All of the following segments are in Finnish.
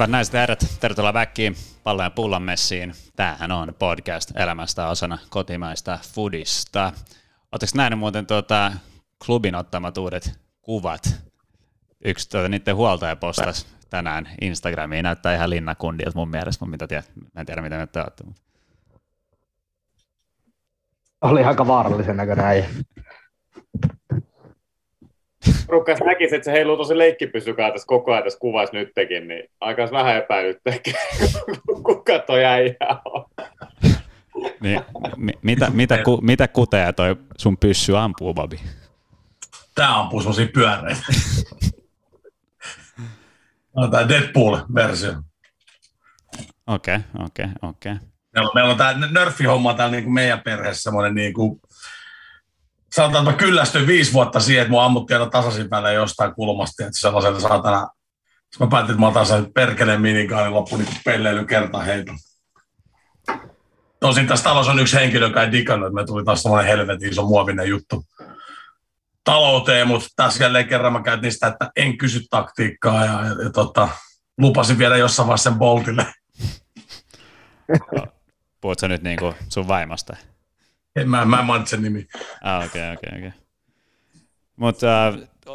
Hyvät naiset ja herrat, tervetuloa väkkiin pallon ja pullon messiin. Tämähän on podcast elämästä osana kotimaista foodista. Oletteko nähnyt muuten tuota, klubin ottamat uudet kuvat? Yksi tuota, niiden huoltaja postasi tänään Instagramiin. Näyttää ihan linnakundilta mun mielestä, mutta mitä en tiedä mitä te olette. Oli aika vaarallisen näköinen äijä. Rukkas näkisi, että se heiluu tosi leikkipysykaa tässä koko ajan tässä kuvassa nytkin, niin aika vähän epäilyttäkin, kuka toi äijä on. Niin, mi- mitä, mitä, ku, mitä kuteja toi sun pyssy ampuu, Bobi? Tää ampuu semmosia pyöreitä. no, tää Deadpool-versio. Okei, okay, okei, okay, okei. Okay. Meillä on, meillä on tää Nerfi-homma täällä niin kuin meidän perheessä semmoinen niin kuin, sanotaan, että mä viisi vuotta siihen, että mua ammuttiin aina tasaisin päälle jostain kulmasta, että sellaisella saatana, mä päätin, että mä otan sen perkeleen minikaan, niin loppu niin pelleily kertaa heitä. Tosin tässä talossa on yksi henkilö, joka ei digannut, että me tuli taas semmoinen helvetin iso muovinen juttu talouteen, mutta tässä jälleen kerran mä käytin sitä, että en kysy taktiikkaa ja, ja, ja tota, lupasin vielä jossain vaiheessa sen Boltille. Puhutko nyt niinku sun vaimosta? En mä, mä en mainitse nimi. Ah, okei, okei, okei. Mutta äh,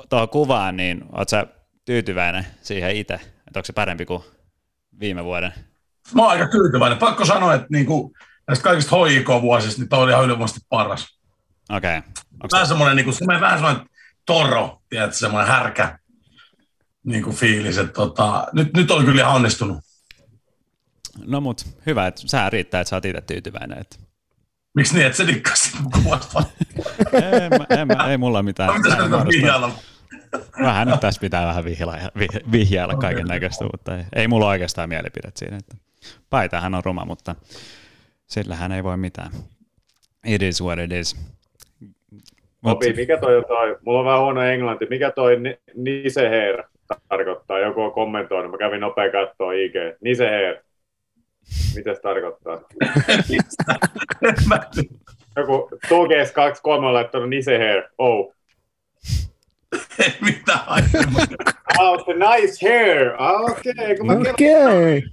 tuohon kuvaan, niin oot sä tyytyväinen siihen itse? Että onko se parempi kuin viime vuoden? Mä oon aika tyytyväinen. Pakko sanoa, että niinku, näistä kaikista HIK-vuosista, niin toi oli ihan ylivoimaisesti paras. Okei. Okay. Vähän semmoinen, niinku, semmoinen, vähän semmoinen toro, tiedätkö, semmoinen härkä niinku fiilis. Että tota, nyt, nyt oli kyllä ihan onnistunut. No mut hyvä, että sä riittää, että sä oot itse tyytyväinen. Että... Miksi niin, että se dikkasit kuvasta? ei, en, ei, ei mulla mitään. Mitä sä vihjailla? Vähän nyt tässä pitää vähän vihjailla, vihjailla kaiken näköistä, mutta ei, ei mulla oikeastaan mielipidettä siinä. Että paitahan on ruma, mutta sillähän ei voi mitään. It is what it is. Opi, mikä toi toi? Mulla on vähän huono englanti. Mikä toi niseher tarkoittaa? Joku on kommentoinut. Mä kävin nopea katsoa IG. Niseher. Mitä se tarkoittaa? Joku Tuges 23 on laittanut niseher. Oh. Mitä Oh, the nice hair. Ah, okei. Okay. Okei.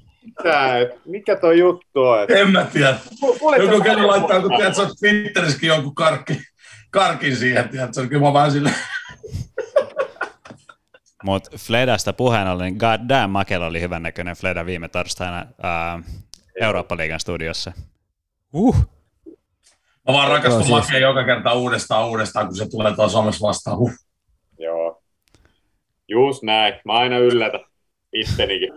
Okay. Mikä tuo juttu on? En mä tiedä. Joku kerran laittaa, kun tiedät, sä oot Twitterissäkin jonkun karkki, karkin siihen, tiedät, se on kyllä vähän silleen. Mutta Fledasta puheen ollen, niin God damn Makel oli hyvän näköinen Fleda viime torstaina äh, Eurooppa-liigan studiossa. Uh. Mä vaan rakastun no, siis. joka kerta uudestaan uudestaan, kun se tulee tuossa Suomessa vastaan. Huh. Joo. Just näin. Mä aina yllätä ittenikin.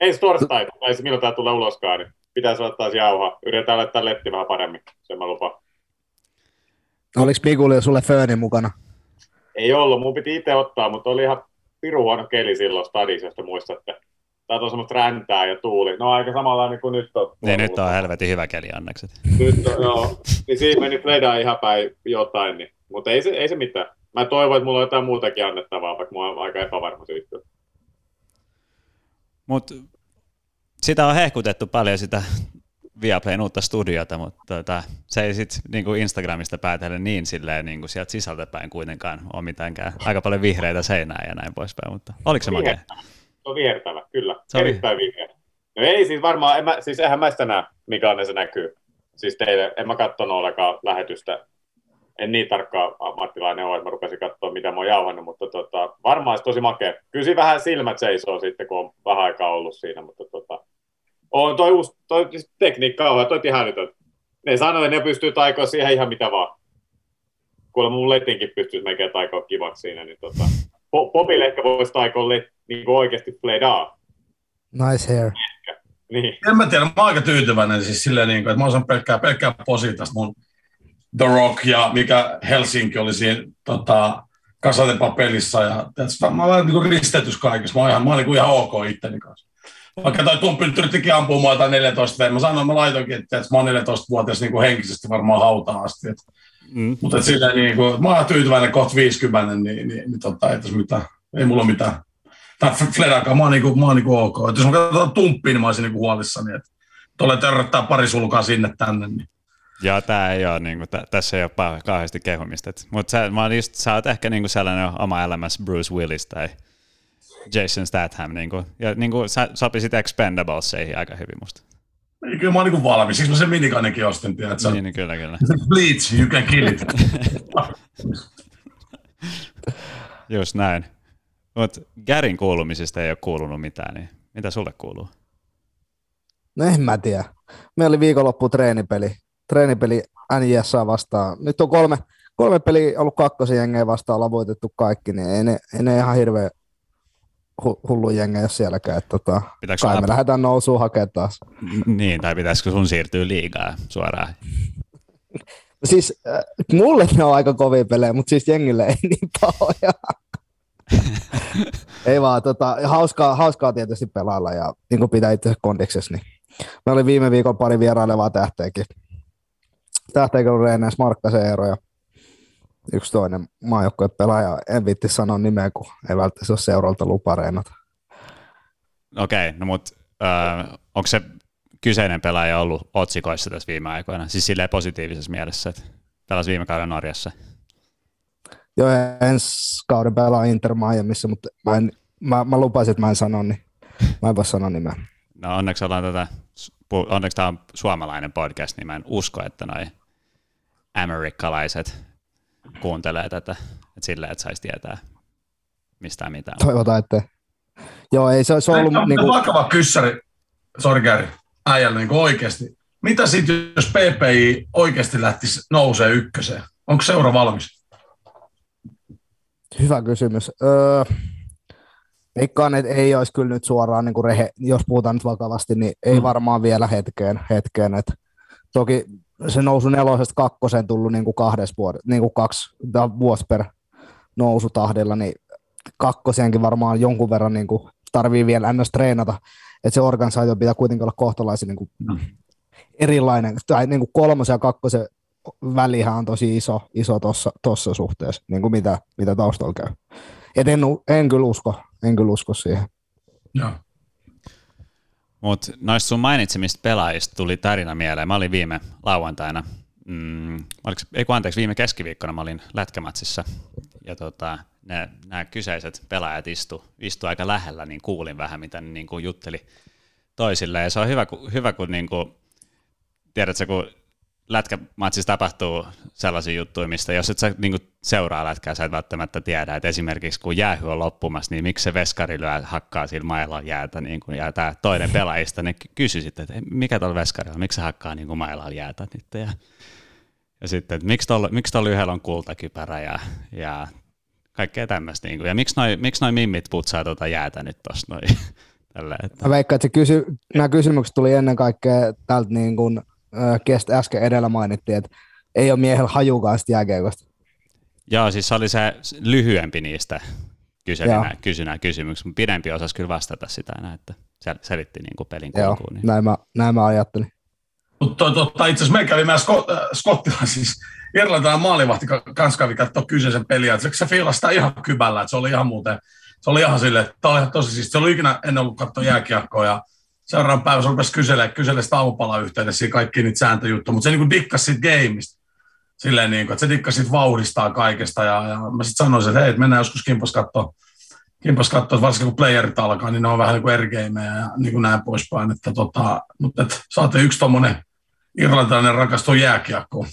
Ensi torstai, tai se milloin tää tulee uloskaan, niin pitäisi ottaa taas jauhaa. Yritetään laittaa letti vähän paremmin, sen mä lupaan. Oliko Mikulia sulle Fööni mukana? Ei ollut, mun piti itse ottaa, mutta oli ihan piru huono keli silloin stadissa, jos te muistatte. Tää on semmoista räntää ja tuuli. No aika samanlainen kuin nyt on. Niin, nyt on helvetin hyvä keli, annekset. Nyt on, joo. Niin siinä meni Fleda ihan päin jotain, niin. mutta ei se, ei se mitään. Mä toivon, että mulla on jotain muutakin annettavaa, vaikka mulla on aika epävarma syystä. Mutta sitä on hehkutettu paljon sitä Viaplayn uutta studiota, mutta tota, se ei sitten niin Instagramista päätellä niin silleen niin kuin sieltä sisältäpäin kuitenkaan ole mitenkään. Aika paljon vihreitä seinää ja näin poispäin, mutta oliko se makea? Se on vihertävä, kyllä. Se on Erittäin vihreä. No ei siis varmaan, en mä, siis eihän mä sitä näe, mikä se näkyy. Siis teille, en mä katsonut ollenkaan lähetystä. En niin tarkkaa ammattilainen ole, että mä rupesin katsoa, mitä mä oon jauhannut, mutta tota, varmaan se tosi makea. Kyllä vähän silmät seisoo sitten, kun on vähän aikaa ollut siinä, mutta tota, on toi, uusi, toi tekniikka on, toi ihan nyt, ne sanoi, että ne pystyy taikoa siihen ihan mitä vaan. Kuulemma mun letinkin pystyisi melkein taikoa kivaksi siinä, niin tota, Popille ehkä voisi taikoa let, niin kuin oikeasti pledaa. Nice hair. Ehkä. Niin. En mä tiedä, mä oon aika tyytyväinen siis silleen, niin kuin, että mä oon pelkkää, pelkkää positiivista mun The Rock ja mikä Helsinki oli siinä tota, Kasatepapelissa ja mä olen niin ristetys kaikessa, mä oon ihan, mä olen niin ihan ok itteni kanssa. Vaikka toi tumppi yrittikin mua 14 V, mä sanoin, mä laitoinkin, että, että mä oon 14-vuotias niin kuin henkisesti varmaan hautaan asti. Että, mm. Mutta silleen, niin kuin, mä oon tyytyväinen kohta 50, niin, niin, niin tota, ei tässä mitään, ei mulla mitään. Tai Fledakaan, mä oon, niin kuin, mä oon niin kuin ok. Että jos mä katsotaan tumppiin, niin mä olisin niin kuin huolissani, että tuolle törröttää pari sulkaa sinne tänne. Niin. Joo, tää ei ole, niin kuin, t- tässä ei ole kauheasti kehumista. Mutta sä, mä just, sä oot ehkä niin kuin sellainen oma elämässä Bruce Willis tai Jason Statham, niin kuin, ja niin kuin, sä sopisit Expendablesin aika hyvin musta. Kyllä mä oon niin valmis, siksi mä sen minikanekin ostin, tiedätkö? Niin, niin, kyllä, kyllä. Bleach, you can kill it. Just näin. Mutta Garin kuulumisista ei ole kuulunut mitään, niin mitä sulle kuuluu? No en mä tiedä. Meillä oli viikonloppu treenipeli. Treenipeli NJSA vastaan. Nyt on kolme, kolme peliä ollut kakkosen jengejä vastaan lavoitettu kaikki, niin ei ne, ei ne ihan hirveä hullu jengejä sielläkään. Että tota, kai me lähdetään nousuun hakemaan taas. Niin, tai pitäisikö sun siirtyä liigaa suoraan? siis äh, mulle ne on aika kovia pelejä, mutta siis jengille ei niin pahoja. ei vaan, tota, hauskaa, hauskaa tietysti pelailla ja niin kuin pitää itse kondiksessa, niin me oli viime viikon pari vierailevaa tähteekin. Tähteekin oli Reines Markkasen Eero ja yksi toinen maajoukkojen pelaaja. En vitti sanoa nimeä, kun ei välttämättä ole seuralta lupa reenata. Okei, okay, no mutta äh, onko se kyseinen pelaaja ollut otsikoissa tässä viime aikoina? Siis silleen positiivisessa mielessä, että pelasi viime kauden Norjassa. Joo, ensi kauden pelaa Inter Miamiissa, mutta mä, en, mä, mä lupasin, että mä en sano, niin mä en voi sanoa nimeä. No onneksi ollaan tätä, onneksi tämä on suomalainen podcast, niin mä en usko, että noin amerikkalaiset kuuntelee tätä, että silleen, että saisi tietää mistään mitään. Toivotaan, että Joo, ei se, se on ollut... Niin kuin... Vakava kyssäri, sori Gary, äijälle niin oikeasti. Mitä sitten, jos PPI oikeasti lähtisi nousee ykköseen? Onko seura valmis? Hyvä kysymys. Öö, Veikkaan, että ei olisi kyllä nyt suoraan, niin kuin rehe, jos puhutaan nyt vakavasti, niin ei mm. varmaan vielä hetkeen. hetkeen että toki se nousu nelosesta kakkoseen tullut niin kuin kahdessa vuodessa, niin kuin kaksi vuosi per nousutahdilla, niin kakkosenkin varmaan jonkun verran niin kuin tarvii vielä ns. treenata, että se organisaatio pitää kuitenkin olla kohtalaisen niin kuin mm. erilainen, tai niin kuin kolmosen ja kakkosen välihän on tosi iso, iso tuossa suhteessa, niin kuin mitä, mitä taustalla käy. Et en, en, kyllä usko, en kyllä usko siihen. Joo. Mutta noista sun mainitsemista pelaajista tuli tarina mieleen. Mä olin viime lauantaina, mm, oliko, ei kun anteeksi, viime keskiviikkona mä olin lätkämatsissa ja tota, nämä kyseiset pelaajat istu, istu aika lähellä, niin kuulin vähän, mitä ne niin kuin jutteli toisilleen. Ja se on hyvä, kun, hyvä, kun niin kuin, tiedätkö, kun lätkämatsissa tapahtuu sellaisia juttuja, mistä jos et sä niin seuraa lätkää, sä et välttämättä tiedä, että esimerkiksi kun jäähy on loppumassa, niin miksi se veskari lyö, hakkaa sillä mailla jäätä, niin kuin, ja tämä toinen pelaajista, niin kysyi sitten, että mikä tuolla veskarilla, miksi se hakkaa niin mailla jäätä nyt, ja, ja sitten, että miksi tuolla, miksi tuolla yhdellä on kultakypärä, ja, ja kaikkea tämmöistä, niin kuin, ja miksi noin miksi noi mimmit putsaa tuota jäätä nyt tuossa noin, Tällä, että. Mä veikkaan, että se kysy, nämä kysymykset tuli ennen kaikkea tältä niin kuin kestä äsken edellä mainittiin, että ei ole miehellä hajukaan sitä jääkiekosta. Joo, siis se oli se lyhyempi niistä kysynä, kysynä kysymyksiä, mutta pidempi osasi kyllä vastata sitä enää, että selitti niin kuin pelin Joo, kulkuun. Niin. näin, mä, näin mä ajattelin. Mutta totta, itse asiassa meillä kävi meidän Skot, äh, siis irlantilainen maalivahti kanssa kävi katsoa kyseisen peliä, että se fiilasi ihan kybällä, että se oli ihan muuten, se oli ihan silleen, että tämä oli tosi siis, se oli ikinä ennen ollut katsoa jääkiekkoa ja seuraavan päivän se rupesi kyselemään, kyselemään sitä aamupala-yhteydessä kaikki niitä sääntöjuttuja, mutta se niin dikkasi siitä gameista. Silleen, niin kuin, että se dikkasi siitä vauhdistaa kaikesta. Ja, ja mä sitten sanoisin, että hei, että mennään joskus kimpas katsoa, kimpas katsoa, varsinkin kun playerit alkaa, niin ne on vähän niin kuin eri gameja ja niin kuin näin poispäin. Että, tota, mutta että saatte yksi tuommoinen irlantilainen rakastuu jääkiekkoon.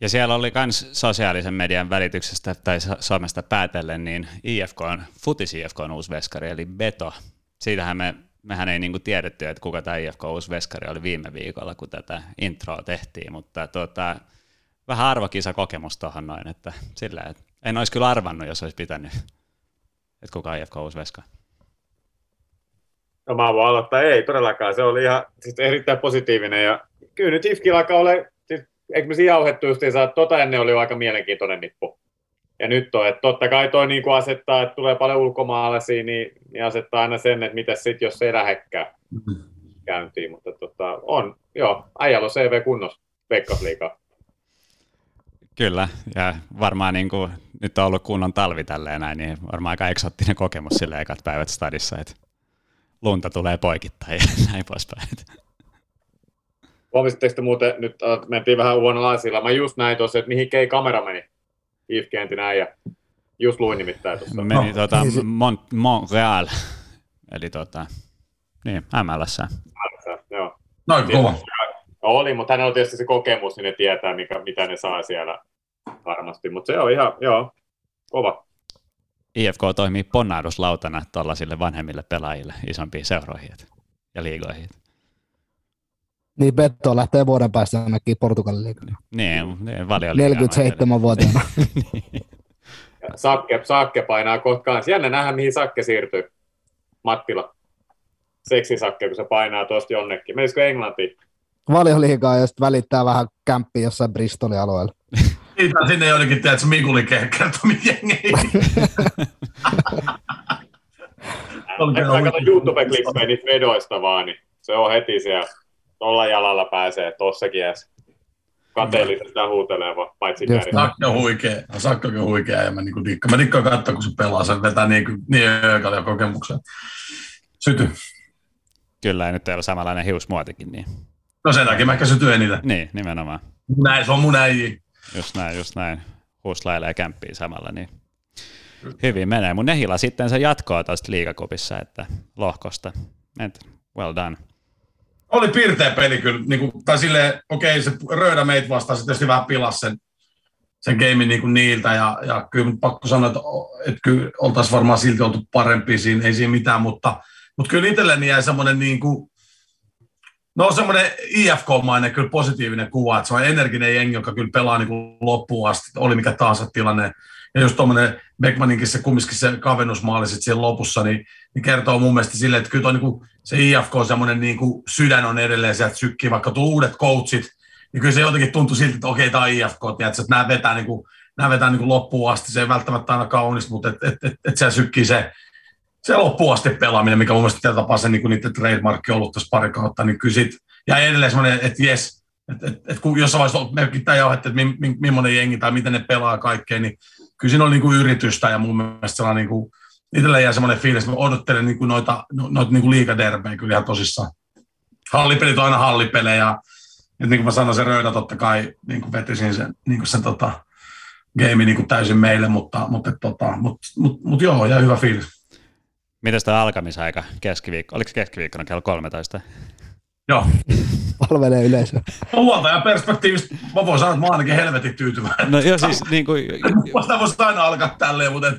Ja siellä oli myös sosiaalisen median välityksestä tai Suomesta päätellen, niin IFK on, Futis IFK on uusi veskari, eli Beto. Siitähän me mehän ei niinku tiedetty, että kuka tämä IFK uusi veskari oli viime viikolla, kun tätä introa tehtiin, mutta tuota, vähän arvokisa kokemus tuohon noin, että sillä, että en olisi kyllä arvannut, jos olisi pitänyt, että kuka IFK uusi veskari. No mä voin aloittaa, ei todellakaan, se oli ihan siis erittäin positiivinen ja kyllä nyt IFKilla alkaa olla, siis, eikö me siinä jauhettu just, että tota ennen oli aika mielenkiintoinen nippu ja nyt on, että totta kai toi niin kuin asettaa, että tulee paljon ulkomaalaisia, niin, niin asettaa aina sen, että mitä sitten, jos ei lähdekään mm-hmm. käyntiin, mutta tota, on, joo, äijällä on CV kunnossa Veikkausliikaa. Kyllä, ja varmaan niin kuin, nyt on ollut kunnon talvi tälleen näin, niin varmaan aika eksottinen kokemus sille ekat päivät stadissa, että lunta tulee poikittain ja näin poispäin. Huomisitteko muuten, nyt mentiin vähän uudella Mä just näin tuossa, että mihin kei kamera meni. IFK entinen äijä. Just luin nimittäin tuossa. Meni no, tuota, niin Mont- Montreal, eli tota, niin, MLS. MLS, joo. Noin kova. Oli, mutta hänellä on tietysti se kokemus, niin ne tietää, mikä, mitä ne saa siellä varmasti. Mutta se on ihan, joo, kova. IFK toimii ponnahduslautana tuollaisille vanhemmille pelaajille isompiin seuroihin ja liigoihin. Niin Betto lähtee vuoden päästä ainakin Portugalin liigaan. Niin, niin 47-vuotiaana. niin. Sakke, Sakke painaa kohtaan. Jännä nähdä, mihin Sakke siirtyy. Mattila. Seksisakke, kun se painaa tuosta jonnekin. Menisikö Englantiin? Valioliigaa ja sitten välittää vähän kämppiä jossain Bristolin alueella. Siitä sinne jonnekin, tiedät, että Mikuli kertomia jengeihin. Mä katson YouTube-klippejä niitä vedoista vaan, niin se on heti siellä tuolla jalalla pääsee tossakin edes kateellisesti huutelee vaan, paitsi käri. Sakki on huikea, Sakki on huikea ja mä, niin dikkaan. mä dikkaan katsoa, kun se pelaa, se vetää niin, niin öökalia kokemuksen. Syty. Kyllä, ja nyt ei ole samanlainen hiusmuotikin. Niin. No sen takia mä ehkä syty eniten. Niin, nimenomaan. Näin, se on mun äiji. Just näin, just näin. Huslailee kämppiä samalla, niin hyvin menee. Mun Nehila sitten se jatkoa tästä liigakopissa, että lohkosta. Well done. Oli pirteä peli kyllä, niin kuin, tai silleen, okei, se Röydä meitä vastaan se tietysti vähän pilasi sen, sen gamein niin niiltä, ja, ja kyllä pakko sanoa, että, että kyllä oltaisiin varmaan silti oltu parempi siinä, ei siinä mitään, mutta, mutta kyllä itselleni jäi semmoinen niin kuin, No semmoinen IFK-mainen kyllä positiivinen kuva, että se on energinen jengi, joka kyllä pelaa niin kuin loppuun asti, oli mikä tahansa tilanne. Ja just tuommoinen Beckmaninkin se kumminkin se kavennusmaali sitten siellä lopussa, niin, niin kertoo mun mielestä silleen, että kyllä toi, niin kuin, se IFK semmoinen niin kuin sydän on edelleen sieltä sykkii, vaikka tuo uudet coachit, niin kyllä se jotenkin tuntui siltä, että okei, tämä on IFK, tiedätkö, että nämä vetää, niin kuin, nämä vetää niin kuin loppuun asti, se ei välttämättä aina kaunista, mutta että et, et, et se sykkii se, se loppuun asti pelaaminen, mikä mun mielestä tällä tapaa se niin kuin niiden trademarkki on ollut tässä pari kautta, niin kyllä sit, ja edelleen semmoinen, että jes, että et, et, kun jossain vaiheessa merkittää jauhetta, että mi, millainen jengi tai miten ne pelaa kaikkea, niin kyllä siinä on niin kuin yritystä ja mun mielestä sellainen niin kuin, itsellä jää semmoinen fiilis, että mä odottelen niin kuin noita, no, noita niin kuin liikaderbejä kyllä ihan tosissaan. Hallipelit on aina hallipelejä, että niin kuin mä sanoin, se Röydä totta kai niin kuin vetisin sen, niin kuin sen tota, game niin kuin täysin meille, mutta, mutta, tota, mutta, mutta, mutta joo, ja hyvä fiilis. Miten tämä alkamisaika keskiviikko? Oliko keskiviikkona kello 13? Joo. Palvelee yleisö. No ja perspektiivistä mä voin sanoa, että mä oon ainakin helvetin tyytyväinen. No joo siis niin kuin... Sitä voisi aina alkaa tälleen, mutta,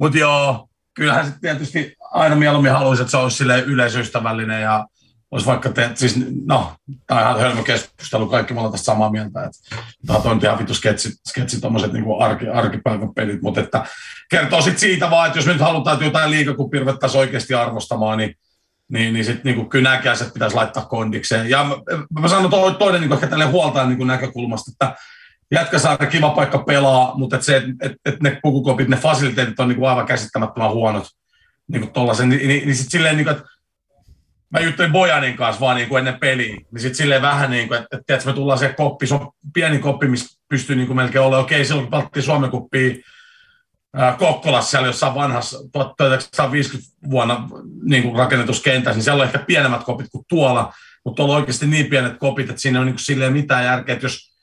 mutta joo, kyllähän se tietysti aina mieluummin haluaisi, että se olisi yleisöystävällinen ja olisi vaikka, te, siis no, tämä on ihan hölmö keskustelu, kaikki me ollaan tästä samaa mieltä, että tämä on ihan vittu sketsi, sketsi tuommoiset niin arki, arkipäivän pelit, mutta että kertoo sitten siitä vaan, että jos nyt halutaan, että jotain liikakupia ruvettaisiin oikeasti arvostamaan, niin niin, niin sitten niin kyllä nämä käset pitäisi laittaa kondikseen. Ja mä, mä sanon to, toinen niin ehkä tälle huoltaan niin näkökulmasta, että Jätkäsaari kiva paikka pelaa, mutta et se, että et, et ne pukukopit, ne fasiliteetit on niin kuin aivan käsittämättömän huonot. Niin kuin niin, niin, niin sitten silleen, niin kuin, että mä juttelin Bojanin kanssa vaan niin kuin ennen peliä, niin sitten silleen vähän niin kuin, että, että me tullaan se koppi, se on pieni koppi, missä pystyy niin kuin melkein olemaan, okei, silloin kun pelattiin Suomen kuppia, Kokkolassa siellä jossain vanhassa 1950 vuonna niin kuin rakennetussa kentässä, niin siellä on ehkä pienemmät kopit kuin tuolla, mutta tuolla on oikeasti niin pienet kopit, että siinä on niin silleen mitään järkeä, että jos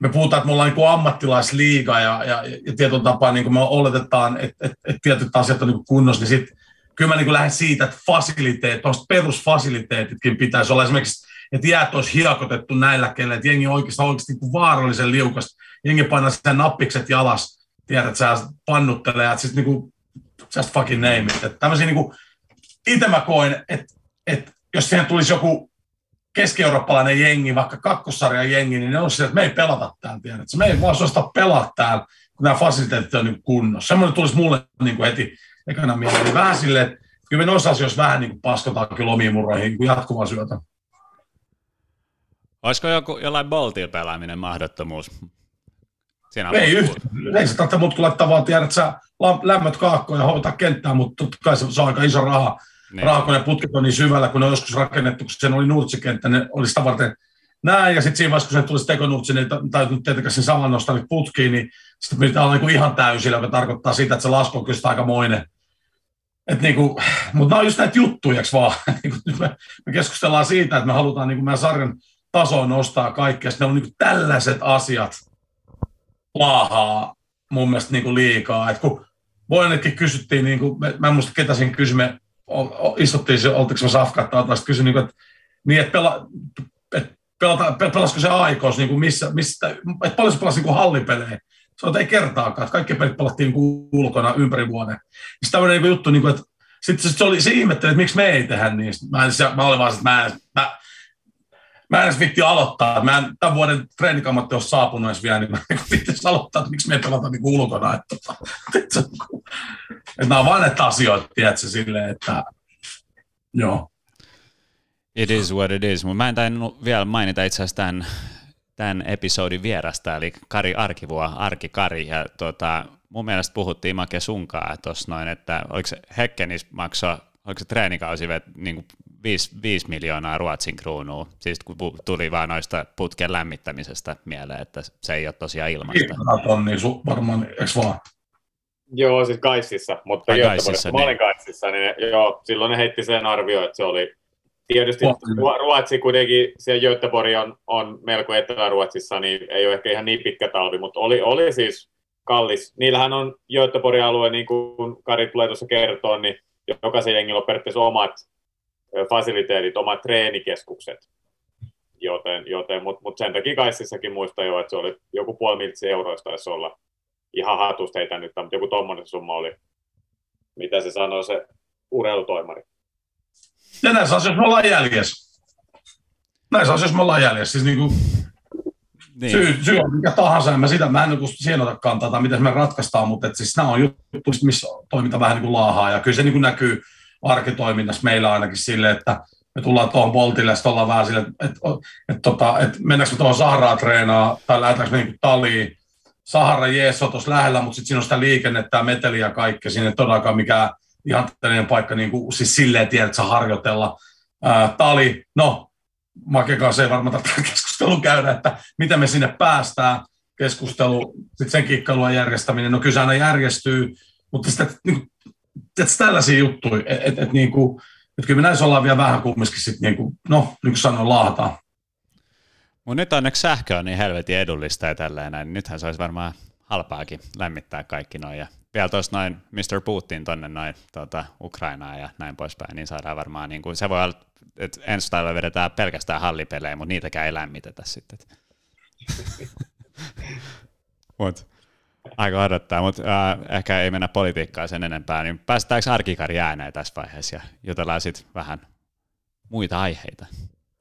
me puhutaan, että me ollaan niin ammattilaisliiga ja, ja, ja tietyllä tapaa niin kuin me oletetaan, että, että, että tietyt asiat on niin kunnossa, niin sitten kyllä mä niin kuin lähden siitä, että fasiliteet, perusfasiliteetitkin pitäisi olla. Esimerkiksi, että jäät olisi hiekotettu näillä kelle, että jengi oikeasti, oikeasti niin kuin vaarallisen liukasta, jengi painaa sitä nappikset jalas, tiedät, sä pannuttelee, että siis niinku, just fucking name it. Että tämmöisiä niinku, itse mä koen, että, että jos siihen tulisi joku keski-eurooppalainen jengi, vaikka kakkosarjan jengi, niin ne on että me ei pelata täällä, tiedät. Me ei vaan suosta pelaa täällä, kun nämä fasiliteetit on niin kunnossa. Semmoinen tulisi mulle niin kuin heti ekana mieleen. Niin vähän silleen, että kyllä me noissa asioissa vähän niin kuin paskotaan kyllä omiin muroihin niin jatkuvaa syötä. Olisiko joku, jollain boltilla pelaaminen mahdottomuus? Siinä ei, yhtä, ei se tarvitse mut laittaa vaan tiedät, että sä lämmöt kaakkoon ja hoitaa kenttää, mutta totta kai se, se on aika iso raha. Niin. Raha, kun ne putket on niin syvällä, kun ne on joskus rakennettu, kun sen oli nurtsikenttä, ne oli sitä varten näin, ja sitten siinä vaiheessa, kun se tuli tekonurtsi, niin täytyy tietenkään sen saman nostaa niin putkiin, niin sitten pitää olla niin ihan täysillä, joka tarkoittaa sitä, että se lasku on kyllä aikamoinen. Et niinku, mutta nämä on just näitä juttuja, vaan? niinku, nyt me, me, keskustellaan siitä, että me halutaan niinku meidän sarjan tasoa nostaa kaikkea, sitten ne on niinku tällaiset asiat, laahaa mun mielestä niin kuin liikaa. Et kun Voinetkin kysyttiin, niin kuin, mä en muista ketä siinä kysyi, me istuttiin, oltiko me safkattaa, tai kysyin, niin kuin, että, niin, että pela, että pelata, pelasiko se aikos, niin kuin missä, mistä, että paljon se pelasi niin kuin hallipelejä. Se ei kertaakaan, että kaikki pelit pelattiin niin ulkona ympäri vuoden. Sitten tämmöinen niin juttu, niin kuin, että sitten se, oli, se ihmetteli, että miksi me ei tehdä niistä. Mä, en, mä olin vaan, että mä, mä, mä en edes vitti aloittaa. Mä en tämän vuoden treenikammatti ole saapunut edes vielä, niin mä en vitti aloittaa, että miksi me ei pelata niin ulkona. Että, että, että, että nämä on vain näitä asioita, tiedätkö, silleen, että joo. It is what it is, mutta mä en tainnut vielä mainita itse asiassa tämän, tämän episodin vierasta, eli Kari Arkivua, Arki Kari, ja tota, mun mielestä puhuttiin Make sunkaa tuossa noin, että oliko se Hekkenis maksaa, oliko se treenikausi niin kuin 5, 5 miljoonaa Ruotsin kruunua, siis kun tuli vaan noista putken lämmittämisestä mieleen, että se ei ole tosiaan ilmasta. Tonni su, varmaan, eikö vaan? Joo, siis Kaississa, mutta Ai Kaississa, niin. mä olin Kaississa, niin joo, silloin ne heitti sen arvio, että se oli Tietysti Ruotsi kuitenkin, siellä Göteborg on, on melko Etelä-Ruotsissa, niin ei ole ehkä ihan niin pitkä talvi, mutta oli, oli siis kallis. Niillähän on Göteborgin alue, niin kuin Kari tulee tuossa kertoa, niin jokaisen jengillä on periaatteessa omat fasiliteetit, omat treenikeskukset. Joten, joten mutta mut sen takia Kaississakin muista jo, että se oli joku puoli miltsi euroista taisi olla ihan hatusta heitä nyt, mutta joku tuommoinen summa oli, mitä se sanoi se urheilutoimari. Ja näissä asioissa me ollaan jäljessä. Näissä asioissa me ollaan jäljessä. Siis niin kuin niin. Syy, syy on mikä tahansa, en mä sitä, mä en niin siihen ota kantaa tai miten me ratkaistaan, mutta et siis nämä on juttu, missä toiminta vähän niin kuin laahaa, ja kyllä se niin kuin näkyy arkitoiminnassa meillä ainakin sille, että me tullaan tuohon Boltille, ja ollaan vähän sille, että, että, että, tota, että mennäänkö me tuohon Saharaa treenaa, tai lähdetäänkö me niin taliin. Sahara jees on tuossa lähellä, mutta sitten siinä on sitä liikennettä ja meteliä ja kaikkea, siinä ei todellakaan mikään ihan tällainen paikka niin kuin, siis silleen tiedät, että saa harjoitella. Ää, tali, no, Make kanssa ei varmaan tätä keskustelua käydä, että miten me sinne päästään, keskustelu, sitten sen kikkailun järjestäminen, no kyllä se aina järjestyy, mutta sitä, niin että tällaisia juttuja, että et, et, niin kuin, et kyllä me näissä ollaan vielä vähän kumminkin sitten, niin kuin, no, kuin sanoin, lahtaa. Mutta nyt onneksi sähkö on niin helvetin edullista ja tälleen näin, niin nythän se olisi varmaan halpaakin lämmittää kaikki noin ja vielä tuossa noin Mr. Putin tonne noin tuota, Ukrainaan ja näin poispäin, niin saadaan varmaan, niin kuin, se voi olla, että ensi talvella vedetään pelkästään hallipelejä, mutta niitäkään ei lämmitetä sitten. Mut, aika odottaa, mutta äh, ehkä ei mennä politiikkaan sen enempää, niin päästäänkö arkikari ääneen tässä vaiheessa ja jutellaan sitten vähän muita aiheita.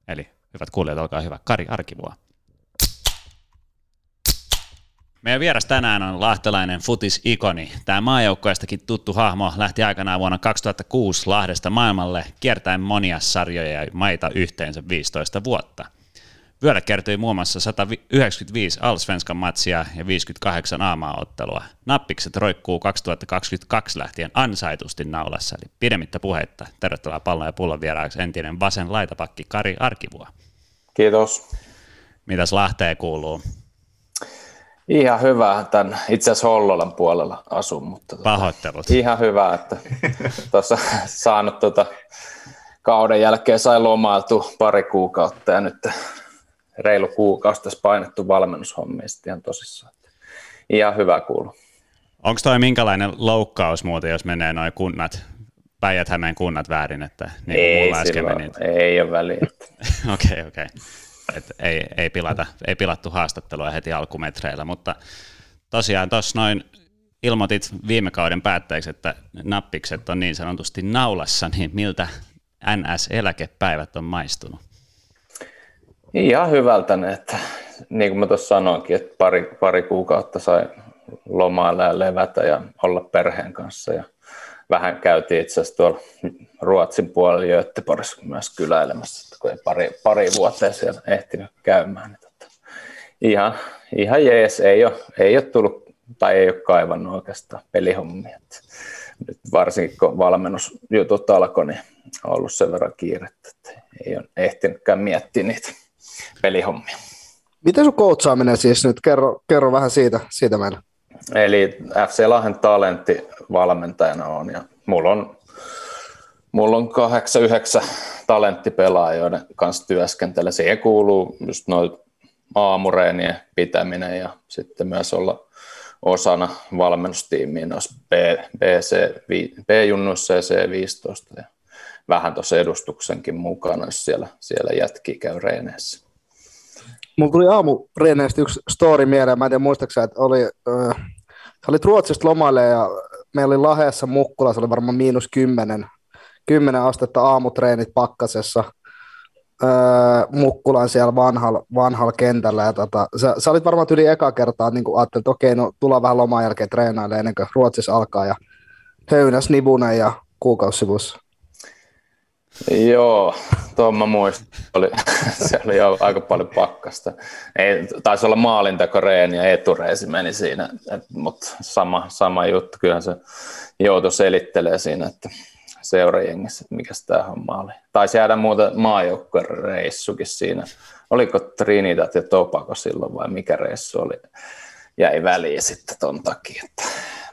Eli hyvät kuulijat, olkaa hyvä. Kari Arkivua. Meidän vieras tänään on lahtelainen futis-ikoni. Tämä maajoukkoistakin tuttu hahmo lähti aikanaan vuonna 2006 Lahdesta maailmalle kiertäen monia sarjoja ja maita yhteensä 15 vuotta. Vyöllä kertyi muun muassa 195 Allsvenskan matsia ja 58 aamaottelua. Nappikset roikkuu 2022 lähtien ansaitusti naulassa, eli pidemmittä puheitta. Tervetuloa pallon ja pullon vieraaksi entinen vasen laitapakki Kari Arkivua. Kiitos. Mitäs Lahteen kuuluu? Ihan hyvä, tämän itse asiassa Hollolan puolella asun, mutta Pahoittelut. ihan hyvä, että tuossa saanut tota, kauden jälkeen sai lomailtu pari kuukautta ja nyt reilu kuukausi tässä painettu valmennushommista ihan tosissaan. Ihan hyvä kuulu. Onko toi minkälainen loukkaus muuten, jos menee noin kunnat, päijät kunnat väärin, että niin ei, äsken meni? ei ole väliä. Okei, okei. Okay, okay et ei, ei, pilata, ei pilattu haastattelua heti alkumetreillä, mutta tosiaan tuossa noin ilmoitit viime kauden päätteeksi, että nappikset on niin sanotusti naulassa, niin miltä NS-eläkepäivät on maistunut? Ihan hyvältä ne, että niin kuin mä tuossa sanoinkin, että pari, pari kuukautta sai lomailla ja levätä ja olla perheen kanssa ja vähän käytiin itse asiassa tuolla Ruotsin puolella Göteborgissa myös kyläilemässä, kun ei pari, pari vuotta siellä ehtinyt käymään. Niin tota, ihan, ihan jees, ei ole, ei ole tullut tai ei ole kaivannut oikeastaan pelihommia. Että nyt varsinkin kun valmennusjutut alkoi, niin on ollut sen verran kiirettä, että ei ole ehtinytkään miettiä niitä pelihommia. Miten sun koutsaaminen siis nyt? Kerro, kerro vähän siitä, siitä meille. Eli FC Lahden talentti valmentajana on ja mulla on, mulla on kahdeksan, yhdeksän talenttipelaajia, joiden kanssa työskentelen. Siihen kuuluu just noin aamureenien pitäminen ja sitten myös olla, osana valmennustiimiin noissa B, BC, B-junnuissa ja C15 ja vähän tuossa edustuksenkin mukana, jos siellä, siellä jätki käy reeneissä. Mulla tuli aamu reeneistä yksi story mieleen, mä en tiedä että oli, äh, olit Ruotsista lomaille ja meillä oli Laheessa Mukkula, se oli varmaan miinus kymmenen, kymmenen astetta aamutreenit pakkasessa – öö, Mukkulan siellä vanhalla, vanhalla kentällä. Ja tota, sä, sä, olit varmaan yli eka kertaa, niin kuin ajattelit, että okei, no tullaan vähän loman jälkeen treenailemaan ennen kuin Ruotsissa alkaa. Ja höynäs nivunen ja kuukausisivussa. Joo, tuon mä muistan. Oli, se oli jo aika paljon pakkasta. Ei, taisi olla maalintakoreeni ja etureisi meni siinä, mutta sama, sama juttu. Kyllähän se joutui selittelee siinä, että seurajengissä, että mikä tämä homma oli. Taisi jäädä muuta maajoukkuereissukin siinä. Oliko Trinidad ja Tobago silloin vai mikä reissu oli? Jäi väliin sitten ton takia. Että,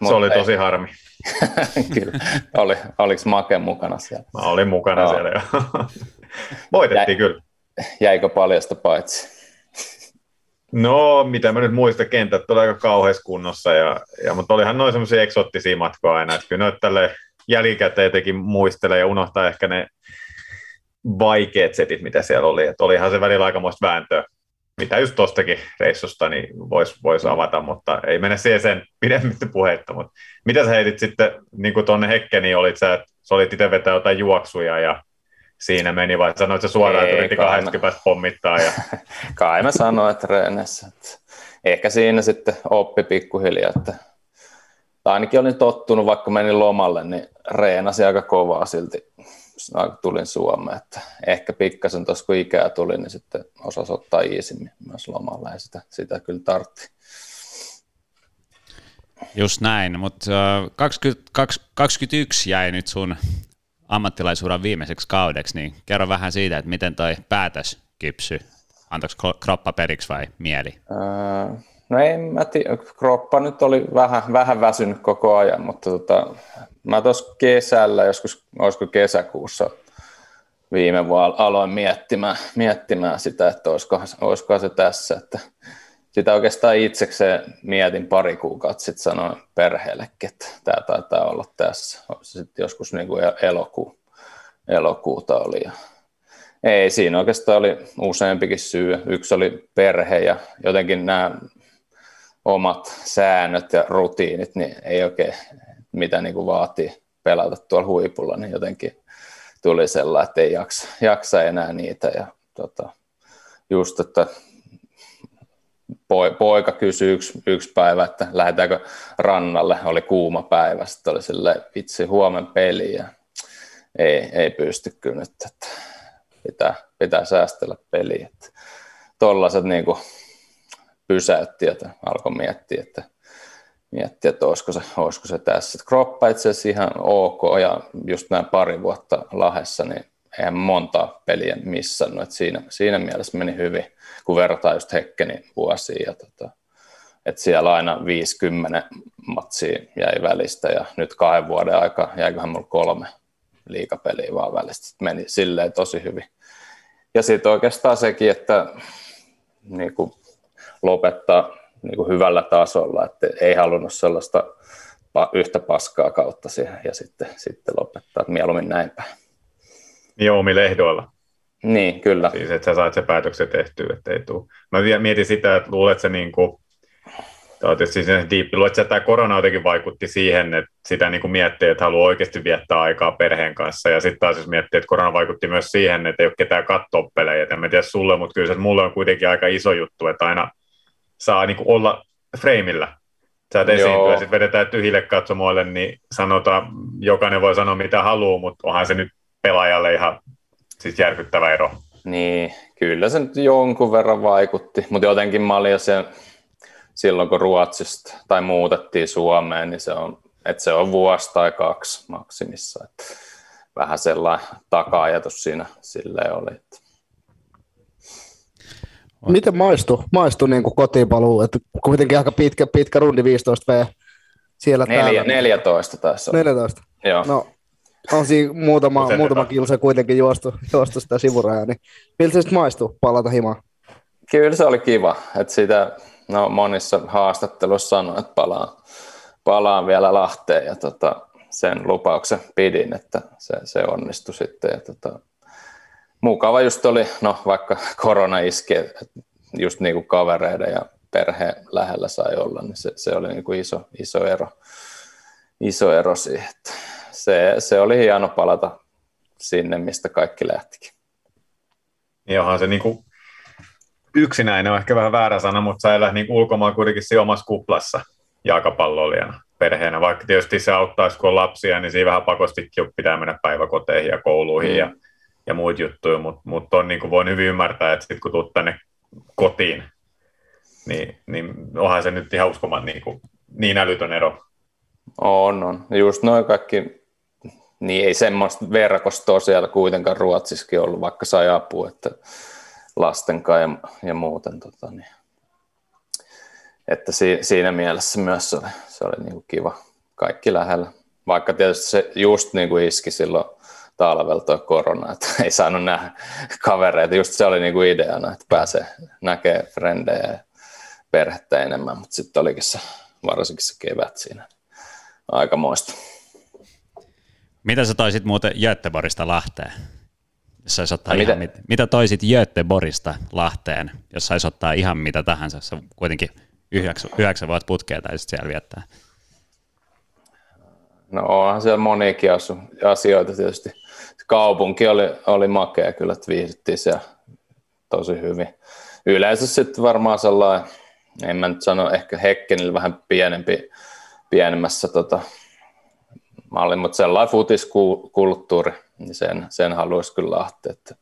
se oli tosi ei. harmi. Kyllä. Oli, oliko Make mukana siellä? Mä olin mukana no. siellä jo. Voitettiin Jäi, kyllä. Jäikö paljasta paitsi? No, mitä mä nyt muistan, kentät oli aika kauheassa kunnossa, ja, ja, mutta olihan noin semmoisia eksoottisia matkoja aina, että kyllä tälle jälkikäteen jotenkin muistelee ja unohtaa ehkä ne vaikeat setit, mitä siellä oli. Et olihan se välillä aikamoista vääntöä, mitä just tuostakin reissusta niin voisi vois avata, mutta ei mene siihen sen pidemmittä puhetta. Mutta mitä sä heitit sitten niin kuin tuonne Hekkeniin, olit sä, että sä olit itse vetää jotain juoksuja ja siinä meni, vai sanoit sä suoraan, että yritti 80 pommittaa? Ja... kai mä sanoin, että reenessä. Että ehkä siinä sitten oppi pikkuhiljaa, että tai ainakin olin tottunut, vaikka menin lomalle, niin reenasi aika kovaa silti, kun tulin Suomeen. Että ehkä pikkasen tuossa kun ikää tuli, niin sitten osasi ottaa iisimmin myös lomalla ja sitä, sitä kyllä tartti. Just näin, mutta 2021 jäi nyt sun ammattilaisuuden viimeiseksi kaudeksi, niin kerro vähän siitä, että miten toi päätös kypsy. Antoiko kroppa periksi vai mieli? Öö, No ei mä tiedä, kroppa nyt oli vähän, vähän väsynyt koko ajan, mutta tota, mä tuossa kesällä, joskus olisiko kesäkuussa viime vuonna aloin miettimään, miettimään sitä, että olisikohan se tässä, että sitä oikeastaan itsekseen mietin pari kuukautta, sitten sanoin perheellekin, että tämä taitaa olla tässä. Sitten joskus niin kuin elokuu, elokuuta oli. Ja ei, siinä oikeastaan oli useampikin syy. Yksi oli perhe ja jotenkin nämä omat säännöt ja rutiinit, niin ei oikein mitä niin kuin vaatii pelata tuolla huipulla, niin jotenkin tuli sellainen, että ei jaksa, jaksa enää niitä. Ja tota, just, että poika kysyi yksi, yksi päivä, että lähdetäänkö rannalle, oli kuuma päivä, sitten oli sille vitsi huomen peli ja ei, ei pysty kyllä nyt, että pitää, pitää säästellä peliä. Tuollaiset niin kuin, pysäytti ja alkoi miettiä, että, miettiä, että olisiko, se, olisiko se tässä. Että kroppa itse asiassa ihan ok ja just näin pari vuotta lahessa, niin eihän monta peliä missannut. Että siinä, siinä mielessä meni hyvin, kun vertaa just Hekkenin vuosiin. Ja tota, että siellä aina 50 matsia jäi välistä ja nyt kahden vuoden aika jäiköhän mulla kolme liikapeliä vaan välistä. Meni silleen tosi hyvin. Ja sitten oikeastaan sekin, että niin kuin lopettaa niin kuin hyvällä tasolla, että ei halunnut sellaista yhtä paskaa kautta siihen ja sitten, sitten lopettaa, että mieluummin näin päin. Niin omilla ehdoilla. Niin, kyllä. Siis, että sä saat se päätöksen tehtyä, että ei tule. Mä mietin sitä, että luulet se niin kuin, Tämä on tietysti diippi. Luulet, että tämä korona jotenkin vaikutti siihen, että sitä niin kuin miettii, että haluaa oikeasti viettää aikaa perheen kanssa. Ja sitten taas jos miettii, että korona vaikutti myös siihen, että ei ole ketään katsoa pelejä. En mä tiedä sulle, mutta kyllä se mulle on kuitenkin aika iso juttu, että aina saa niin kuin olla freimillä. Sä et esiintyä, sitten vedetään tyhjille katsomoille, niin sanotaan, jokainen voi sanoa mitä haluaa, mutta onhan se nyt pelaajalle ihan siis järkyttävä ero. Niin, kyllä se nyt jonkun verran vaikutti, mutta jotenkin mä olin jo se, silloin kun Ruotsista tai muutettiin Suomeen, niin se on, että se on vuosi tai kaksi maksimissa. Että vähän sellainen taka-ajatus siinä sille oli. Että Miten maistu, maistu niin kuin kotiinpaluu? Että kuitenkin aika pitkä, pitkä rundi 15 V siellä Neljä, täällä. 14 tässä on. 14? Joo. No, on siinä muutama, muutama kilsa kuitenkin juostu, juostu sitä sivurajaa, niin miltä se sitten maistuu palata himaan? Kyllä se oli kiva, että sitä no monissa haastatteluissa sanoin, että palaan, palaan vielä Lahteen ja tota, sen lupauksen pidin, että se, se onnistui sitten. Ja tota, mukava just oli, no vaikka korona iski, just niin kuin kavereiden ja perheen lähellä sai olla, niin se, se oli niin kuin iso, iso ero, iso ero siihen. Se, se oli hieno palata sinne, mistä kaikki lähtikin. Niin onhan se niin kuin yksinäinen on ehkä vähän väärä sana, mutta sä elät niin ulkomaan kuitenkin siinä omassa kuplassa jalkapalloilijana perheenä, vaikka tietysti se auttaisi, kun on lapsia, niin siinä vähän pakostikin pitää mennä päiväkoteihin ja kouluihin mm. ja, ja muut juttuja, mutta mut on niin kuin voin hyvin ymmärtää, että sitten kun tulet tänne kotiin, niin, niin onhan se nyt ihan uskomaan niin, kuin, niin älytön ero. On, on. Just noin kaikki, niin ei semmoista verkostoa siellä kuitenkaan Ruotsissakin ollut, vaikka sai apua, että lasten ja, ja muuten. Tota, niin. Että si, siinä mielessä myös se oli, se oli niin kuin kiva. Kaikki lähellä. Vaikka tietysti se just niin kuin iski silloin talvella tuo korona, että ei saanut nähdä kavereita. Just se oli niin kuin ideana, että pääsee näkemään frendejä ja perhettä enemmän, mutta sitten olikin se, varsinkin se kevät siinä aika moista. Mitä sä toisit muuten Göteborgista Lahteen? Jos saisi ottaa ihan mitä? Mit, mitä toisit Göteborgista Lahteen, jos saisi ottaa ihan mitä tahansa? Se kuitenkin yhdeksän, yhdeksän vuotta putkea tai siellä viettää. No onhan siellä moniakin asioita tietysti. Kaupunki oli, oli makea kyllä, että viihdyttiin siellä tosi hyvin. Yleensä sitten varmaan sellainen, en mä nyt sano, ehkä Hekkenillä vähän pienempi, pienemmässä tota, malli, mutta sellainen futiskulttuuri, niin sen, sen haluaisi kyllä lähteä. Että,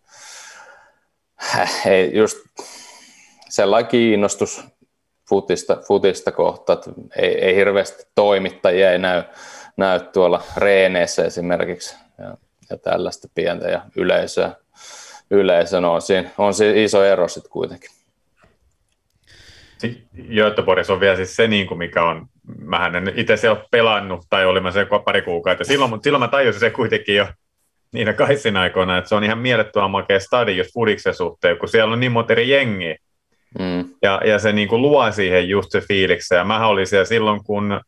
ei just sellainen kiinnostus futista, futista kohta, että ei, ei hirveästi toimittajia ei näy, näy tuolla reeneissä esimerkiksi ja, ja tällaista pientä ja yleisöä, yleisö no on, siinä, on siinä iso ero sitten kuitenkin. Göteborgissa on vielä siis se, niin kuin mikä on, mähän en itse se ole pelannut, tai olin mä se pari kuukautta, silloin, mutta silloin mä tajusin se kuitenkin jo niinä kaisin aikoina, että se on ihan mielettömän makea stadi just Fudiksen suhteen, kun siellä on niin monta eri jengiä, mm. ja, ja se niin kuin luo siihen just se fiiliksen, ja mä olin siellä silloin, kun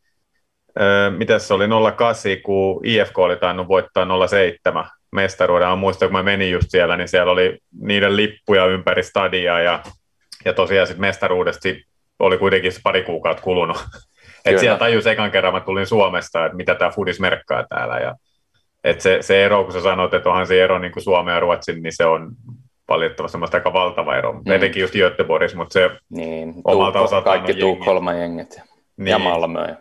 mitä se oli 08, kun IFK oli tainnut voittaa 07 mestaruuden. Muistan, kun mä menin just siellä, niin siellä oli niiden lippuja ympäri stadia ja ja tosiaan sitten mestaruudesta oli kuitenkin pari kuukautta kulunut. Et siellä tajus ekan kerran, mä tulin Suomesta, että mitä tämä Fudis merkkaa täällä. Ja, et se, se ero, kun sä sanoit, että onhan se ero niin kuin Suomen ja Ruotsin, niin se on valitettavasti aika valtava ero. Mm. Etenkin just Göteborgissa, mutta se niin, omalta osaltaan Kaikki Tukholman jengit niin. ja Malmö.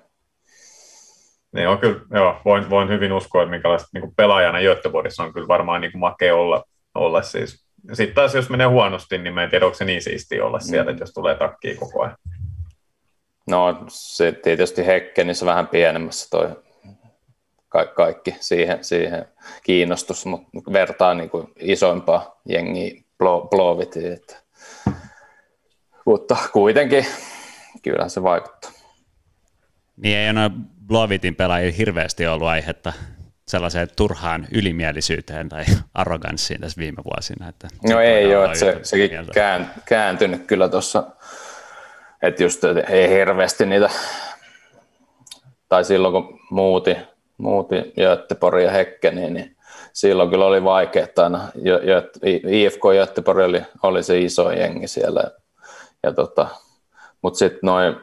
Niin on kyllä, joo, voin, voin hyvin uskoa, että minkälaista niin pelaajana Göteborgissa on kyllä varmaan niin kuin makea olla, olla siis sitten taas jos menee huonosti, niin mä en tiedä, onko se niin siistiä olla sieltä, mm. jos tulee takkiin koko ajan. No se tietysti Hekkenissä vähän pienemmässä toi ka- kaikki siihen, siihen kiinnostus, mutta vertaa niin kuin isoimpaa jengiä Blovitiin. Että. Mutta kuitenkin kyllä se vaikuttaa. Niin ei ole Blovitin pelaajilla hirveästi ollut aihetta sellaiseen turhaan ylimielisyyteen tai arroganssiin tässä viime vuosina. Että no ei ole, että se, sekin kään, kääntynyt kyllä tuossa, että just että ei hirveästi niitä, tai silloin kun muuti, muuti Göteborg ja Hekkeni, niin silloin kyllä oli vaikeaa aina. IFK Göteborg oli, oli se iso jengi siellä, ja tota, mutta sitten noin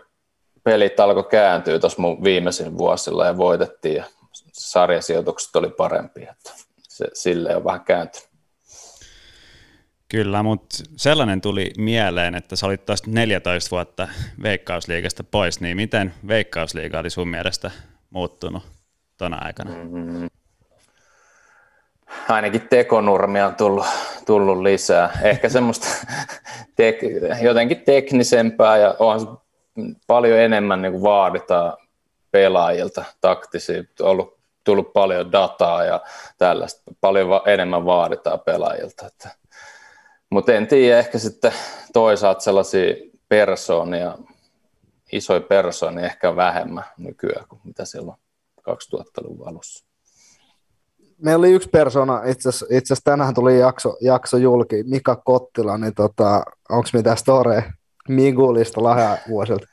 pelit alkoi kääntyä tuossa mun viimeisin vuosilla ja voitettiin ja sarjasijoitukset oli parempi, että se, sille on vähän kääntynyt. Kyllä, mutta sellainen tuli mieleen, että sä olit tuosta 14 vuotta Veikkausliigasta pois, niin miten Veikkausliiga oli sun mielestä muuttunut tuona aikana? Mm-hmm. Ainakin tekonurmia on tullut, tullut lisää. Ehkä semmoista tek- jotenkin teknisempää ja onhan paljon enemmän niin kuin vaaditaan pelaajilta taktisia, ollut tullut paljon dataa ja tällaista, paljon va- enemmän vaaditaan pelaajilta. Että. Mutta en tiedä, ehkä sitten toisaalta sellaisia persoonia, isoja persoonia ehkä vähemmän nykyään kuin mitä silloin 2000-luvun alussa. Meillä oli yksi persona, itse asiassa tänään tuli jakso, jakso julki, Mika Kottila, niin tota, onko mitä storeja Migulista vuosilta?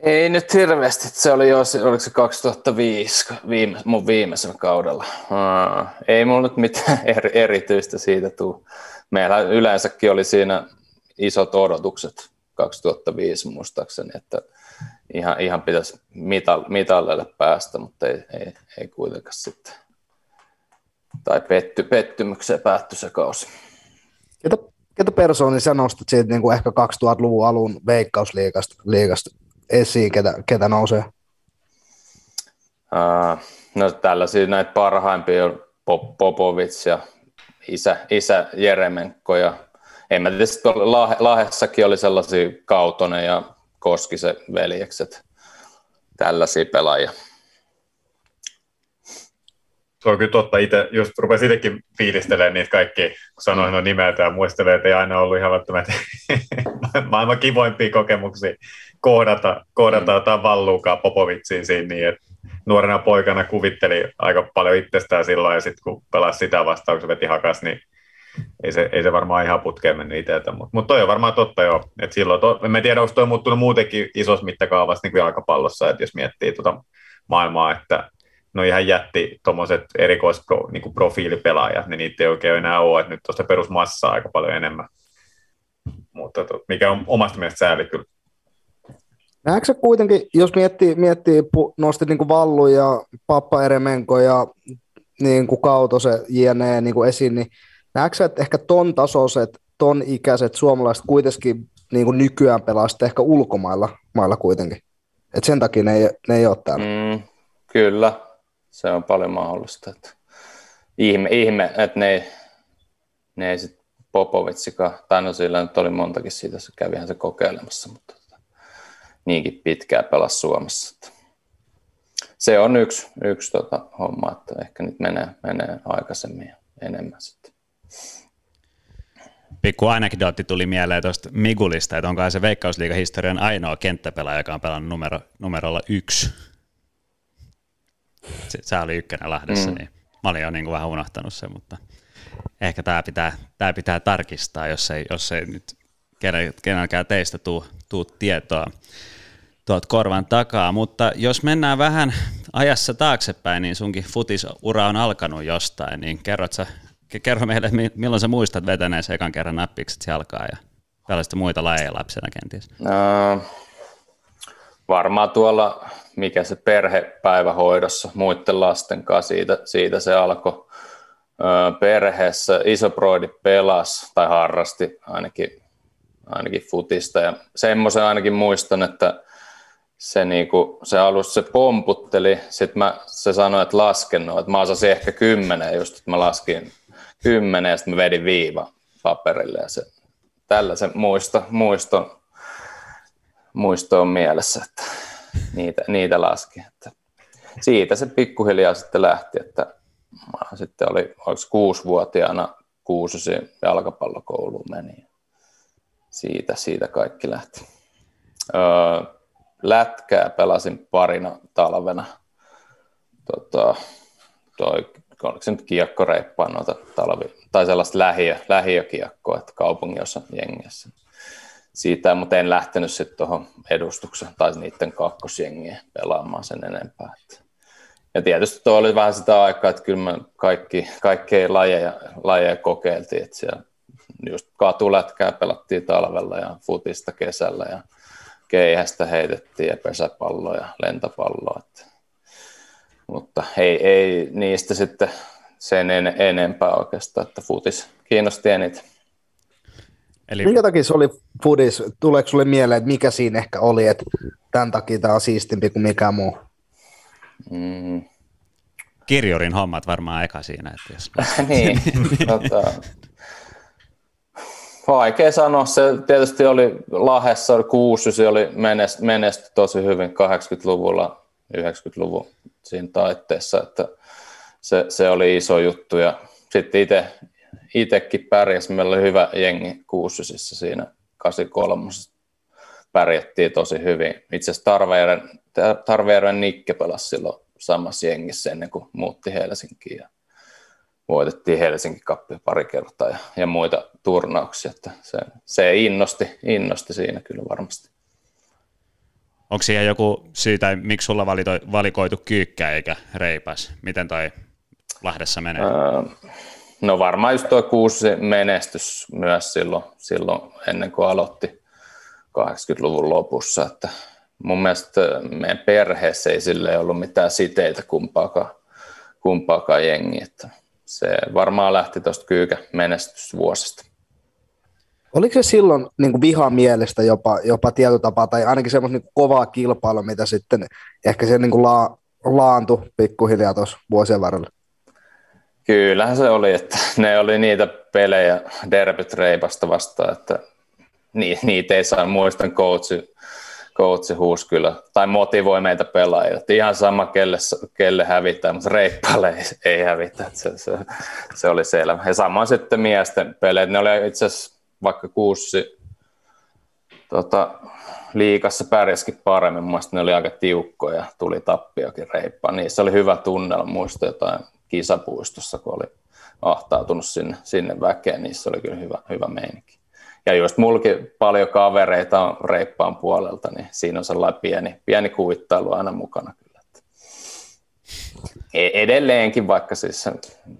Ei nyt hirveästi. Se oli jo, oliko se 2005 viime, mun viimeisellä kaudella. Uh, ei mulla nyt mitään eri, erityistä siitä tule. Meillä yleensäkin oli siinä isot odotukset 2005 muistaakseni, että ihan, ihan pitäisi mital, mitalleille päästä, mutta ei, ei, ei kuitenkaan sitten. Tai petty, pettymykseen päättyi se kausi. Ketä, ketä persooni sä nostat siitä niin kuin ehkä 2000-luvun alun veikkausliigasta liigasta esiin, ketä, ketä nousee? Uh, no tällaisia näitä parhaimpia on Popovic ja isä, isä Jeremenko ja en mä tiedä, Lahe, Lahessakin oli sellaisia Kautonen ja Koskisen veljekset, tällaisia pelaajia. Se on kyllä totta. Itse, just rupesin itsekin fiilistelemään niitä kaikki, kun sanoin no nimeltä ja muistelee, että ei aina ollut ihan välttämättä maailman kivoimpia kokemuksia kohdata, kohdata mm. jotain valluukaa Popovitsiin siinä niin, että nuorena poikana kuvitteli aika paljon itsestään silloin ja sitten kun pelasi sitä vastaan, kun se veti hakas, niin ei se, ei se varmaan ihan putkeen mennyt itseltä, mutta mut toi on varmaan totta jo, että silloin, to, en tiedä, onko toi muuttunut muutenkin isossa mittakaavassa niin kuin jalkapallossa, että jos miettii tuota maailmaa, että no ihan jätti tuommoiset erikoisprofiilipelaajat, niin, niin niitä ei oikein enää ole, että nyt tuosta perusmassaa aika paljon enemmän, mutta to, mikä on omasta mielestä sääli kyllä. Näetkö kuitenkin, jos miettii, miettii nostit niin kuin Vallu ja Pappa Eremenko ja niin kuin Kautose jne. Niin kuin esiin, niin näetkö että ehkä ton tasoiset, ton ikäiset suomalaiset kuitenkin niin kuin nykyään pelaa ehkä ulkomailla mailla kuitenkin? Et sen takia ne ei, ne ei ole täällä. Mm, kyllä, se on paljon mahdollista. Että ihme, ihme, että ne ne ei sitten Popovitsikaan, tai no sillä nyt oli montakin siitä, se kävihän se kokeilemassa, mutta niinkin pitkään pelasi Suomessa. Että se on yksi, yksi tota homma, että ehkä nyt menee, menee aikaisemmin ja enemmän sitten. Pikku anekdootti tuli mieleen tuosta Migulista, että onko se Veikkausliigan historian ainoa kenttäpelaaja, joka on pelannut numero, numerolla yksi. Se, se oli ykkönen Lahdessa, mm. niin mä olin jo niin kuin vähän unohtanut sen, mutta ehkä tämä pitää, tämä pitää tarkistaa, jos ei, jos ei nyt kenelläkään teistä tuu, tuu tietoa tuot korvan takaa, mutta jos mennään vähän ajassa taaksepäin, niin sunkin futisura on alkanut jostain, niin kerrot sä, kerro meille, milloin sä muistat vetäneensä ekan kerran nappikset jalkaa ja tällaista muita lajeja lapsena kenties? No, varmaan tuolla, mikä se perhepäivähoidossa muiden lasten kanssa, siitä, siitä se alkoi perheessä. Isoproidi pelasi tai harrasti ainakin, ainakin futista ja semmoisen ainakin muistan, että se, niinku, se alussa se pomputteli, sitten mä, se sanoi, että laskenut, että mä osasin ehkä kymmenen just, että mä laskin kymmenen ja sitten mä vedin viiva paperille ja se, tällaisen muisto, muisto, muisto on mielessä, että niitä, niitä laski. Että siitä se pikkuhiljaa sitten lähti, että sitten oli, oliko kuusivuotiaana kuusosi jalkapallokouluun meni. Siitä, siitä kaikki lähti. Öö, lätkää pelasin parina talvena. Tota, toi, oliko se nyt kiekkoreippaa noita talvi, tai sellaista lähiö, lähiökiekkoa, että kaupungin osa jengissä. Siitä, mutta en lähtenyt sitten tuohon edustukseen tai niiden kakkosjengiä pelaamaan sen enempää. Ja tietysti tuo oli vähän sitä aikaa, että kyllä me kaikki, kaikkea lajeja, lajeja kokeiltiin, että siellä just katulätkää pelattiin talvella ja futista kesällä ja keihästä heitettiin ja pesäpalloa ja lentopalloa. Että, mutta ei, ei niistä sitten sen en, enempää oikeastaan, että futis kiinnosti eniten. Eli... Minkä takia se oli fudis? Tuleeko sulle mieleen, että mikä siinä ehkä oli, että tämän takia tämä on siistimpi kuin mikä muu? Mm. Kirjurin hommat varmaan eka siinä. Että jos... niin, tota, Vaikea sanoa. Se tietysti oli Lahessa kuusi, se oli menesty, menesty tosi hyvin 80-luvulla, 90-luvun siinä taitteessa, että se, se oli iso juttu ja sitten itse itsekin pärjäsi. Meillä oli hyvä jengi kuusysissa siinä 83. Pärjättiin tosi hyvin. Itse asiassa Tarvejärven, Tarvejärven Nikke pelasi silloin samassa jengissä ennen kuin muutti Helsinkiin. Ja voitettiin Helsinki Cupia pari kertaa ja, ja muita turnauksia, että se, se innosti, innosti siinä kyllä varmasti. Onko siihen joku syy tai miksi sulla valito, valikoitu kyykkä eikä reipas? Miten toi Lahdessa menee? Öö, no varmaan just tuo kuusi menestys myös silloin, silloin ennen kuin aloitti 80-luvun lopussa, että mun mielestä meidän perheessä ei sille ollut mitään siteitä kumpaakaan, kumpaakaan jengi, että se varmaan lähti tuosta kyykä menestysvuosista. Oliko se silloin niin kuin vihan mielestä jopa, jopa tietotapa tai ainakin semmoista niin kovaa kilpailua, mitä sitten ehkä se niin kuin la, laantui pikkuhiljaa tuossa vuosien varrella? Kyllähän se oli, että ne oli niitä pelejä derbyt reipasta vastaan, että niitä ei saa muistan coachi, coachi huus kyllä, tai motivoi meitä pelaajia. Että ihan sama, kelle, kelle hävittää, mutta reippaalle ei, ei hävitä. Se, se, se, oli selvä. Ja samoin sitten miesten peleet, ne oli itse asiassa vaikka kuusi tota, liikassa pärjäskin paremmin, mun ne oli aika tiukkoja, tuli tappiokin reippaan. Niissä oli hyvä tunnella, muista jotain kisapuistossa, kun oli ahtautunut sinne, sinne väkeen, niissä oli kyllä hyvä, hyvä meininki. Ja just mullakin paljon kavereita on reippaan puolelta, niin siinä on sellainen pieni, pieni kuvittailu aina mukana kyllä. E-, edelleenkin, vaikka siis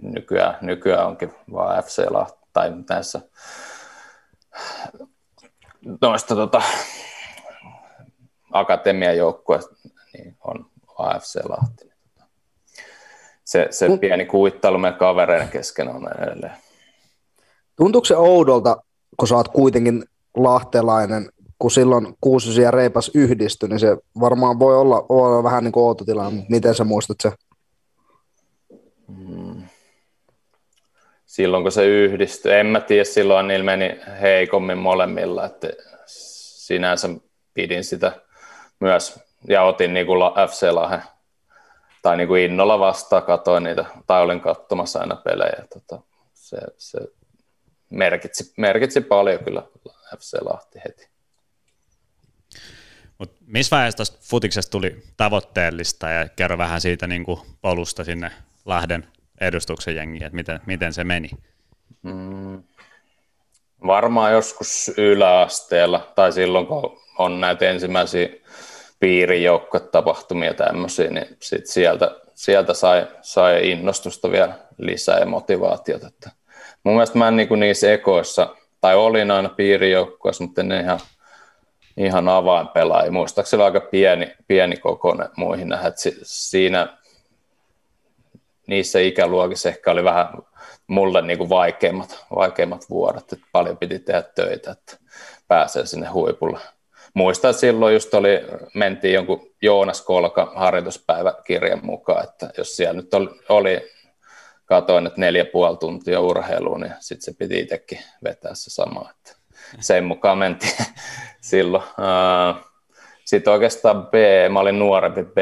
nykyään, nykyään onkin vaan FC Lahti, tai tässä noista tota, akatemian joukkueista niin on AFC Lahti. Se, se pieni kuvittelu meidän kavereiden kesken on edelleen. Tuntuuko se oudolta, kun sä oot kuitenkin lahtelainen, kun silloin kuusi ja reipas yhdistyi, niin se varmaan voi olla, olla vähän niin kuin outo tilanne. Miten sä muistat se? Mm silloin kun se yhdistyi. En mä tiedä, silloin niillä meni heikommin molemmilla, että sinänsä pidin sitä myös ja otin niin kuin FC Lahe tai niin kuin innolla vastaan, katoin niitä, tai olin katsomassa aina pelejä. Tota, se, se merkitsi, merkitsi paljon kyllä FC Lahti heti. Mut missä vaiheessa tuosta futiksesta tuli tavoitteellista ja kerro vähän siitä niin kuin polusta sinne Lahden edustuksen jengi, että miten, miten se meni? Mm, varmaan joskus yläasteella tai silloin, kun on näitä ensimmäisiä piirijoukkotapahtumia tämmöisiä, niin sit sieltä, sieltä sai, sai innostusta vielä lisää ja motivaatiota. Että mun mielestä mä en niin niissä ekoissa, tai olin aina piirijoukkoissa, mutta ne ihan, ihan avainpelaajia. Muistaakseni aika pieni, pieni kokoinen muihin nähdä, että siinä niissä ikäluokissa ehkä oli vähän mulle niin kuin vaikeimmat, vaikeimmat vuodet, että paljon piti tehdä töitä, että pääsee sinne huipulle. Muistan, silloin just oli, mentiin jonkun Joonas Kolka harjoituspäiväkirjan mukaan, että jos siellä nyt oli, oli katoin, että neljä puoli tuntia urheilua, niin sitten se piti itsekin vetää se sama. Että sen mukaan mentiin silloin. Sitten oikeastaan B, mä olin nuorempi B,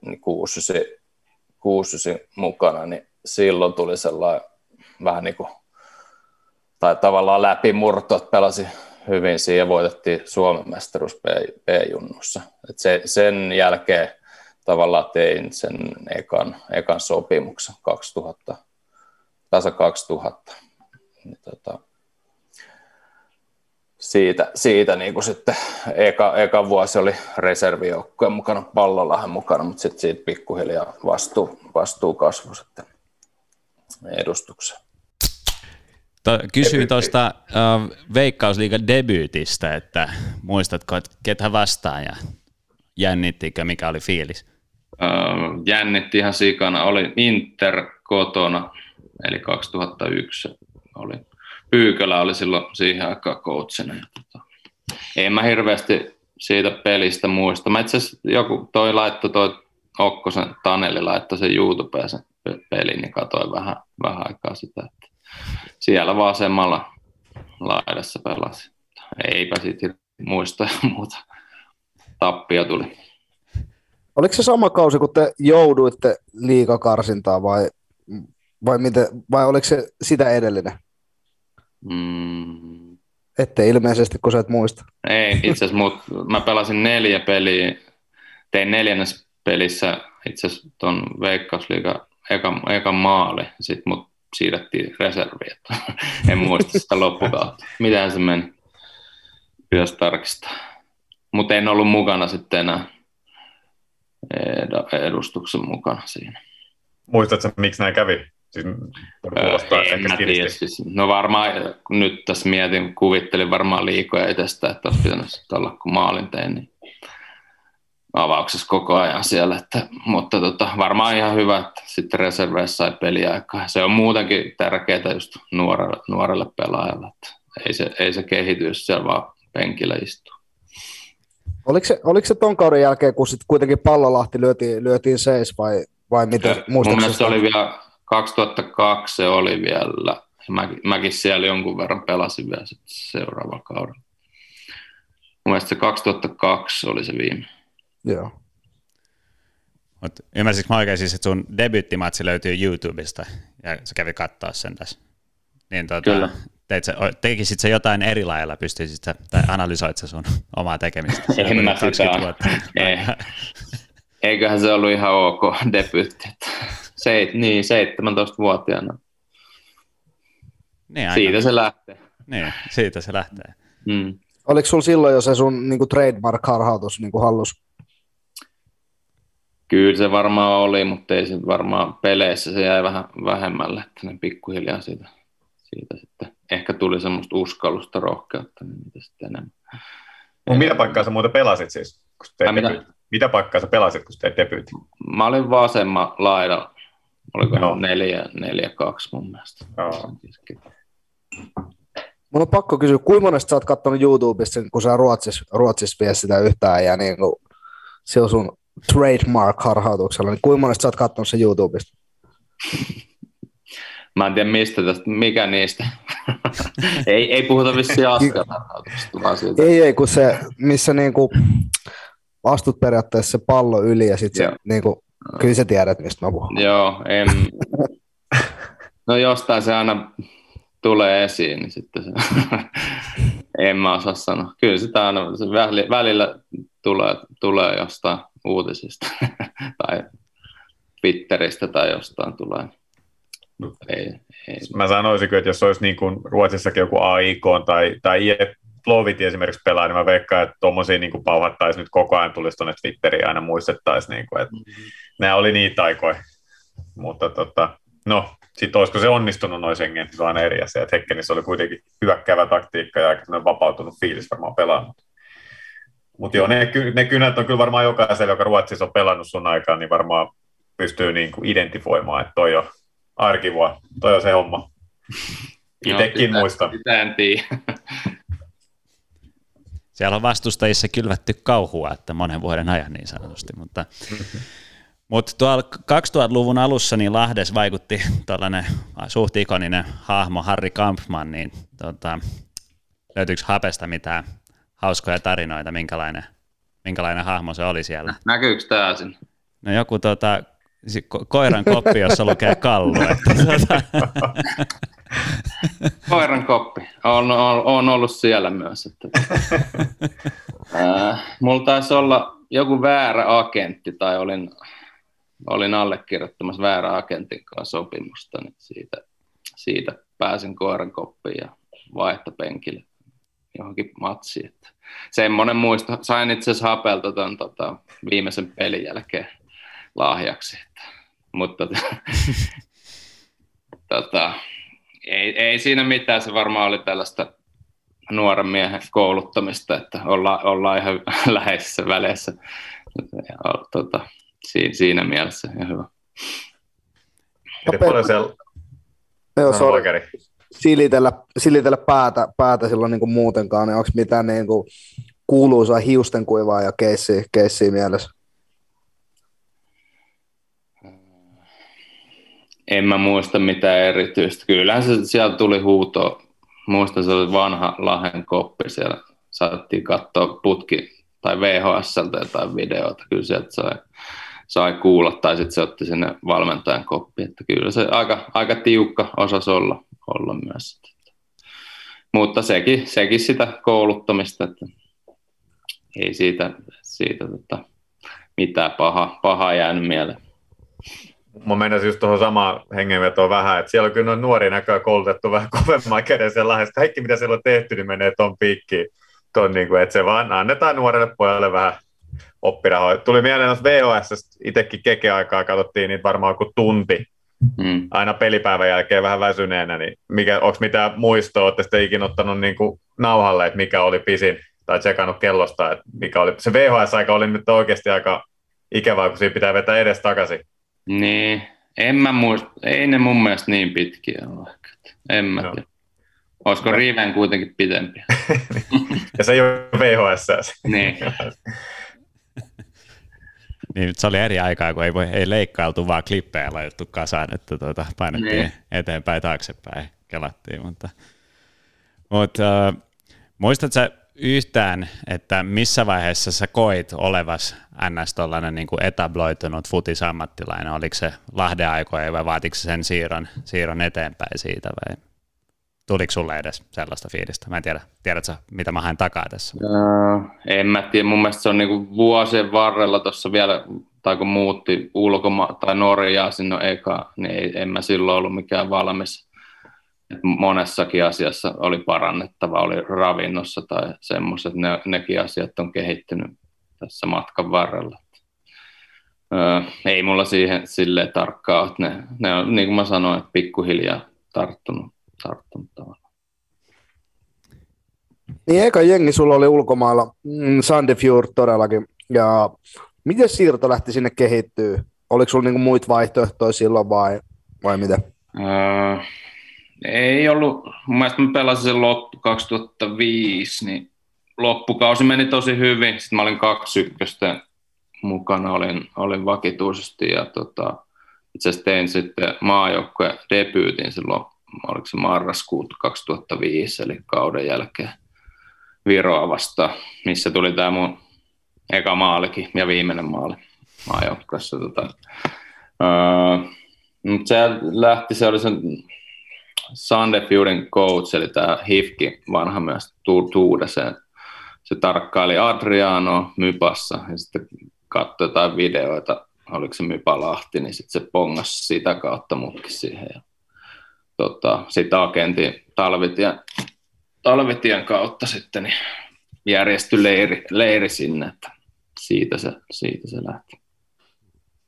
niin kuusi, kuusysin mukana, niin silloin tuli sellainen vähän niin kuin, tai tavallaan läpimurto, että pelasi hyvin siinä voitettiin Suomen mestaruus B-junnussa. Et se, sen jälkeen tavallaan tein sen ekan, ekan sopimuksen 2000, tasa 2000. Niin tota, siitä, siitä niin kuin sitten eka, eka vuosi oli reservijoukkojen mukana, pallollahan mukana, mutta sitten siitä pikkuhiljaa vastuu, vastuu kasvoi sitten edustukseen. Kysyin tuosta uh, Veikkausliigan debyytistä, että muistatko, että ketä vastaan ja jännittikö, mikä oli fiilis? Uh, jännitti ihan sikana. Oli Inter kotona, eli 2001 oli Pyykölä oli silloin siihen aikaan coachina. Tota, en mä hirveästi siitä pelistä muista. Mä itse joku toi laitto toi Okkosen Taneli laittoi sen YouTubeen sen pelin, niin katsoin vähän, vähän aikaa sitä, että siellä vasemmalla laidassa pelasi. Eipä siitä muista muuta. Tappia tuli. Oliko se sama kausi, kun te jouduitte liikakarsintaan vai, vai, miten, vai oliko se sitä edellinen? Mm. Ette ilmeisesti, kun sä et muista. Ei, itse asiassa mä pelasin neljä peliä, tein neljännes pelissä itse asiassa tuon Veikkausliigan ekan, ekan maali, sitten mut siirrettiin reserviin. en muista sitä loppukautta. Miten se meni? Pitäisi tarkistaa. Mutta en ollut mukana sitten enää edustuksen mukana siinä. Muistatko, miksi näin kävi? Siis, öö, en mä tiedä. Siis, no varmaan nyt tässä mietin, kuvittelin varmaan liikoja itsestä, että olisi pitänyt olla, kun maalin tein, niin avauksessa koko ajan siellä, että, mutta tota, varmaan ihan hyvä, että sitten reserveissä sai peliaikaa. Se on muutenkin tärkeää just nuorelle, nuorelle pelaajalle, että ei se, ei se kehity, jos siellä vaan penkillä istuu. Oliko se, oliko se ton kauden jälkeen, kun sitten kuitenkin pallolahti lyötiin, lyötiin seis vai, vai miten? Mun mielestä se oli vielä 2002 se oli vielä. Mä, mäkin siellä jonkun verran pelasin vielä sit seuraava kaudella. Mun mielestä se 2002 oli se viime. Joo. Mut ymmärsitkö mä oikein siis, että sun debyyttimatsi löytyy YouTubesta ja sä kävi katsoa sen tässä? Niin, tuota, Kyllä. Teit sä, tekisit sä jotain eri lailla, pystyisit sä, tai analysoit sä sun omaa tekemistä? en mä sitä. Ei. Eiköhän se ollut ihan ok debyytti. Seit, niin, 17-vuotiaana. Niin, siitä se lähtee. Niin, siitä se lähtee. Mm. Oliko sulla silloin jo se sun niin trademark-harhautus niin hallus? Kyllä se varmaan oli, mutta ei se varmaan peleissä se jäi vähän vähemmälle, että ne pikkuhiljaa siitä, siitä sitten ehkä tuli semmoista uskallusta, rohkeutta, niin mitä sitten enemmän. No, mitä paikkaa sä muuten pelasit siis? Kun teit mitä? mitä paikkaa sä pelasit, kun teit debyytin? Mä olin vasemma laidalla. Oliko no. neljä, neljä, kaksi mun mielestä. No. Mun on pakko kysyä, kuinka monesta sä oot katsonut YouTubesta, kun sä Ruotsissa, Ruotsissa vie sitä yhtään ja niin kuin, se on sun trademark-harhautuksella, niin kuinka monesta sä oot katsonut sen YouTubesta? Mä en tiedä mistä tästä, mikä niistä. ei, ei puhuta vissiin askelharhautuksesta, vaan siitä. Ei, ei, kun se, missä niinku astut periaatteessa se pallo yli ja sitten se, niinku, kyllä sä tiedät, mistä mä puhun. Joo, en... no jostain se aina tulee esiin, niin sitten se... en mä osaa sanoa. Kyllä sitä aina se välillä tulee, tulee jostain uutisista tai Twitteristä tai jostain tulee. Ei, ei. Mä sanoisin, että jos olisi niin kuin Ruotsissakin joku AIK tai, tai IF Flovit esimerkiksi pelaa, niin mä veikkaan, että tuommoisia niin pauhattaisiin nyt koko ajan, tulisi tuonne Twitteriin aina muistettaisiin, niin kuin, että mm-hmm. nämä oli niitä aikoja. Mutta tota, no, sitten olisiko se onnistunut noin sengen, se on aina eri asia. Että Hekkenissä oli kuitenkin hyökkäävä taktiikka ja aika vapautunut fiilis varmaan pelannut. Mutta joo, ne, ne kynät on kyllä varmaan jokaisella, joka Ruotsissa on pelannut sun aikaan, niin varmaan pystyy niin kuin identifoimaan, että toi on arkivua, toi on se homma. Itsekin no, muistan. Sitä en tiedä. Siellä on vastustajissa kylvätty kauhua, että monen vuoden ajan niin sanotusti, mutta mutta tuolla 2000-luvun alussa niin Lahdes vaikutti tällainen suht ikoninen hahmo Harry Kampman, niin tota, löytyykö Hapesta mitään hauskoja tarinoita, minkälainen, minkälainen hahmo se oli siellä? Näkyykö tämä sinne? No joku tota, ko- koiran koppi, jossa lukee kallu. Että, tota. koiran koppi. On, on, on, ollut siellä myös. Että, äh, mulla taisi olla joku väärä agentti, tai olin, olin allekirjoittamassa väärä agentin kanssa sopimusta, niin siitä, siitä pääsin koiran koppiin ja vaihtopenkille johonkin matsiin. Että semmoinen muisto. Sain itse asiassa hapelta ton, tota, viimeisen pelin jälkeen lahjaksi. Että, mutta tota, ei, ei siinä mitään, se varmaan oli tällaista nuoren miehen kouluttamista, että olla, ollaan ihan läheisissä väleissä. Ja, tota, siinä, siinä mielessä ihan hyvä. paljon siellä... Joo, silitellä, silitellä päätä, päätä silloin niin kuin muutenkaan, niin onko mitään niin kuin kuuluisaa hiusten kuivaa ja keissiä, keissiä mielessä? En mä muista mitään erityistä. Kyllähän se sieltä tuli huuto. Muista se oli vanha Lahen koppi. Siellä saatiin katsoa putki tai VHSltä jotain videoita. Kyllä sieltä sai, sai kuulla tai sitten se otti sinne valmentajan koppi. Että kyllä se aika, aika tiukka osas olla, olla myös. Mutta sekin, sekin sitä kouluttamista, että ei siitä, siitä tota, mitään paha, pahaa jäänyt mieleen. mä menisin just tuohon samaan hengenvetoon vähän, että siellä on kyllä nuori näköä koulutettu vähän kovemman käden sen lähes. Kaikki, mitä siellä on tehty, niin menee tuon piikkiin. Ton, niin kuin, että se vaan annetaan nuorelle pojalle vähän oppirahoja. Tuli mieleen noista VHS, itsekin keke-aikaa katsottiin niitä varmaan kuin tunti. Mm. Aina pelipäivän jälkeen vähän väsyneenä, niin mikä, onko mitään muistoa, olette sitten ikinä ottanut niin kuin nauhalle, että mikä oli pisin, tai tsekannut kellosta, että mikä oli, se VHS-aika oli nyt oikeasti aika ikävää, kun siinä pitää vetää edes takaisin. Niin, en mä muista, ei ne mun mielestä niin pitkiä ole. En mä tiedä. Olisiko no. Riven kuitenkin pidempi? ja se ei ole VHS. niin. niin se oli eri aikaa, kun ei, voi, ei leikkailtu, vaan klippejä laitettu kasaan, että tuota, painettiin niin. eteenpäin taaksepäin, kelattiin. Mutta, mutta uh, muistatko yhtään, että missä vaiheessa sä koit olevas ns. tollainen niin etabloitunut futisammattilainen? Oliko se Lahden aikoja vai vaatiko se sen siirron, siirron eteenpäin siitä vai tuliko sulle edes sellaista fiilistä? Mä en tiedä, tiedätkö mitä mä haen takaa tässä? Uh, en mä tiedä, mun mielestä se on niin vuosien varrella tuossa vielä, tai kun muutti ulkoma tai Norjaa sinne eka, niin en mä silloin ollut mikään valmis monessakin asiassa oli parannettava, oli ravinnossa tai semmoiset, ne, nekin asiat on kehittynyt tässä matkan varrella. Öö, ei mulla siihen silleen tarkkaa, että ne, ne on, niin kuin mä sanoin, että pikkuhiljaa tarttunut, tarttunut tavallaan. Niin eka jengi sulla oli ulkomailla, mm, Sandefjord todellakin, ja miten siirto lähti sinne kehittyy? Oliko sulla niinku muita vaihtoehtoja silloin vai, vai mitä? Öö, ei ollut, mun mielestä mä pelasin sen loppu 2005, niin loppukausi meni tosi hyvin. Sitten mä olin kaksi ykköstä mukana, olin, olin vakituisesti ja tota, itse asiassa tein sitten maajoukkojen debyytin silloin, oliko se marraskuuta 2005, eli kauden jälkeen Viroa vastaan, missä tuli tämä mun eka maalikin ja viimeinen maali maajoukkoissa. Tota. Mutta se lähti, se oli sen Sandefjordin coach, eli tämä Hifki, vanha myös Tuudeseen, se tarkkaili Adriano Mypassa ja sitten katsoi jotain videoita, oliko se Mypa Lahti, niin sitten se pongasi sitä kautta mutkin siihen. Tota, sitten agentin talvitien, talvitien kautta sitten niin järjestyi leiri, leiri sinne, että siitä se, siitä se lähti.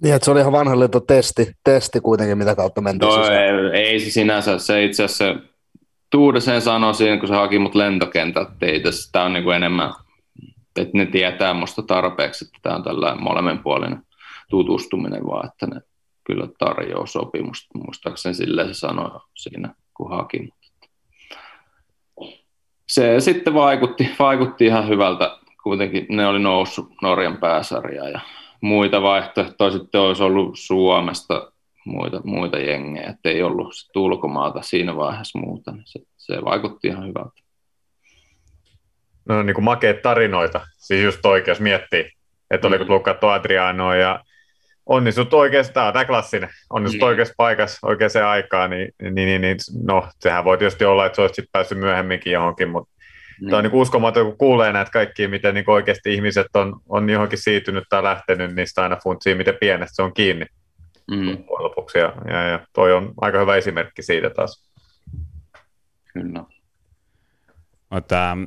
Niin, että se oli ihan vanha testi, testi kuitenkin, mitä kautta mentiin no, ei, ei, se sinänsä, se itse asiassa Tuudesen sanoi siinä, kun se haki mut lentokentältä, että tämä on niin kuin enemmän, että ne tietää musta tarpeeksi, että tämä on tällainen molemminpuolinen tutustuminen vaan, että ne kyllä tarjoaa sopimusta. Muistaakseni silleen se sanoi siinä, kun haki. Se sitten vaikutti, vaikutti ihan hyvältä. Kuitenkin ne oli noussut Norjan pääsarjaa ja muita vaihtoehtoja sitten olisi ollut Suomesta muita, muita jengejä, että ei ollut ulkomaata siinä vaiheessa muuta, niin se, se vaikutti ihan hyvältä. No niin kuin makeet tarinoita, siis just oikeus miettii, että oliko mm. tullut katsoa Adrianoa ja onnistut oikeastaan, tämä klassinen, onnistut mm. oikeassa paikassa oikeaan aikaan, niin, niin, niin, niin, no sehän voi tietysti olla, että se olisi päässyt myöhemminkin johonkin, mutta niin. Tämä on niin uskomaton, kun kuulee näitä kaikkia, miten niin oikeasti ihmiset on, on johonkin siirtynyt tai lähtenyt, niistä aina funtsii, miten pienestä se on kiinni mm. lopuksi. Ja, ja, ja toi on aika hyvä esimerkki siitä taas. Kyllä. Mutta ähm,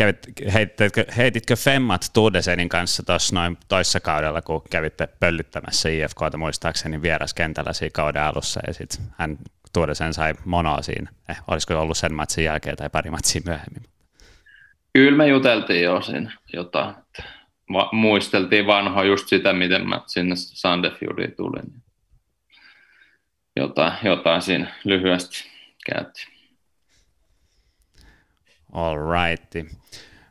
kävit, heititkö, heititkö Femmat Tuudesenin kanssa tuossa noin toissa kaudella, kun kävitte pöllyttämässä IFKta muistaakseni vieraskentällä siinä kauden alussa, ja sitten hän Tuudesen sai monoa siinä. Eh, olisiko ollut sen matsin jälkeen tai pari matsia myöhemmin? Kyllä me juteltiin jo siinä jotain. Va- muisteltiin vanhoa just sitä, miten mä sinne Sandefjordiin tulin. Jotain, jotain siinä lyhyesti käytiin. All right.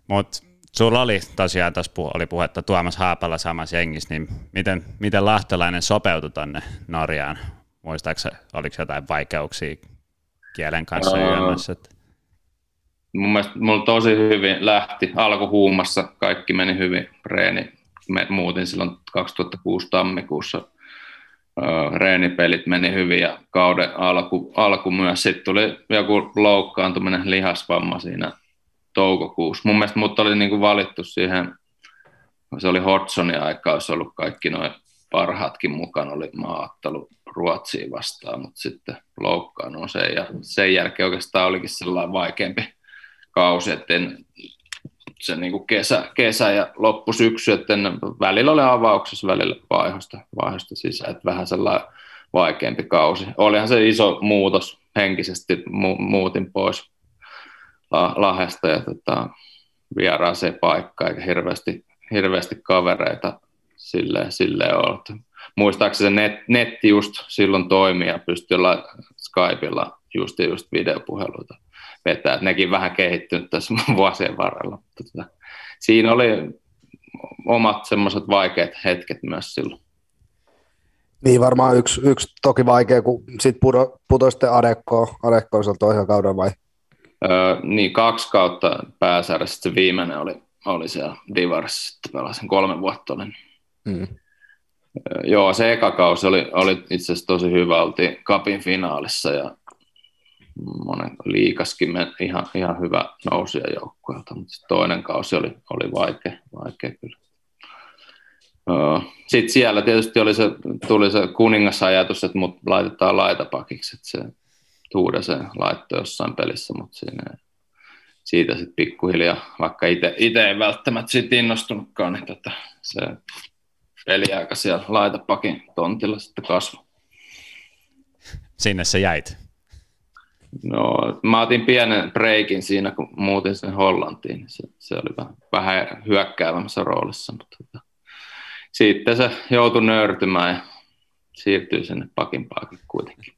Mutta sulla oli tosiaan tuossa oli puhetta Tuomas Haapalla samassa jengissä, niin miten, miten lahtelainen sopeutui tuonne Norjaan? Muistaakseni, oliko jotain vaikeuksia kielen kanssa no, Että mun mielestä mulla tosi hyvin lähti alkuhuumassa, kaikki meni hyvin reeni. Me muutin silloin 2006 tammikuussa. Reenipelit meni hyvin ja kauden alku, alku myös. Sitten tuli joku loukkaantuminen, lihasvamma siinä toukokuussa. Mun mielestä mut oli niinku valittu siihen, se oli Hodsonin aikaa, olisi ollut kaikki noin parhaatkin mukana, oli maaottelu Ruotsiin vastaan, mutta sitten loukkaannut sen ja sen jälkeen oikeastaan olikin sellainen vaikeampi kausi, että en, se niin kuin kesä, kesä ja loppusyksy, että välillä oli avauksessa, välillä vaihosta, vaihosta sisään, että vähän sellainen vaikeampi kausi. Olihan se iso muutos henkisesti, mu- muutin pois la- Lahesta ja tota, vieraaseen paikkaan, eikä hirveästi, hirveästi kavereita silleen, silleen ollut. Muistaakseni se net, netti just silloin toimii ja pystyi Skypeilla just, just videopuheluita vetää. Et nekin vähän kehittynyt tässä vuosien varrella. Tota, siinä oli omat semmoiset vaikeat hetket myös silloin. Niin varmaan yksi, yksi toki vaikea, kun sitten puto, puto sitten Adekko, Adekko toisella kaudella vai? Öö, niin, kaksi kautta pääsarjassa, se viimeinen oli, oli siellä Divarissa, sitten pelasin kolme vuotta olin. Mm. Öö, joo, se eka kausi oli, oli itse asiassa tosi hyvä, oltiin kapin finaalissa ja monen liikaskin ihan, ihan hyvä nousia joukkueelta, mutta toinen kausi oli, oli vaikea, vaikea kyllä. Sitten siellä tietysti oli se, tuli se kuningasajatus, että mut laitetaan laitapakiksi, että se Tuude se laittoi jossain pelissä, mutta siinä, siitä sitten pikkuhiljaa, vaikka itse ei välttämättä siitä innostunutkaan, niin tota, se peliaika siellä laitapakin tontilla sitten kasvoi. Sinne se jäit? No, mä otin pienen breikin siinä, kun muutin sen Hollantiin. Niin se, se oli vähän, vähän hyökkäävämmässä roolissa, mutta tota, sitten se joutui nöyrtymään ja siirtyi sinne pakin kuitenkin.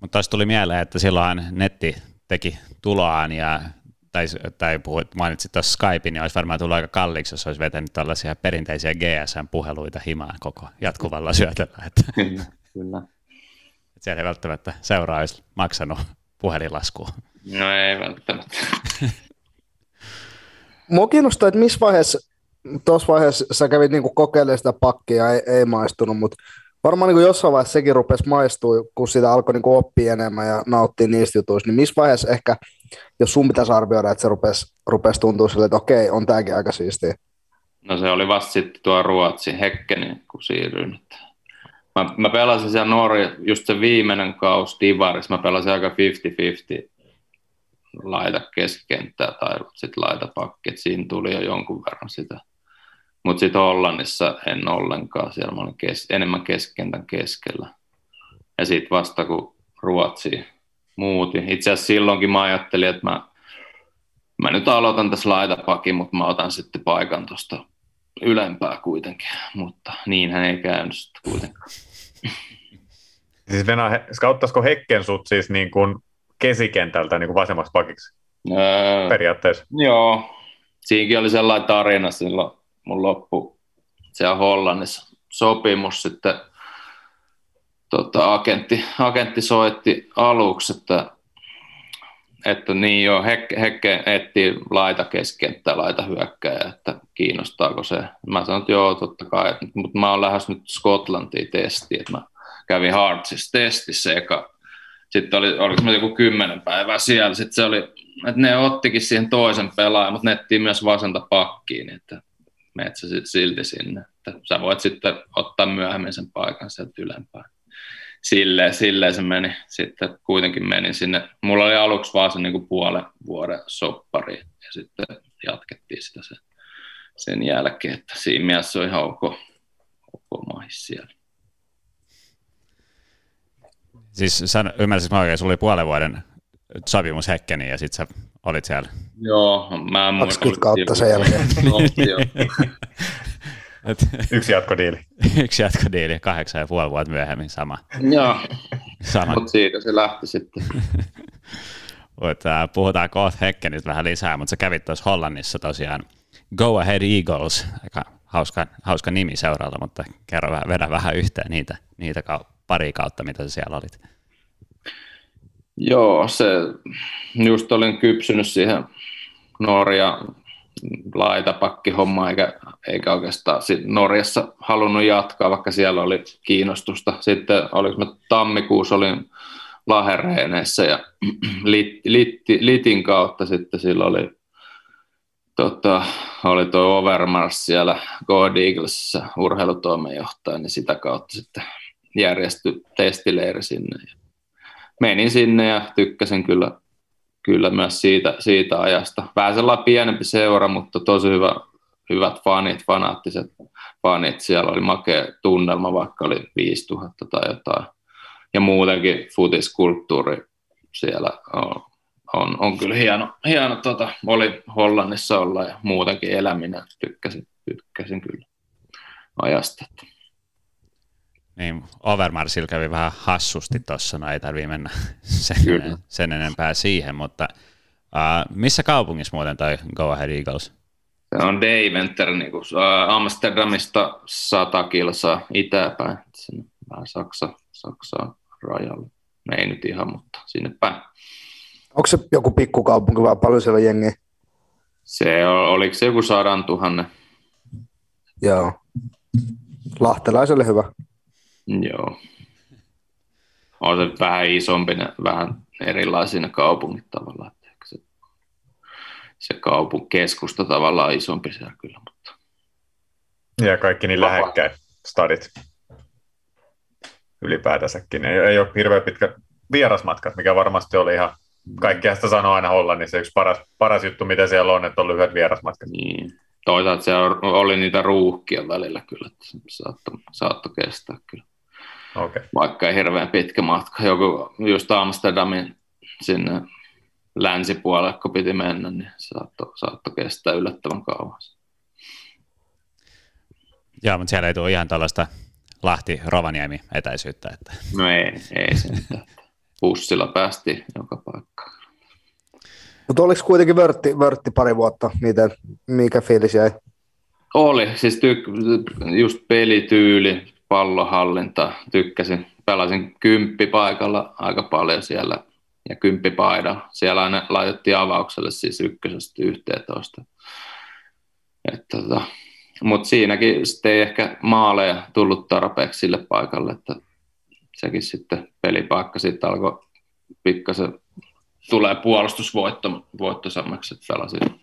Mutta taas tuli mieleen, että silloin netti teki tuloaan ja tai, tai puhuit, mainitsit tuossa Skypein, niin olisi varmaan tullut aika kalliiksi, jos olisi vetänyt tällaisia perinteisiä GSM-puheluita himaan koko jatkuvalla syötöllä. Että, kyllä, kyllä. Että siellä ei välttämättä seuraa olisi maksanut puhelinlaskua. No ei välttämättä. Mua kiinnostaa, että missä vaiheessa, tuossa vaiheessa sä kävit niinku kokeilemaan sitä pakkia, ei, ei maistunut, mutta varmaan niin kuin jossain vaiheessa sekin rupesi maistua, kun sitä alkoi niin kuin oppia enemmän ja nauttia niistä jutuista, niin missä vaiheessa ehkä, jos sun pitäisi arvioida, että se rupesi, rupesi tuntua sille, että okei, on tämäkin aika siistiä? No se oli vasta sitten tuo Ruotsi Hekkeni, kun siirryin. Mä, mä pelasin siellä Norja, just se viimeinen kaus Divarissa, mä pelasin aika 50-50 laita keskikenttää tai sitten laita pakki, että siinä tuli jo jonkun verran sitä mutta sitten Hollannissa en ollenkaan, siellä mä olin kes- enemmän keskentän keskellä. Ja sitten vasta kun Ruotsi muuti. Itse asiassa silloinkin mä ajattelin, että mä, mä nyt aloitan tässä laitapakin, mutta mä otan sitten paikan tuosta ylempää kuitenkin. Mutta niinhän ei käynyt sitten kuitenkaan. Siis Venä, skauttaisiko Hekken sut siis niin kuin kesikentältä niin kuin vasemmaksi pakiksi? Öö, Periaatteessa. Joo. Siinäkin oli sellainen tarina silloin mun loppu siellä Hollannissa sopimus sitten tota, agentti, agentti soitti aluksi, että, että niin joo, Hekke, etti laita keskenttää, laita hyökkää, että kiinnostaako se. Mä sanoin, että joo, totta kai, mutta mä oon lähes nyt Skotlantiin testiin, että mä kävin Hartsissa testissä eka. Sitten oli, oliko se joku kymmenen päivää siellä, sitten se oli, että ne ottikin siihen toisen pelaajan, mutta nettiin myös vasenta pakkiin, että menet sä silti sinne. Että sä voit sitten ottaa myöhemmin sen paikan sieltä ylempään. Silleen, silleen se meni. Sitten kuitenkin menin sinne. Mulla oli aluksi vaan se niin puolen vuoden soppari ja sitten jatkettiin sitä sen, sen jälkeen, että siinä mielessä on ihan ok, ok mahis siellä. Siis sä ymmärsit mä oikein, sulla oli puolen vuoden sopimus Hekkeni ja sitten sä olit siellä. Joo, mä en 20 kautta sen jälkeen. Et, yksi jatkodiili. yksi jatkodiili, kahdeksan ja puoli vuotta myöhemmin sama. Joo, mutta siitä se lähti sitten. Mut, äh, puhutaan kohta Hekkenistä vähän lisää, mutta sä kävit tuossa Hollannissa tosiaan Go Ahead Eagles, aika hauska, hauska nimi seuralta, mutta kerro vähän, vedä vähän yhteen niitä, niitä pari kautta, mitä sä siellä olit. Joo, se just olin kypsynyt siihen Norja laitapakkihomma, eikä, eikä oikeastaan sit Norjassa halunnut jatkaa, vaikka siellä oli kiinnostusta. Sitten oliko mä tammikuussa olin Lahereeneissä ja lit, lit, Litin kautta sitten sillä oli tota, oli tuo Overmars siellä Go Eaglesissa urheilutoimenjohtaja, niin sitä kautta sitten järjestyi testileiri sinne. Menin sinne ja tykkäsin kyllä, kyllä myös siitä, siitä ajasta. Vähän sellainen pienempi seura, mutta tosi hyvä, hyvät fanit, fanaattiset fanit. Siellä oli makea tunnelma, vaikka oli 5000 tai jotain. Ja muutenkin futiskulttuuri siellä on, on, on kyllä hieno. hieno tota, oli Hollannissa olla ja muutenkin eläminen. Tykkäsin, tykkäsin kyllä ajasta. Niin, Overmarsilla kävi vähän hassusti tuossa, no ei tarvitse mennä sen, sen enempää siihen, mutta uh, missä kaupungissa muuten toi Go Ahead Eagles? Se on Deventer, niin kuin, uh, Amsterdamista 100 kilsaa itäpäin, sinne vähän Saksa, Saksaa rajalle. No ei nyt ihan, mutta sinne päin. Onko se joku pikkukaupunki vai paljon siellä jengiä? Se on, oliko se joku sadan tuhannen? Joo. Lahtelaiselle hyvä. Joo. On se vähän isompi, vähän erilaisia kaupungit tavallaan. Se, se kaupunkeskusta tavallaan isompi siellä kyllä. Mutta... Ja kaikki niin lähekkäin stadit ylipäätänsäkin. Ei, ei ole hirveän pitkä vierasmatkat, mikä varmasti oli ihan, kaikkea sitä sanoo aina Hollannissa, yksi paras, paras juttu, mitä siellä on, että on lyhyet vierasmatkat. Niin. Toisaalta se oli niitä ruuhkia välillä kyllä, että se saattoi, saattoi kestää kyllä. Okay. Vaikka ei hirveän pitkä matka. Joku just Amsterdamin sinne länsipuolelle, kun piti mennä, niin saattoi, saattoi kestää yllättävän kauan. Joo, mutta siellä ei tule ihan tällaista Lahti-Rovaniemi etäisyyttä. Että. No ei, ei se mitään. Bussilla päästi joka paikkaan. Mutta oliko kuitenkin vörtti, vörtti pari vuotta? Miten, mikä fiilis jäi? Oli, siis tyk- just pelityyli, pallohallinta, tykkäsin. Pelasin kymppipaikalla aika paljon siellä ja kymppipaida. Siellä aina laitettiin avaukselle siis ykkösestä 11. tota, Mutta siinäkin sitten ei ehkä maaleja tullut tarpeeksi sille paikalle, että sekin sitten pelipaikka sitten alkoi pikkasen tulee puolustusvoittosammaksi, että pelasin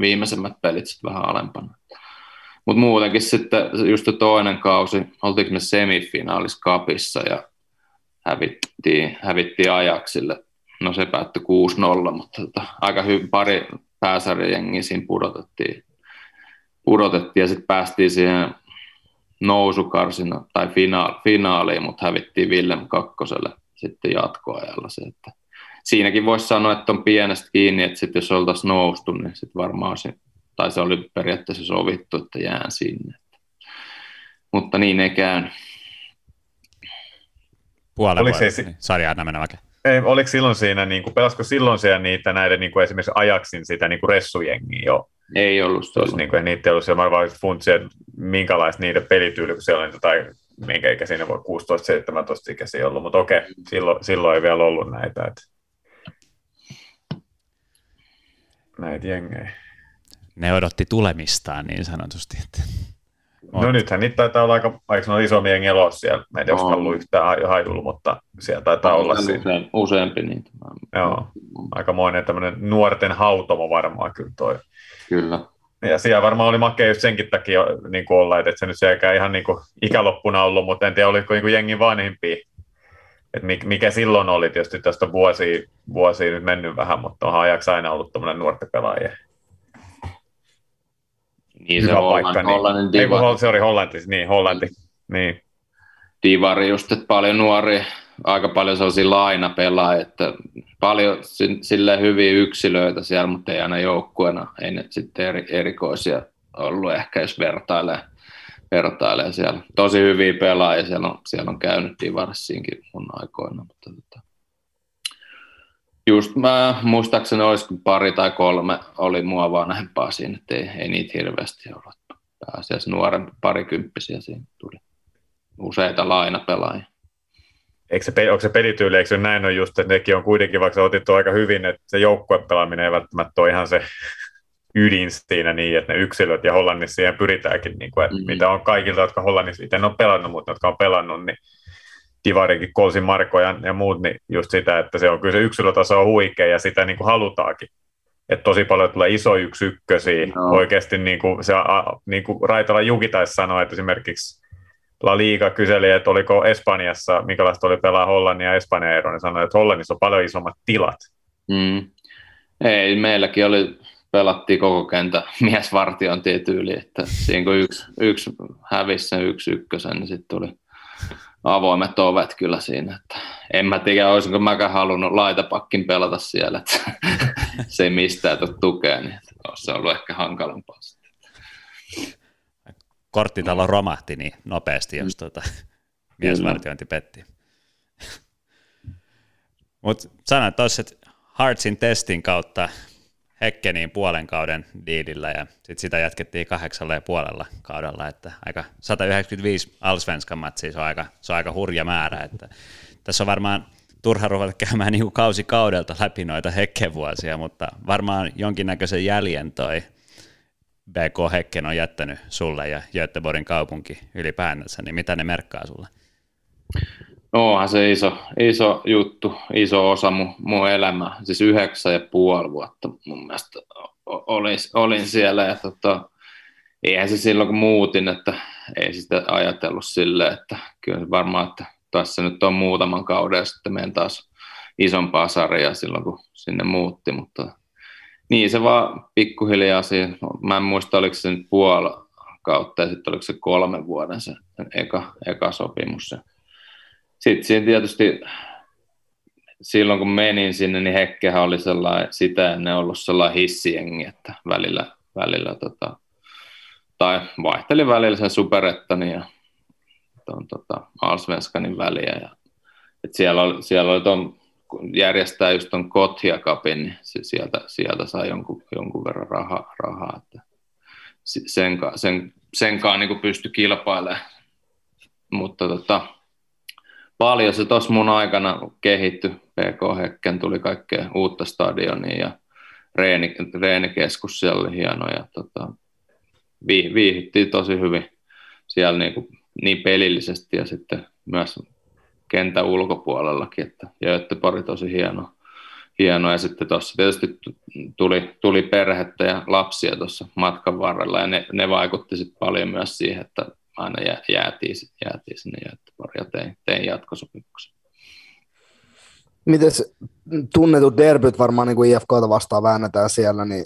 viimeisemmät pelit sitten vähän alempana. Mutta muutenkin sitten just toinen kausi, oltiinko me semifinaalis kapissa ja hävittiin, hävittiin ajaksille. No se päättyi 6-0, mutta tota, aika hyvin pari pääsarjajengiä siinä pudotettiin. pudotettiin ja sitten päästiin siihen nousukarsina tai fina- finaaliin, mutta hävittiin Willem kakkoselle sitten jatkoajalla se, että siinäkin voisi sanoa, että on pienestä kiinni, että sit jos oltaisiin noustu, niin sitten varmaan se tai se oli periaatteessa sovittu, että jään sinne. Mutta niin ei käynyt. Puolen Oliko vuoden, se... niin, sarja aina mennä Ei, oliko silloin siinä, niin kuin, pelasko silloin siellä niitä näiden niin kuin esimerkiksi ajaksin sitä niin kuin ressujengiä jo? Ei ollut silloin. Niin kuin, niitä ei ollut siellä, mä vaan funtsin, että minkälaista niiden pelityyli, kun siellä on tai minkä ikä siinä voi 16-17 ikäisiä ollut, mutta okei, silloin, silloin ei vielä ollut näitä. Että... Näitä jengejä ne odotti tulemistaan niin sanotusti. Että... No nythän niitä taitaa olla aika, aika isompi jengi elossa siellä. Mä en tiedä, onko ollut yhtään haidulla, mutta siellä taitaa olla usein, siinä. Useampi niitä. Joo, aikamoinen tämmöinen nuorten hautomo varmaan kyllä toi. Kyllä. Ja siellä varmaan oli makea just senkin takia niin kuin olla, että se nyt sielläkään ihan niin kuin ikäloppuna ollut, mutta en tiedä, oliko niin kuin jengin vanhempia. Et mikä silloin oli, tietysti tästä vuosia, vuosia nyt mennyt vähän, mutta onhan ajaksi aina ollut tämmöinen nuorten pelaajia. Niin se on paikka, niin. Hollannin divari. Ei, kun se oli Hollanti, niin Hollanti. Niin. Divari just, että paljon nuoria, aika paljon sellaisia lainapelaajia, että paljon sille hyviä yksilöitä siellä, mutta ei aina joukkueena, ei ne sitten eri, erikoisia ollut ehkä, jos vertailee, vertailee siellä. Tosi hyviä pelaajia siellä on, siellä on käynyt Divarissinkin mun aikoina, mutta tota, Just mä muistaakseni olisi pari tai kolme oli mua vanhempaa siinä, että ei, ei niitä hirveästi ollut. Pääasiassa nuoren parikymppisiä siinä tuli. Useita lainapelaajia. Eikö se, onko se pelityyli, eikö se näin on just, että nekin on kuitenkin, vaikka otettu aika hyvin, että se joukkuepelaaminen ei välttämättä ole ihan se ydin siinä niin, että ne yksilöt ja Hollannissa siihen pyritäänkin, niin kuin, että mm-hmm. mitä on kaikilta, jotka Hollannissa itse on pelannut, mutta jotka on pelannut, niin Divarikin, Kolsin Marko ja, ja muut, niin just sitä, että se on kyllä se yksilötaso on huikea ja sitä niin kuin halutaankin. että tosi paljon tulee iso yksi ykkösiä. No. Oikeasti niin kuin se, niin kuin Raitala Juki taisi sanoa, että esimerkiksi La Liga kyseli, että oliko Espanjassa, minkälaista oli pelaa Hollannin ja Espanjan ero, niin sanoi, että Hollannissa on paljon isommat tilat. Mm. Ei, meilläkin oli, pelattiin koko kentä miesvartiointia tyyli, että siinä kun yksi, yksi hävisi sen yksi ykkösen, niin sitten tuli avoimet ovet kyllä siinä. Että en mä tiedä, olisinko mäkään halunnut laitapakkin pelata siellä, että se ei mistään tule tukea, niin olisi ollut ehkä hankalampaa. Korttitalo romahti niin nopeasti, jos tuota, miesvartiointi petti. Mutta sanoit tuossa, että Heartsin testin kautta Hekkeniin puolen kauden diidillä ja sitten sitä jatkettiin kahdeksalla ja puolella kaudella, että aika 195 Allsvenskan matsia, se on aika, se on aika hurja määrä, että tässä on varmaan turha ruveta käymään niin kausi kaudelta läpi noita hekkevuosia, mutta varmaan jonkinnäköisen jäljen toi BK Hekken on jättänyt sulle ja Göteborgin kaupunki ylipäänsä, niin mitä ne merkkaa sulle? Onhan se iso, iso juttu, iso osa mun, mun elämää, siis yhdeksän ja puoli vuotta mun mielestä olin, olin siellä. Ja tota, eihän se silloin kun muutin, että ei sitä ajatellut silleen, että kyllä varmaan, että tässä nyt on muutaman kauden ja sitten menen taas isompaa sarjaa silloin kun sinne muutti, mutta niin se vaan pikkuhiljaa siinä, mä en muista oliko se nyt puoli kautta ja sitten oliko se kolmen vuoden se eka, eka sopimus. Sitten siinä tietysti silloin kun menin sinne, niin Hekkehän oli sellainen, sitä ennen ollut sellainen hissiengi, että välillä, välillä tota, tai vaihteli välillä sen superettani ja tuon tota, Alsvenskanin väliä. Ja, et siellä, oli, siellä oli ton, järjestää just tuon Kothia Cupin, niin sieltä, sieltä sai jonkun, jonkun verran rahaa. rahaa että sen, sen, senkaan niin pystyi kilpailemaan. Mutta tota, paljon se tuossa mun aikana kehittyi. PK Hekken tuli kaikkea uutta stadionia ja reeni, reenikeskus siellä oli hieno ja tota, viihyttiin tosi hyvin siellä niin, kuin, niin pelillisesti ja sitten myös kentän ulkopuolellakin, että Göteborg tosi hieno, hieno. ja sitten tuossa tietysti tuli, tuli perhettä ja lapsia tuossa matkan varrella ja ne, ne vaikutti sitten paljon myös siihen, että aina jää, jäätiin, jäätiin sinne Göteborg ja tein, tein jatkosopimuksen. Miten tunnetut derbyt varmaan niin kuin IFKta vastaan väännetään siellä, niin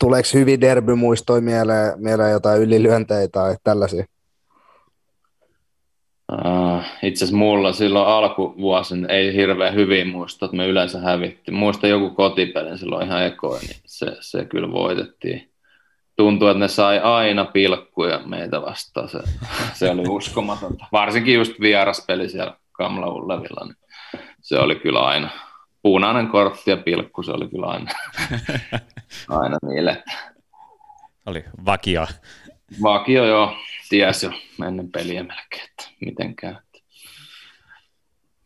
tuleeko hyvin derbymuistoja mieleen, mieleen jotain ylilyöntejä tai tällaisia? Uh, itse asiassa mulla silloin alkuvuosin ei hirveän hyvin muista, että me yleensä hävittiin. Muista joku kotipelin silloin ihan ekoin, niin se, se kyllä voitettiin tuntuu, että ne sai aina pilkkuja meitä vastaan. Se, se oli uskomatonta. Varsinkin just vieraspeli siellä Kamla Ullevilla, niin se oli kyllä aina punainen kortti ja pilkku, se oli kyllä aina, aina niille. Oli vakio. Vakio joo, ties jo ennen peliä melkein, että miten käy.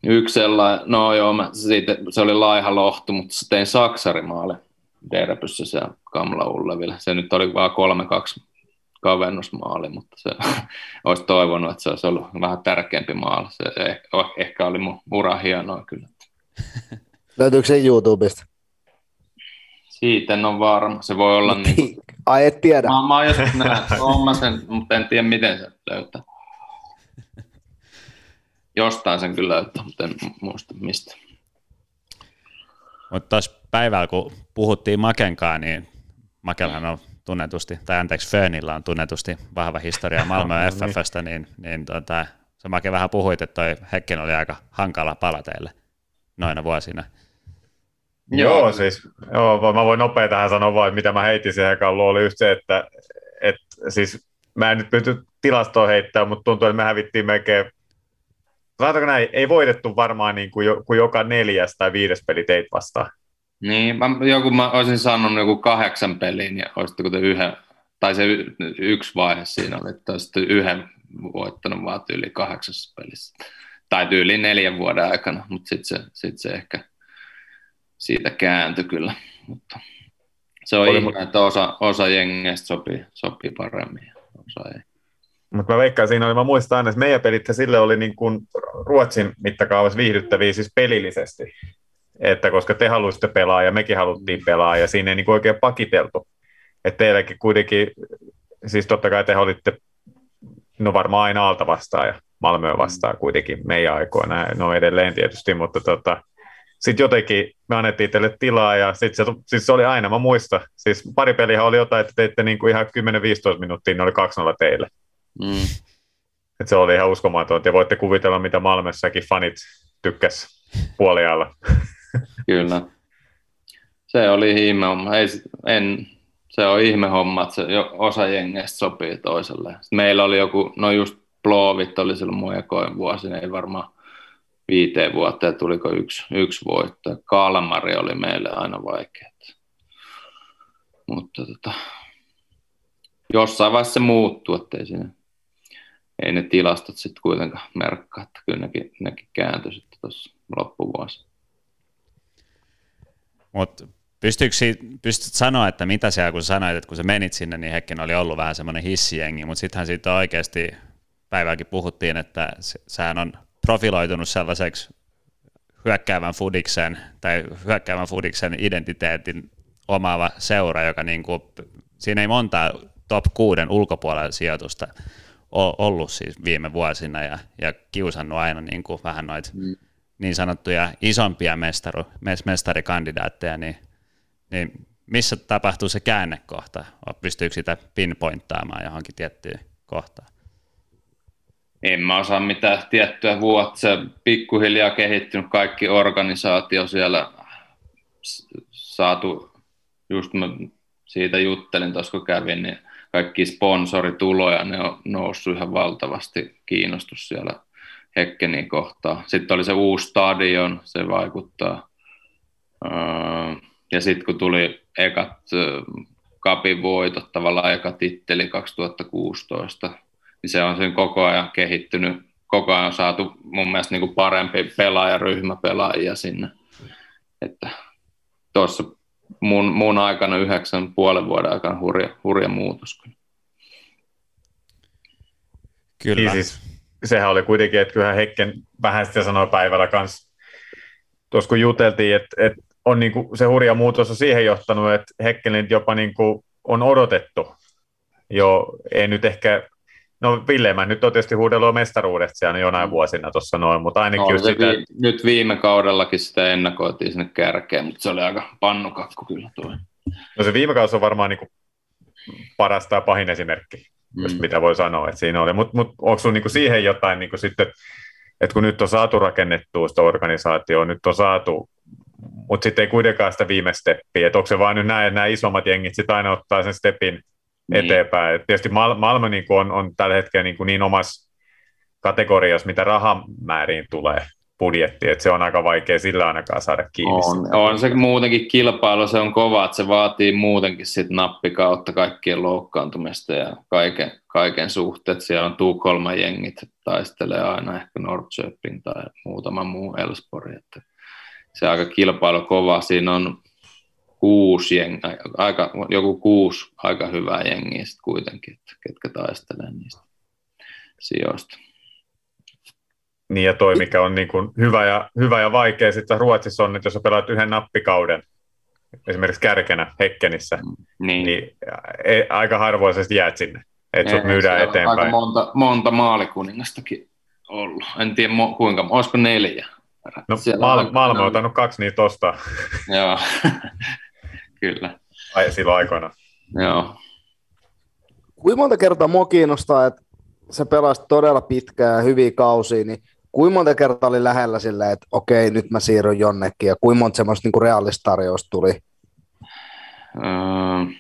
Yksi sellainen, no joo, mä, siitä, se oli laiha lohtu, mutta tein saksarimaali Derbyssä se Kamla Ulleville. Se nyt oli vain 3-2 kavennusmaali, mutta se olisi toivonut, että se olisi ollut vähän tärkeämpi maali. Se ehkä oli mun ura hienoa kyllä. Löytyykö se YouTubesta? Siitä en ole varma. Se voi olla niin. Ai et tiedä. Mä, mä oon joskus nähnyt, sen, mutta en tiedä miten se löytää. Jostain sen kyllä löytää, mutta en muista mistä. Mutta päivällä, kun puhuttiin Makenkaan, niin Makelhan on tunnetusti, tai anteeksi Fönillä on tunnetusti vahva historia Malmö no, FFstä, niin, niin tota, sä Make vähän puhuit, että toi Hekken oli aika hankala pala teille noina vuosina. Joo, joo siis joo, mä voin nopea tähän sanoa vain, mitä mä heitin siihen kalluun, oli just se, että, että siis mä en nyt pysty tilastoa heittämään, mutta tuntuu, että me hävittiin melkein Sanotaanko näin, ei voitettu varmaan niin kuin, jo, kuin joka neljäs tai viides peli teit vastaan. Niin, mä, joku mä olisin sanonut joku kahdeksan peliin ja olisitteko te yhden, tai se y, yksi vaihe siinä oli, että olisitte yhden voittanut vaan yli kahdeksassa pelissä. Tai tyyli neljän vuoden aikana, mutta sitten se, sit se ehkä siitä kääntyi kyllä. Mutta se on ihme, että osa, osa jengeistä sopii, sopii paremmin ja osa ei. Mutta mä veikkaan siinä oli, mä muistan aina, että meidän pelit sille oli niin kuin Ruotsin mittakaavassa viihdyttäviä siis pelillisesti. Että koska te halusitte pelaa ja mekin haluttiin pelaa ja siinä ei niin kuin oikein pakiteltu. Että teilläkin kuitenkin, siis totta kai te olitte, no varmaan aina alta vastaan ja Malmöä vastaan kuitenkin meidän aikoina, no edelleen tietysti, mutta tota, sitten jotenkin me annettiin teille tilaa ja sitten se, siis se oli aina, mä muistan, siis pari peliä oli jotain, että teitte niin kuin ihan 10-15 minuuttia, ne oli 2-0 teille. Mm. Et se oli ihan uskomaton, ja voitte kuvitella, mitä Malmessakin fanit tykkäs puolialla. Kyllä. Se oli ihme homma. Ei, en, se on ihme homma, että se osa jengeistä sopii toiselle. Sitten meillä oli joku, no just Plovit oli silloin mun ekoin vuosi, ei varmaan viiteen vuoteen tuliko yksi, yksi voitto. Kalmari oli meille aina vaikea. Mutta tota, jossain vaiheessa se muuttuu, ettei siinä, ei ne tilastot sitten kuitenkaan merkkaa, että kyllä nekin, nekin kääntyi sitten tuossa loppuvuosi. Mutta pystytkö, pystyt sanoa, että mitä siellä, kun sanoit, että kun sä menit sinne, niin Hekken oli ollut vähän semmoinen hissijengi, mutta sittenhän siitä oikeasti päivääkin puhuttiin, että sehän on profiloitunut sellaiseksi hyökkäävän fudiksen tai hyökkäävän fudiksen identiteetin omaava seura, joka niin kuin, siinä ei monta top kuuden ulkopuolella sijoitusta ollut siis viime vuosina ja, ja kiusannut aina niin kuin vähän noita mm. Niin sanottuja isompia mestaru, mestarikandidaatteja, niin, niin missä tapahtuu se käännekohta? Pystyykö sitä pinpointtaamaan johonkin tiettyyn kohtaan? en mä osaa mitään tiettyä vuotta. Se pikkuhiljaa kehittynyt kaikki organisaatio siellä saatu, just mä siitä juttelin tuossa kun kävin, niin kaikki sponsorituloja, ne on noussut ihan valtavasti kiinnostus siellä Hekkenin kohtaa. Sitten oli se uusi stadion, se vaikuttaa. Öö, ja sitten kun tuli ekat kapin voitot, tavallaan eka titteli 2016, niin se on sen koko ajan kehittynyt, koko ajan saatu mun mielestä niin kuin parempi pelaajaryhmä pelaajia sinne. Että tuossa mun, mun aikana yhdeksän puolen vuoden aikana hurja, hurja muutos. Kyllä. Niin siis, sehän oli kuitenkin, että kyllähän Hekken vähän sitten sanoi päivällä kanssa, tuossa kun juteltiin, että, että on niin kuin, se hurja muutos on siihen johtanut, että Hekkelin jopa niin kuin on odotettu. Jo, ei nyt ehkä No Ville, nyt on tietysti huudellut mestaruudesta siellä jonain vuosina tuossa noin, mutta ainakin no, just sitä... Vi- nyt viime kaudellakin sitä ennakoitiin sinne kärkeen, mutta se oli aika pannukakku kyllä tuo. No se viime kausi on varmaan niin kuin paras tai pahin esimerkki, mm. just mitä voi sanoa, että siinä oli. Mutta mut, onko sinulla niin siihen jotain niin kuin sitten, että kun nyt on saatu rakennettua sitä organisaatioa, nyt on saatu, mutta sitten ei kuitenkaan sitä viime steppiä, että onko se vaan nyt näin, että nämä isommat jengit sitten aina ottaa sen stepin niin. eteenpäin. Et tietysti Mal- Malmö niin on, on tällä hetkellä niin, niin omassa kategoriassa, mitä rahamääriin tulee budjetti, että se on aika vaikea sillä ainakaan saada kiinni. On, on se muutenkin kilpailu, se on kova, että se vaatii muutenkin sit nappikautta kaikkien loukkaantumista ja kaiken, kaiken suhteet. Siellä on Tukholman jengit, taistelee aina ehkä Norrköping tai muutama muu Elspori. Että se aika kilpailu kova. Siinä on kuusi jengi, aika, joku kuusi aika hyvää jengiä sitten kuitenkin, että ketkä taistelee niistä sijoista. Niin ja toi, mikä on niin kuin hyvä, ja, hyvä ja vaikea sitten Ruotsissa on, että jos sä pelaat yhden nappikauden, esimerkiksi kärkenä Hekkenissä, niin, niin ei, aika harvoisesti jäät sinne, että sut myydään eteenpäin. Aika monta, monta maalikuningastakin ollut. En tiedä kuinka, olisiko neljä. No Mal- Malmö on ottanut kaksi niitä ostaa. Joo, Kyllä. Ai, silloin aikoina. Joo. Kuinka monta kertaa mua kiinnostaa, että se pelasi todella pitkään ja hyviä kausia, niin kuinka monta kertaa oli lähellä sillä, että okei, nyt mä siirryn jonnekin, ja kuinka monta semmoista niin realista tarjousta tuli? Öö,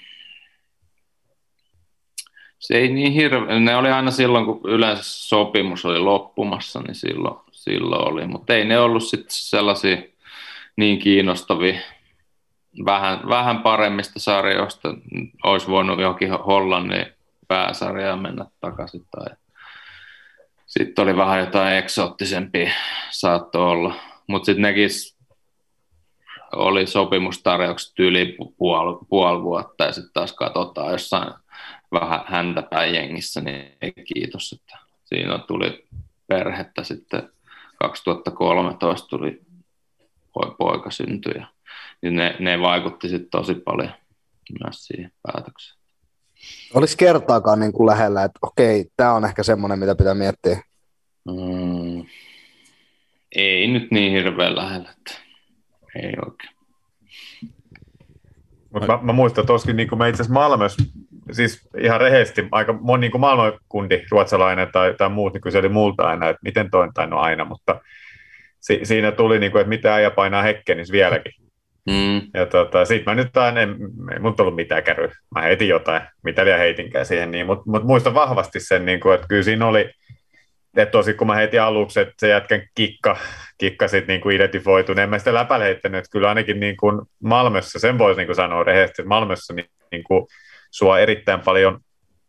se ei niin hirveä, ne oli aina silloin, kun yleensä sopimus oli loppumassa, niin silloin, silloin oli, mutta ei ne ollut sitten sellaisia niin kiinnostavia vähän, vähän paremmista sarjoista olisi voinut johonkin Hollannin pääsarjaan mennä takaisin. Tai sitten oli vähän jotain eksoottisempia saattoi olla. Mutta sitten nekin oli sopimustarjoukset yli puoli, puoli vuotta ja sitten taas katsotaan jossain vähän häntäpäin jengissä, niin ei kiitos. Että siinä tuli perhettä sitten 2013 tuli poika syntyi. Ja ne, ne vaikutti sitten tosi paljon myös siihen päätökseen. Olisi kertaakaan niin kuin lähellä, että okei, tämä on ehkä semmoinen, mitä pitää miettiä. Mm, ei nyt niin hirveän lähellä, että ei oikein. Mut mä, mä muistan, että olisikin niin mä itse asiassa Malmössä, siis ihan rehellisesti, aika moni niin maailmankundi, ruotsalainen tai, tai muut, niin kyseli multa aina, että miten toi, tai no aina, mutta si, siinä tuli, niin kuin, että mitä äijä painaa Hekkenis vieläkin. Mm. Ja tota, sit mä nyt aina, ei mun tullut mitään käry. Mä heitin jotain, mitä liian heitinkään siihen, niin, mutta mut muistan vahvasti sen, niin kuin, että kyllä siinä oli, että tosi kun mä heitin aluksi, että se jätkän kikka, kikka sit niin kuin identifoitu, niin en mä sitä läpällä heittänyt, että kyllä ainakin niin kuin Malmössä, sen voisi niin kuin sanoa rehellisesti, että Malmössä niin, niin kuin sua erittäin paljon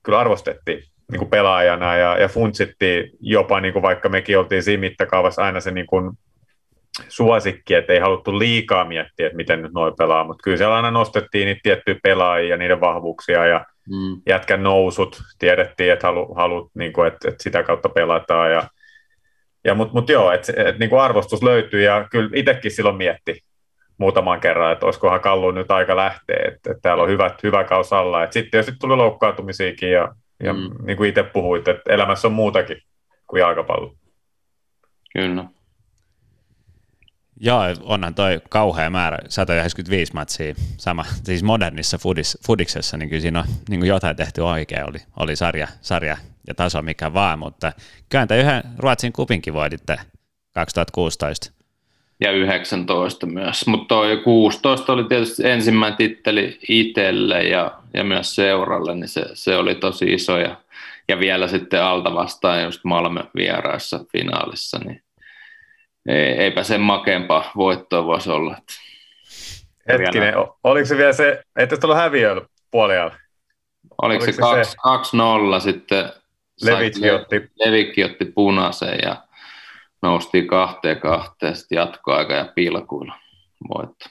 kyllä arvostettiin niin kuin pelaajana ja, ja funtsittiin jopa, niin kuin vaikka mekin oltiin siinä mittakaavassa aina se niin kuin suosikki, että ei haluttu liikaa miettiä, että miten nyt noin pelaa, mutta kyllä siellä aina nostettiin niitä tiettyjä pelaajia ja niiden vahvuuksia ja mm. jätkän nousut, tiedettiin, että halu, halut, niin kuin, että, että sitä kautta pelataan ja, ja mutta mut joo, että, että niin kuin arvostus löytyy ja kyllä itsekin silloin mietti muutaman kerran, että olisikohan Kallu nyt aika lähteä, että, että täällä on hyvät, hyvä kaus alla. Sitten tietysti tuli loukkaantumisiakin ja, ja mm. niin kuin itse puhuit, että elämässä on muutakin kuin jalkapallo. Kyllä. Joo, onhan toi kauhea määrä, 195 matsia, sama, siis modernissa fudis, fudiksessa, niin kyllä siinä on niin kuin jotain tehty oikein, oli, oli sarja, sarja ja taso mikä vaan, mutta kääntää yhden Ruotsin kupinkin voititte 2016. Ja 19 myös, mutta toi 16 oli tietysti ensimmäinen titteli itselle ja, ja myös seuralle, niin se, se oli tosi iso ja, ja vielä sitten alta vastaan just Malmö vieraissa finaalissa, niin eipä sen makeampaa voittoa voisi olla. Hetkinen, vielä... oliko se vielä se, että tuolla häviöllä puolella? Oliko, oliko se 2-0 sitten? Levitki otti. Levikki otti punaisen ja noustiin kahteen kahteen, sitten jatkoaika ja pilkuilla voitto.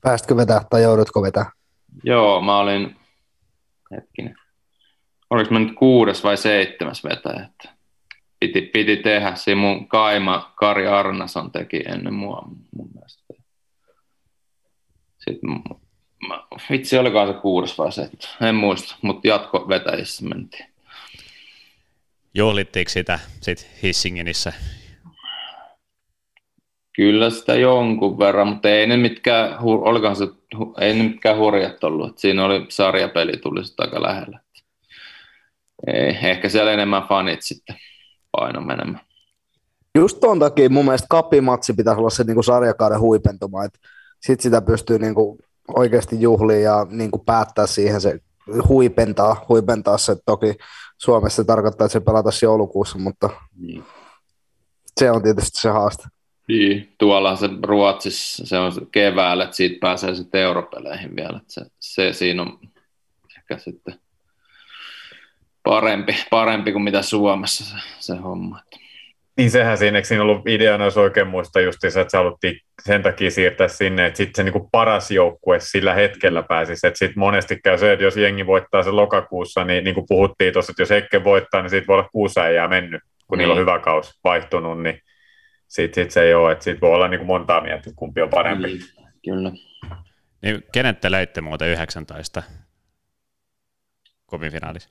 Päästkö vetää tai joudutko vetää? Joo, mä olin, hetkinen, oliko mä nyt kuudes vai seitsemäs vetäjä, että piti, piti tehdä. Siinä mun kaima Kari Arnason teki ennen mua mun mielestä. Sitten mä, vitsi, olikohan se kuudes vai se, en muista, mutta jatko vetäjissä mentiin. Juhlittiinko sitä sit Hissingenissä? Kyllä sitä jonkun verran, mutta ei ne mitkään, olikohan se, ei ne mitkään hurjat ollut. Et siinä oli sarjapeli, tuli sitä aika lähellä. Ei, ehkä siellä enemmän fanit sitten paino menemään. Just tuon takia mun mielestä kapimatsi pitäisi olla se niin kuin sarjakauden huipentuma, että sit sitä pystyy niin kuin oikeasti juhliin ja niin kuin päättää siihen se huipentaa, huipentaa se toki Suomessa se tarkoittaa, että se pelata joulukuussa, mutta niin. se on tietysti se haaste. Niin, tuolla se Ruotsissa, se on keväällä, että siitä pääsee sitten europeleihin vielä, että se, se siinä on ehkä sitten parempi, parempi kuin mitä Suomessa se, se homma. Niin sehän siinä, eikö siinä ollut ideana, jos oikein muista justiinsa, että se haluttiin sen takia siirtää sinne, että sitten se niinku paras joukkue sillä hetkellä pääsisi. Että sitten monesti käy se, että jos jengi voittaa se lokakuussa, niin, niin kuin puhuttiin tuossa, että jos Hekke voittaa, niin siitä voi olla kuusi äijää mennyt, kun niin. niillä on niin. hyvä kaus vaihtunut, niin sitten sit se ei ole, että siitä voi olla niinku montaa mieltä, kumpi on parempi. Niin, kyllä. Niin kenet te leitte muuten 19 kopin finaalissa?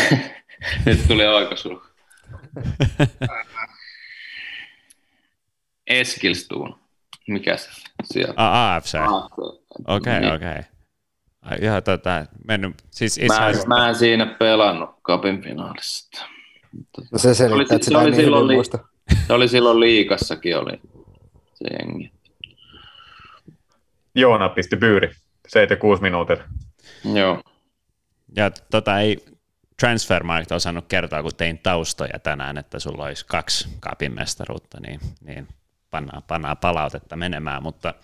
Nyt tuli aikaisuus. Eskilstuun. Mikä se siellä? Ah, AFC. Okei, niin. okei. Ihan tota, mennyt, siis mä, en, mä en siinä pelannut kapin finaalissa. No se selittää, että se, oli niin silloin, li, se oli silloin liikassakin oli se jengi. Joona pisti byyri, 76 minuutilla. Joo. Ja tota ei, Transfermarkt osannut kertoa, kun tein taustoja tänään, että sulla olisi kaksi kapin mestaruutta, niin, niin pannaan, pannaan palautetta menemään, mutta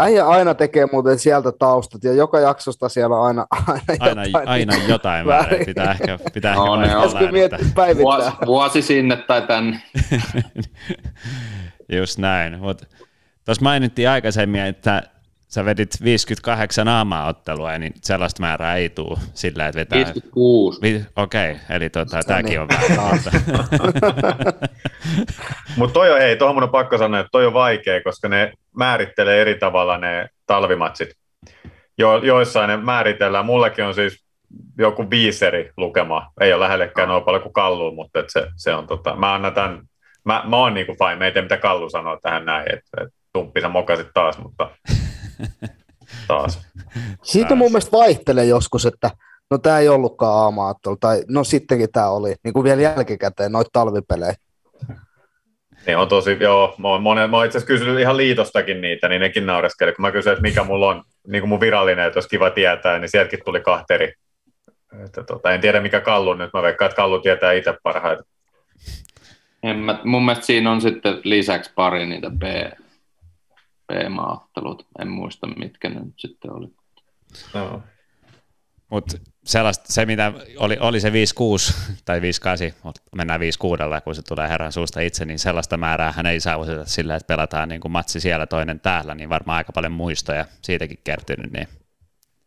Äijä aina tekee muuten sieltä taustat ja joka jaksosta siellä on aina, aina, aina jotain, aina jotain väärin. Pitää ehkä, pitää no, ehkä ne miettiä Vuosi, vuosi sinne tai tänne. Just näin. Tuossa mainittiin aikaisemmin, että sä vedit 58 aamaottelua, niin sellaista määrää ei tule sillä, että vetää... 56. Vi... Okei, okay, eli tota, tämäkin on vähän Mutta toi on, ei, tuohon mun on pakko sanoa, että toi on vaikea, koska ne määrittelee eri tavalla ne talvimatsit. Jo, joissain ne määritellään. Mullakin on siis joku viiseri lukema. Ei ole lähellekään noin paljon kuin Kallu, mutta et se, se on tota, mä annan tämän, mä, mä oon niinku fine, me ei mitä Kallu sanoo tähän näin, että et, tumppi sä mokasit taas, mutta taas. Siitä mun mielestä vaihtelee joskus, että no tämä ei ollutkaan aamaattelu, tai no sittenkin tämä oli, niin kuin vielä jälkikäteen noita talvipelejä. Niin on tosi, joo, mä oon, monen, mä oon itse asiassa kysynyt ihan liitostakin niitä, niin nekin naureskeli, kun mä kysyin, että mikä mulla on niin kuin mun virallinen, että olisi kiva tietää, niin sieltäkin tuli kahteri. Että tota, en tiedä mikä Kallu nyt, mä veikkaan, että Kallu tietää itse parhaiten. En mä, mun mielestä siinä on sitten lisäksi pari niitä B, B-maattelut. En muista, mitkä ne nyt sitten oli. No. Mutta se, mitä oli, oli se 5-6 tai 5-8, mutta mennään 5-6, kun se tulee herran suusta itse, niin sellaista määrää hän ei saavuteta sillä, että pelataan niin kuin matsi siellä toinen täällä, niin varmaan aika paljon muistoja siitäkin kertynyt, niin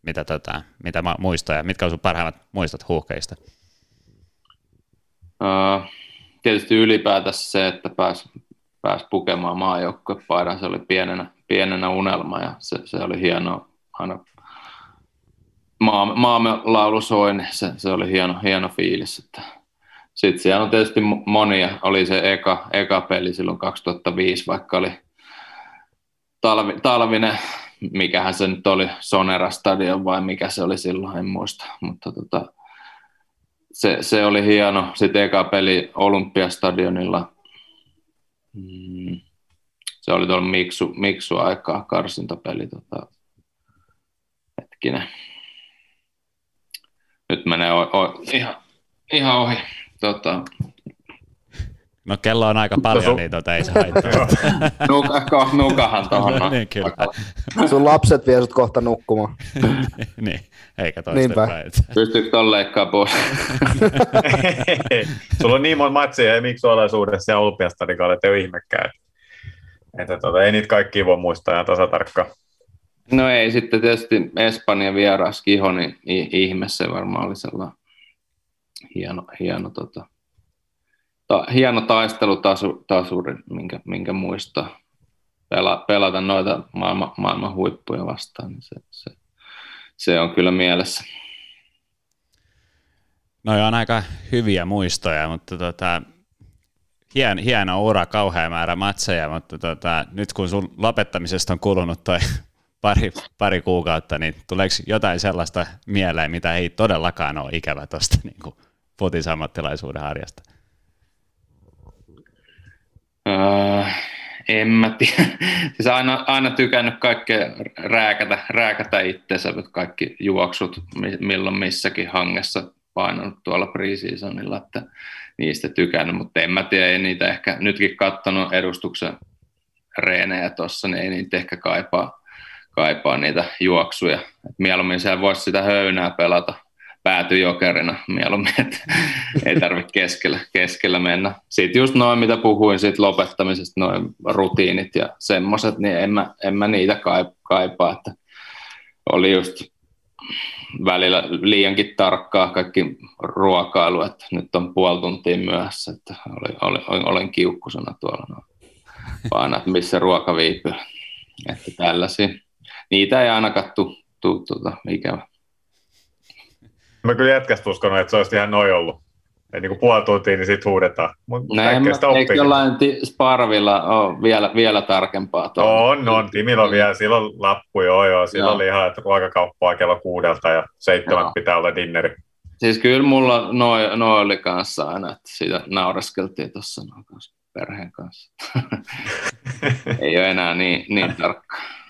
mitä, tota, mitä muistoja, mitkä on sun parhaimmat muistot huuhkeista? Uh, tietysti ylipäätänsä se, että pääsi pääs pukemaan maajoukkuepaidan, se oli pienenä, pienenä unelma ja se, se oli hienoa aina maa, maamme laulu soi, niin se, se oli hieno, hieno fiilis. Että. Sitten siellä on tietysti monia, oli se eka, eka peli silloin 2005, vaikka oli talvi, talvinen, mikähän se nyt oli, Sonera Stadion vai mikä se oli silloin, en muista, mutta tota, se, se oli hieno. Sitten eka peli Olympiastadionilla, mm, se oli tuolla miksu, miksu aikaa, karsintapeli, tota, hetkinen, nyt menee o, o, ihan, ihan ohi. Tota, No kello on aika paljon, sun... niin tota ei se haittaa. Nuka, nukahan tuohon. No, niin, kyllä. Sun lapset vie sut kohta nukkumaan. niin, eikä toistepäin. Pystyykö ton leikkaa pois? Sulla on niin monta matsia ja miksi olaisuudessa ja olympiastadikalla, että ei ole ihmekään. Että tota, ei niitä kaikki voi muistaa ja tasatarkkaan. No ei, sitten tietysti Espanjan vieras Kiho, niin ihme se varmaan oli sellainen hieno, hieno, tota, ta, hieno taistelutasuri, minkä, minkä muistaa Pela, pelata noita maailman, maailman huippuja vastaan, niin se, se, se on kyllä mielessä. No on aika hyviä muistoja, mutta tota, hien, hieno ura, kauhea määrä matseja, mutta tota, nyt kun sun lopettamisesta on kulunut toi pari, pari kuukautta, niin tuleeko jotain sellaista mieleen, mitä ei todellakaan ole ikävä tuosta niin futisammattilaisuuden harjasta? Uh, en mä tiedä. Siis aina, aina tykännyt kaikkea rääkätä, rääkätä itseensä, kaikki juoksut milloin missäkin hangessa painanut tuolla preseasonilla, että niistä tykännyt, mutta en mä tiedä, ei niitä ehkä nytkin katsonut edustuksen reenejä tuossa, niin ei niitä ehkä kaipaa kaipaa niitä juoksuja. Et mieluummin siellä voisi sitä höynää pelata päätyjokerina mieluummin, että ei tarvitse keskellä, keskellä mennä. Sitten just noin, mitä puhuin siitä lopettamisesta, noin rutiinit ja semmoiset, niin en mä, en mä niitä kaipaa, että oli just välillä liiankin tarkkaa kaikki ruokailu, että nyt on puoli tuntia myöhässä, että oli, oli, olen kiukkusena tuolla no. vaan, että missä ruoka viipyy. Että tällaisia niitä ei ainakaan tule tu, tuota, ikävä. Mä kyllä jätkästä uskonut, että se olisi ihan noin ollut. Ei niin kuin puoli tuntia, niin sitten huudetaan. Mutta no, eikö jollain Sparvilla ole vielä, vielä tarkempaa? Tuolla? On, on. Timillä on vielä, silloin lappu, joo, joo. Silloin oli ihan, että ruokakauppaa kello kuudelta ja seitsemän joo. pitää olla dinneri. Siis kyllä mulla noin noi oli kanssa aina, että siitä naureskeltiin tuossa perheen kanssa. Ei ole enää niin, niin tarkkaa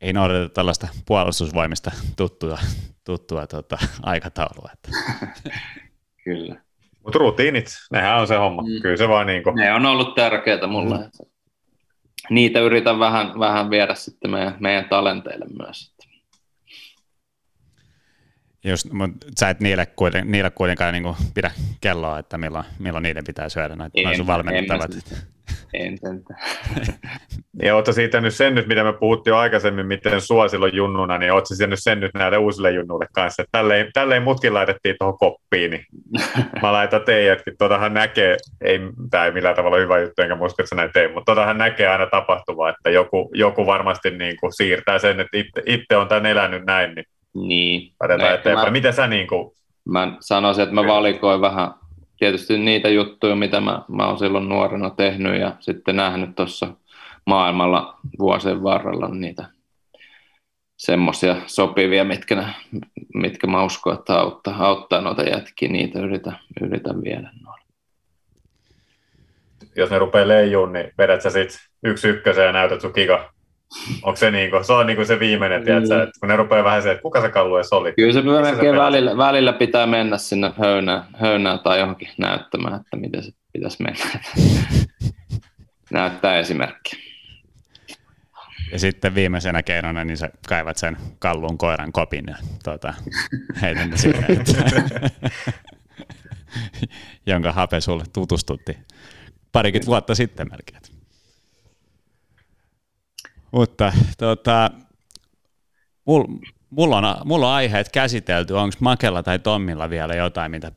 ei noudateta tällaista puolustusvoimista tuttua, tuttua tuota, aikataulua. Että. Kyllä. Mutta rutiinit, nehän on se homma. Mm. Kyllä se vaan niin kuin... Ne on ollut tärkeitä mulle. Mm. Niitä yritän vähän, vähän viedä sitten meidän, meidän talenteille myös. Just, mutta sä et niille, kuiten, niille kuitenkaan niin pidä kelloa, että milloin, milloin niiden pitää syödä noita, noin sun valmennettavat. En sentään. Ja ootko siitä nyt sen nyt, mitä me puhuttiin jo aikaisemmin, miten sua silloin junnuna, niin ootko nyt sen nyt näille uusille junnuille kanssa, että tälleen, tälleen mutkin laitettiin tuohon koppiin, niin mä laitan teidätkin, totahan näkee, ei, tämä ei millään tavalla hyvä juttu, enkä muista, että sä näin tein, mutta totahan näkee aina tapahtuvaa, että joku, joku varmasti niin kuin siirtää sen, että itse, itse on tämän elänyt näin, niin Niin. No, eteenpäin. Mä, Miten sä niin kuin, mä sanoisin, että mä valikoin vähän tietysti niitä juttuja, mitä mä, mä oon silloin nuorena tehnyt ja sitten nähnyt tuossa maailmalla vuosien varrella niitä semmoisia sopivia, mitkä, mitkä mä uskon, että auttaa, auttaa noita jätkiä, niitä yritän, yritän viedä noilla. jos ne rupeaa leijuun, niin vedät sä sit yksi ykkösen ja näytät sun. Onko se, niinku, se on niinku se viimeinen, tiedätkö, Mm. että kun ne rupeaa vähän se, että kuka se kallu edes oli. Kyllä se melkein vedät? välillä, välillä pitää mennä sinne höynään, höynään tai johonkin näyttämään, että miten se pitäisi mennä. Näyttää esimerkki. Ja sitten viimeisenä keinona, niin sä kaivat sen kallun koiran kopin ja tuota, heitän sinne, että, jonka hape sulle tutustutti parikymmentä vuotta sitten melkein. Mutta tota, mul, mulla, on, mulla on aiheet käsitelty. Onko Makella tai Tommilla vielä jotain, mitä,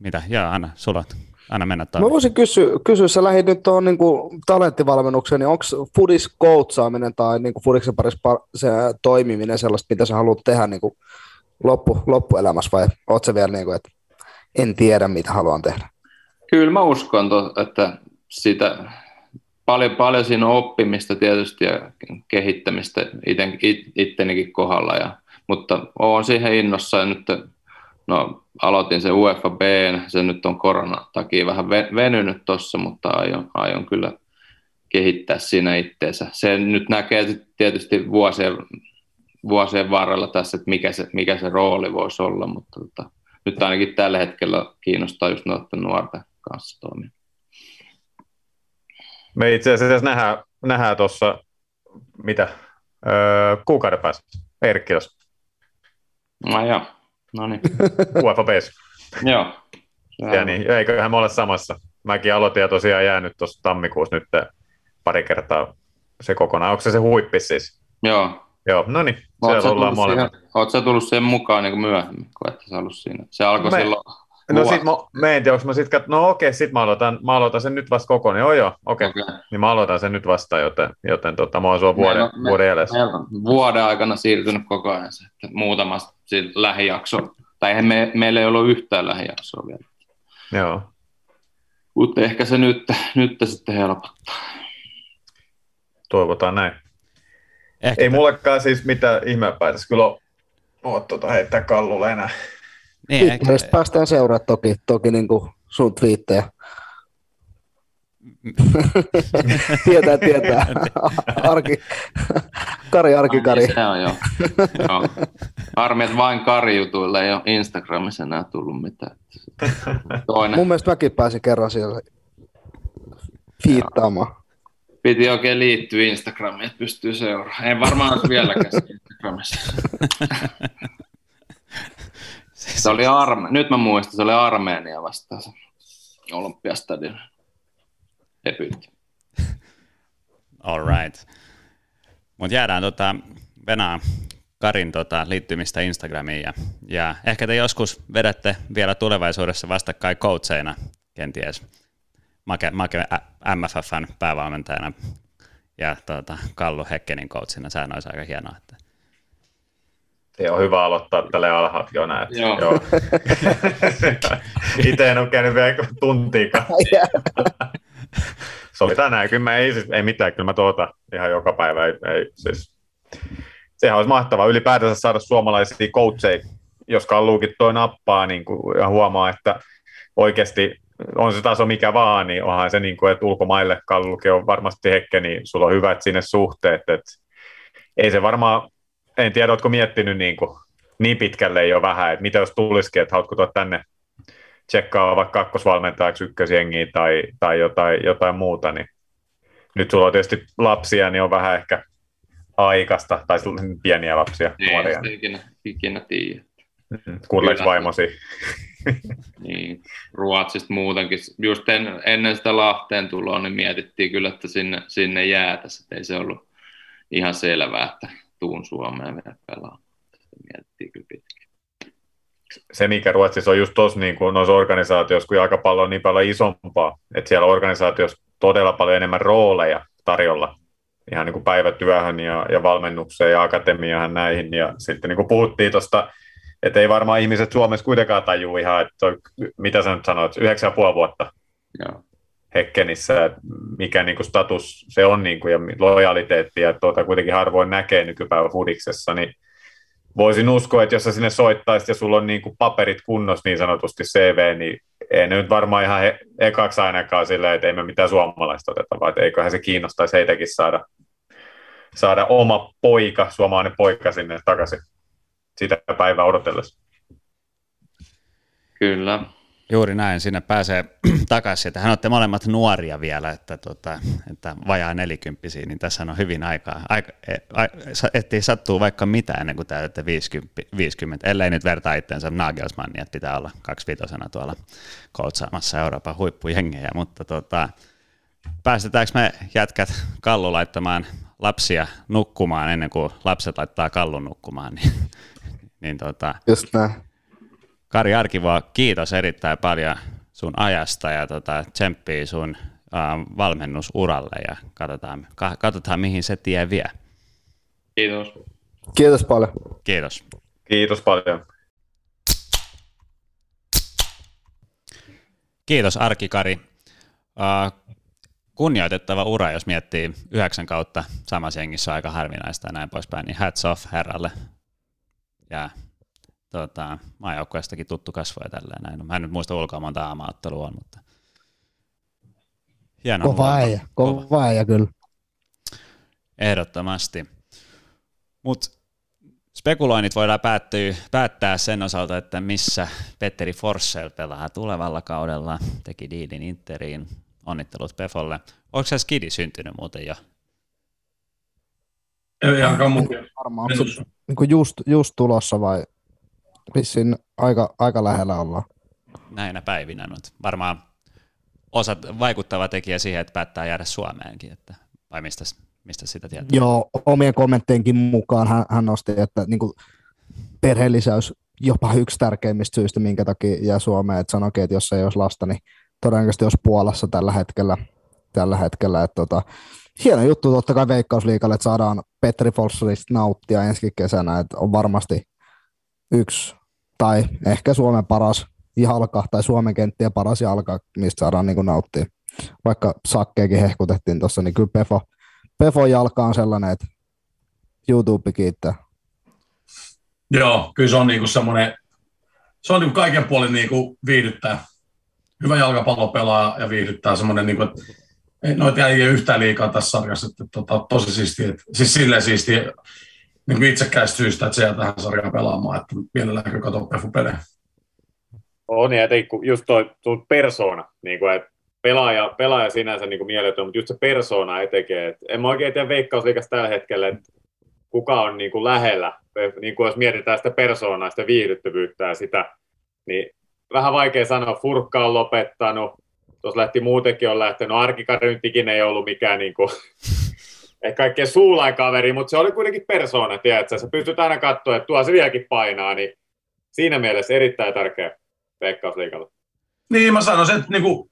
mitä joo, anna, sulla, anna mennä Mä Tommi. voisin kysyä, kysyä sä lähdit nyt tuohon niin talenttivalmennukseen, niin onko foodis coachaaminen tai niin foodiksen parissa par- se toimiminen sellaista, mitä sä haluat tehdä niin loppu, loppuelämässä vai oot sä vielä niin kuin, että en tiedä, mitä haluan tehdä? Kyllä mä uskon, to, että sitä, paljon, paljon siinä oppimista tietysti ja kehittämistä iten, it, ittenikin kohdalla, ja, mutta olen siihen innossa ja nyt no, aloitin se UEFA B, se nyt on koronan takia vähän ve- venynyt tuossa, mutta aion, aion kyllä kehittää siinä itteensä. Se nyt näkee tietysti vuosien, vuosien varrella tässä, että mikä se, mikä se rooli voisi olla, mutta tota, nyt ainakin tällä hetkellä kiinnostaa just noiden nuorten kanssa toimia. Me itse asiassa nähdään, nähdään tuossa, mitä, öö, kuukauden päästä, Erkkilässä, No joo, no niin. UEFA Base. joo. Ja niin, eiköhän me ole samassa. Mäkin aloitin ja tosiaan jäänyt tuossa tammikuussa nyt pari kertaa se kokonaan. Onko se se huippis siis? Joo. Joo, no niin, Oletko siellä ollaan molemmat. oot sä tullut siihen mukaan niin myöhemmin, kun et sä ollut siinä? Se alkoi Me- silloin No sit mä, mä en tiedä, onko mä sit kat... No okei, sit mä aloitan, mä aloitan sen nyt vasta kokonaan. Joo joo, okei. Okei. Niin mä aloitan sen nyt vasta, joten, joten tota, mä oon sua vuoden, on- me- vuoden jäljessä. Meillä on vuoden aikana siirtynyt koko ajan se, että muutama siitä lähijakso, tai eihän me, meillä ei ollut yhtään lähijaksoa vielä. Joo. Mutta ehkä se nyt, nyt sitten helpottaa. Toivotaan näin. Ehkä Ei mullekaan siis mitään ihmeempää tässä kyllä ole, ole tuota, heittää kallulle enää. Niin, ehkä, Twitteristä päästään seuraa toki, toki niin kuin sun twiittejä. tietää, tietää. Arki, Kari, Arki, Kari. Se on joo. joo. Harmi, että vain Kari-jutuilla ei ole Instagramissa enää tullut mitään. Toinen. Mun mielestä mäkin pääsin kerran siellä fiittaamaan. Piti oikein liittyä Instagramiin, että pystyy seuraamaan. En varmaan vieläkään Instagramissa. Se oli Arme- Nyt mä muistan, se oli Armeenia vastaan se Olympiastadion debyytti. All right. Mutta jäädään tota, Venää Karin tota, liittymistä Instagramiin ja, ja ehkä te joskus vedätte vielä tulevaisuudessa vastakkain coacheina kenties Make, Make MFFn päävalmentajana ja tota, Kallu Hekkenin coachina. Sehän olisi aika hienoa. Se on hyvä aloittaa tälle alhaalta jo näin. Joo. Joo. Itse en ole käynyt vielä tuntiikaan. Se oli tänään, kyllä mä ei, siis, ei mitään, kyllä mä tuota ihan joka päivä. Ei, ei, siis, sehän olisi mahtavaa ylipäätänsä saada suomalaisia coacheja, jos Kalluukin toi nappaa niin kuin, ja huomaa, että oikeasti on se taso mikä vaan, niin onhan se, niin kuin, että ulkomaille Kallukin on varmasti hekke, niin sulla on hyvät sinne suhteet. Että ei se varmaan, en tiedä, oletko miettinyt niin, kuin, niin pitkälle jo vähän, että mitä jos tulisikin, että haluatko tuoda tänne tsekkaa vaikka kakkosvalmentajaksi ykkösjengiä tai, tai jotain, jotain muuta, niin nyt sulla on tietysti lapsia, niin on vähän ehkä aikasta, tai pieniä lapsia, Ei nuoria. sitä ikinä, ikinä tiedä. Kuuleeko Kyllä. vaimosi? niin, Ruotsista muutenkin. Just en, ennen sitä Lahteen tuloa, niin mietittiin kyllä, että sinne, sinne jäätäisiin. Ei se ollut ihan selvää, että tuun Suomeen vielä pelaamaan. Mietittiin kyllä pitkään. Se, mikä Ruotsissa on just tuossa niin noissa organisaatioissa, kun jalkapallo on niin paljon isompaa, että siellä organisaatiossa todella paljon enemmän rooleja tarjolla ihan niin kuin päivätyöhön ja, ja valmennukseen ja akatemiaan näihin. Ja sitten niin kuin puhuttiin tuosta, että ei varmaan ihmiset Suomessa kuitenkaan tajuu ihan, että on, mitä sä nyt sanoit, yhdeksän ja puoli vuotta Joo. Hekkenissä, että mikä niin kuin status se on niin kuin, ja lojaliteetti, ja tuota kuitenkin harvoin näkee nykypäivän fudiksessa, niin voisin uskoa, että jos sä sinne soittaisit ja sulla on niin kuin paperit kunnossa niin sanotusti CV, niin ei nyt varmaan ihan he, ekaksi ainakaan silleen, että ei me mitään suomalaista oteta, vaan eiköhän se kiinnostaisi heitäkin saada, saada oma poika, suomalainen poika sinne takaisin sitä päivää odotellessa. Kyllä. Juuri näin, sinne pääsee takaisin, että hän olette molemmat nuoria vielä, että, tota, että vajaa nelikymppisiä, niin tässä on hyvin aikaa. Aika, ettei sattuu vaikka mitä ennen kuin täytätte 50, 50, ellei nyt vertaa itseensä Nagelsmannia, että pitää olla kaksivitosena tuolla koutsaamassa Euroopan huippujengejä, mutta tota, päästetäänkö me jätkät kallu laittamaan lapsia nukkumaan ennen kuin lapset laittaa kallun nukkumaan, niin, niin tota, Just näin Kari Arkivoa, kiitos erittäin paljon sun ajasta ja tota, tsemppii sun uh, valmennusuralle ja katsotaan, katsotaan, mihin se tie vie. Kiitos. Kiitos paljon. Kiitos. Kiitos paljon. Kiitos Arkikari. Uh, kunnioitettava ura, jos miettii yhdeksän kautta samassa jengissä aika harvinaista ja näin poispäin, niin hats off herralle. Ja tota, maajoukkueestakin tuttu kasvoja tälleen näin. Mä en nyt muista ulkoa monta aamaottelua on, mutta hieno Kova äijä, kova, kova äijä kyllä. Ehdottomasti. Mutta spekuloinnit voidaan päättyä, päättää sen osalta, että missä Petteri Forssell pelaa tulevalla kaudella. Teki diidin Interiin. Onnittelut Pefolle. Onko se Skidi syntynyt muuten jo? Ei aika Varmaan niin just, just tulossa vai vissiin aika, aika lähellä ollaan. Näinä päivinä nyt. Varmaan osa vaikuttava tekijä siihen, että päättää jäädä Suomeenkin, että, vai mistä, mistä sitä tietää? Joo, omien kommentteenkin mukaan hän, hän nosti, että niin kuin perheellisäys jopa yksi tärkeimmistä syistä, minkä takia jää Suomeen, että sanoikin, että jos ei olisi lasta, niin todennäköisesti olisi Puolassa tällä hetkellä, tällä hetkellä että tota, hieno juttu totta kai Veikkausliikalle, että saadaan Petri Folserista nauttia ensi kesänä, että on varmasti yksi tai ehkä Suomen paras jalka tai Suomen kenttien paras jalka, mistä saadaan niin nauttia. Vaikka sakkeekin hehkutettiin tuossa, niin kyllä Pefo, Pefo jalka on sellainen, että YouTube kiittää. Joo, kyllä se on niinku semmoinen, se on niinku kaiken puolin niinku viihdyttää. Hyvä jalkapallo ja viihdyttää semmoinen, niinku, että noita ei yhtään liikaa tässä sarjassa, että tota, tosi siistiä. Siis silleen siistiä niin kuin itsekäistä syystä, että se jää tähän sarjaan pelaamaan, että mielellään katsoa Pefu-pelejä. On, ja etenkin just toi, tuo persona, niin kuin, että pelaaja, pelaaja sinänsä niin kuin mieletön, mutta just se persona etenkin, että en mä oikein tiedä veikkausliikasta tällä hetkellä, että kuka on niin kuin lähellä, niin kuin jos mietitään sitä persoonaa, sitä viihdyttävyyttä ja sitä, niin vähän vaikea sanoa, Furkka on lopettanut, tuossa lähti muutenkin on lähtenyt, Arkikari ei ollut mikään niin kuin, ehkä kaikkein suulain kaveri, mutta se oli kuitenkin persoona, tiedätkö? Sä pystyt aina katsoa, että tuo se vieläkin painaa, niin siinä mielessä erittäin tärkeä veikkausliikalla. Niin, mä sanoisin, että niinku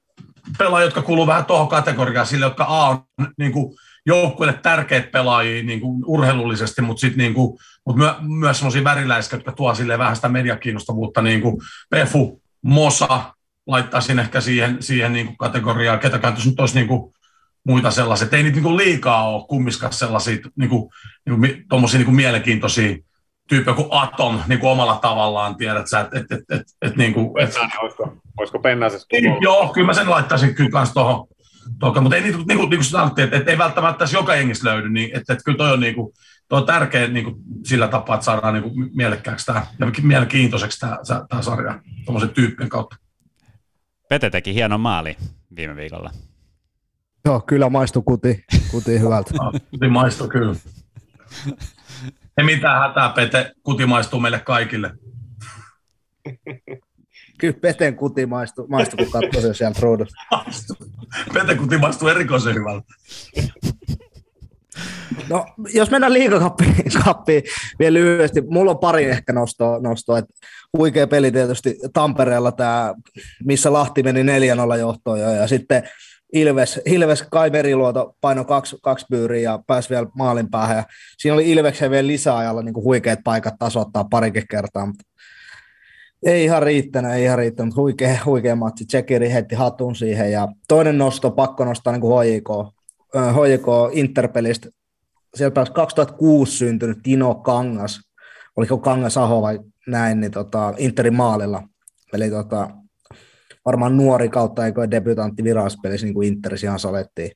pelaajat, jotka kuuluu vähän tuohon kategoriaan, sille, jotka A on niinku, joukkueelle tärkeitä pelaajia niinku, urheilullisesti, mutta sit, niinku, mut myö, myös sellaisia väriläisiä, jotka tuo sille vähän sitä mediakiinnostavuutta, niin kuin Pefu, Mosa, laittaisin ehkä siihen, siihen niinku kategoriaan, ketäkään tuossa nyt olisi niinku, muita sellaisia. Ei niitä niinku liikaa ole kummiskaan sellaisia niinku, niinku, tommosia niinku mielenkiintoisia tyyppejä kuin Atom niinku omalla tavallaan, tiedät sä, että et, et, et, et, niinku, et, olisiko, olisiko Pennasesta? Niin, joo, kyllä mä sen laittaisin kyllä kans tohon, tohon mutta ei niinku, niinku, niinku sanottiin, että et, ei välttämättä tässä joka jengissä löydy, niin että et, kyllä toi on niinku, toi on tärkeä niinku, sillä tapaa, että saadaan niinku, mielekkääksi tää, ja mielenkiintoiseksi tämä sarja tuommoisen tyyppien kautta. Pete teki hienon maali viime viikolla. Joo, kyllä maistu kuti, kuti hyvältä. kuti maistuu kyllä. Ei mitään hätää, Pete. Kuti maistuu meille kaikille. Kyllä Peten kuti maistuu, maistu kun katsoo sen sieltä ruudusta. Peten kuti maistuu erikoisen hyvältä. No, jos mennään liikakappiin kappiin vielä lyhyesti, mulla on pari ehkä nostoa, nostoa että huikea peli tietysti Tampereella tämä, missä Lahti meni 4-0 johtoon jo, ja sitten Ilves, Ilves Kai Meriluoto paino kaksi, kaksi pyyriä ja pääsi vielä maalin päähän. Ja siinä oli Ilveksen vielä lisäajalla niin huikeat paikat tasoittaa parikin kertaa, mutta ei ihan riittänyt, ei ihan riittänyt, huikea, huikea matsi. Tsekiri heitti hatun siihen ja toinen nosto, pakko nostaa niin kuin HJK, HJK Interpelistä. Siellä pääsi 2006 syntynyt Tino Kangas, oliko Kangas Aho vai näin, niin tota, Interin maalilla. Eli tota, varmaan nuori kautta eikö debutantti viraspelissä, niin kuin Interis ihan salettiin.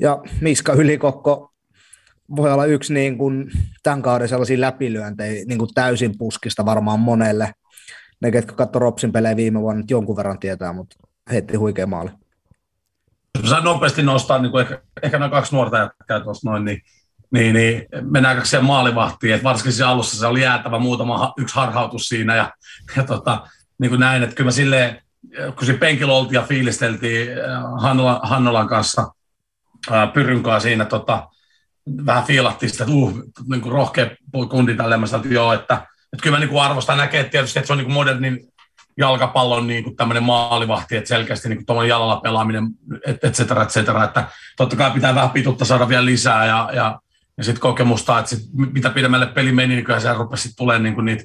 Ja Miska Ylikokko voi olla yksi niin kuin tämän kauden sellaisia läpilyöntejä niin kuin täysin puskista varmaan monelle. Ne, ketkä katsoi Ropsin pelejä viime vuonna, jonkun verran tietää, mutta heitti huikea maali. Jos nopeasti nostaa, niin kuin ehkä, ehkä nämä kaksi nuorta jätkää tuossa noin, niin, niin, niin mennäänkö siihen maalivahtiin, että varsinkin siinä alussa se oli jäätävä muutama yksi harhautus siinä ja, ja tota, niin kuin näin, että kyllä mä silleen, kun se penkillä oltiin ja fiilisteltiin äh, Hannolan, Hannolan kanssa äh, Pyrynkaa siinä, tota, vähän fiilattiin sitä, että uh, niin kuin rohkea kundi sanoin, että joo, että, että kyllä mä niin kuin arvostan näkee tietysti, että se on niin kuin modernin jalkapallon niin kuin tämmöinen maalivahti, että selkeästi niin kuin jalalla pelaaminen, et, et cetera, et cetera, että totta kai pitää vähän pitutta saada vielä lisää ja, ja, ja sitten kokemusta, että sit, mitä pidemmälle peli meni, niin kyllä se rupesi tulemaan niin kuin niitä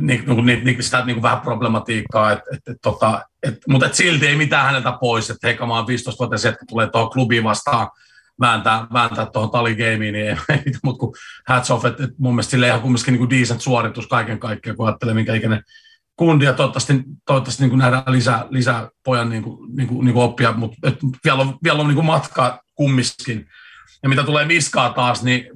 niin, niin, niin, niin, sitä niin vähän problematiikkaa, et, et, tota, et, mutta et silti ei mitään häneltä pois, että hei, on 15-vuotias jätkä tulee tuohon klubiin vastaan vääntää, vääntää tuohon taligeimiin, niin ei, ei mutta kuin hats off, että et mun mielestä sille ihan kumminkin niin decent suoritus kaiken kaikkiaan, kun ajattelee, minkä ikäinen kundi, ja toivottavasti, toivottavasti niin kuin nähdään lisää, lisää pojan niin kuin, niin kuin, niin kuin oppia, mutta et vielä on, vielä on niin kuin matkaa kummiskin. Ja mitä tulee Miskaa taas, niin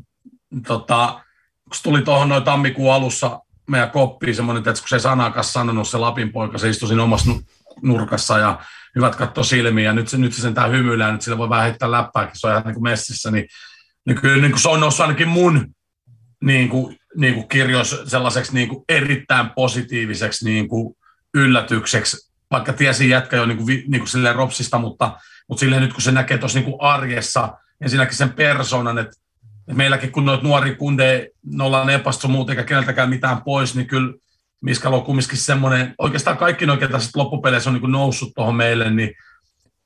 tota, kun tuli tuohon noin tammikuun alussa meidän koppiin semmoinen, että kun se ei sanakaan sanonut se Lapin poika, se istui siinä omassa nurkassa ja hyvät katto silmiä ja nyt se, nyt se sentään hymyilee, nyt sille voi vähän heittää läppääkin, se on ihan niin kuin messissä, niin, niin kyllä niin kuin se on noussut ainakin mun niin kuin, niin kuin kirjoissa sellaiseksi niin kuin erittäin positiiviseksi niin kuin yllätykseksi, vaikka tiesin jätkä jo niin kuin, niin kuin silleen ropsista, mutta, mutta silleen nyt kun se näkee tuossa niin kuin arjessa, ensinnäkin sen persoonan, että meilläkin kun noita nuori kunde, ne ollaan epastu muuten eikä keneltäkään mitään pois, niin kyllä Miskalo on kumminkin semmoinen, oikeastaan kaikki noin, ketä loppupeleissä on niin noussut tuohon meille, niin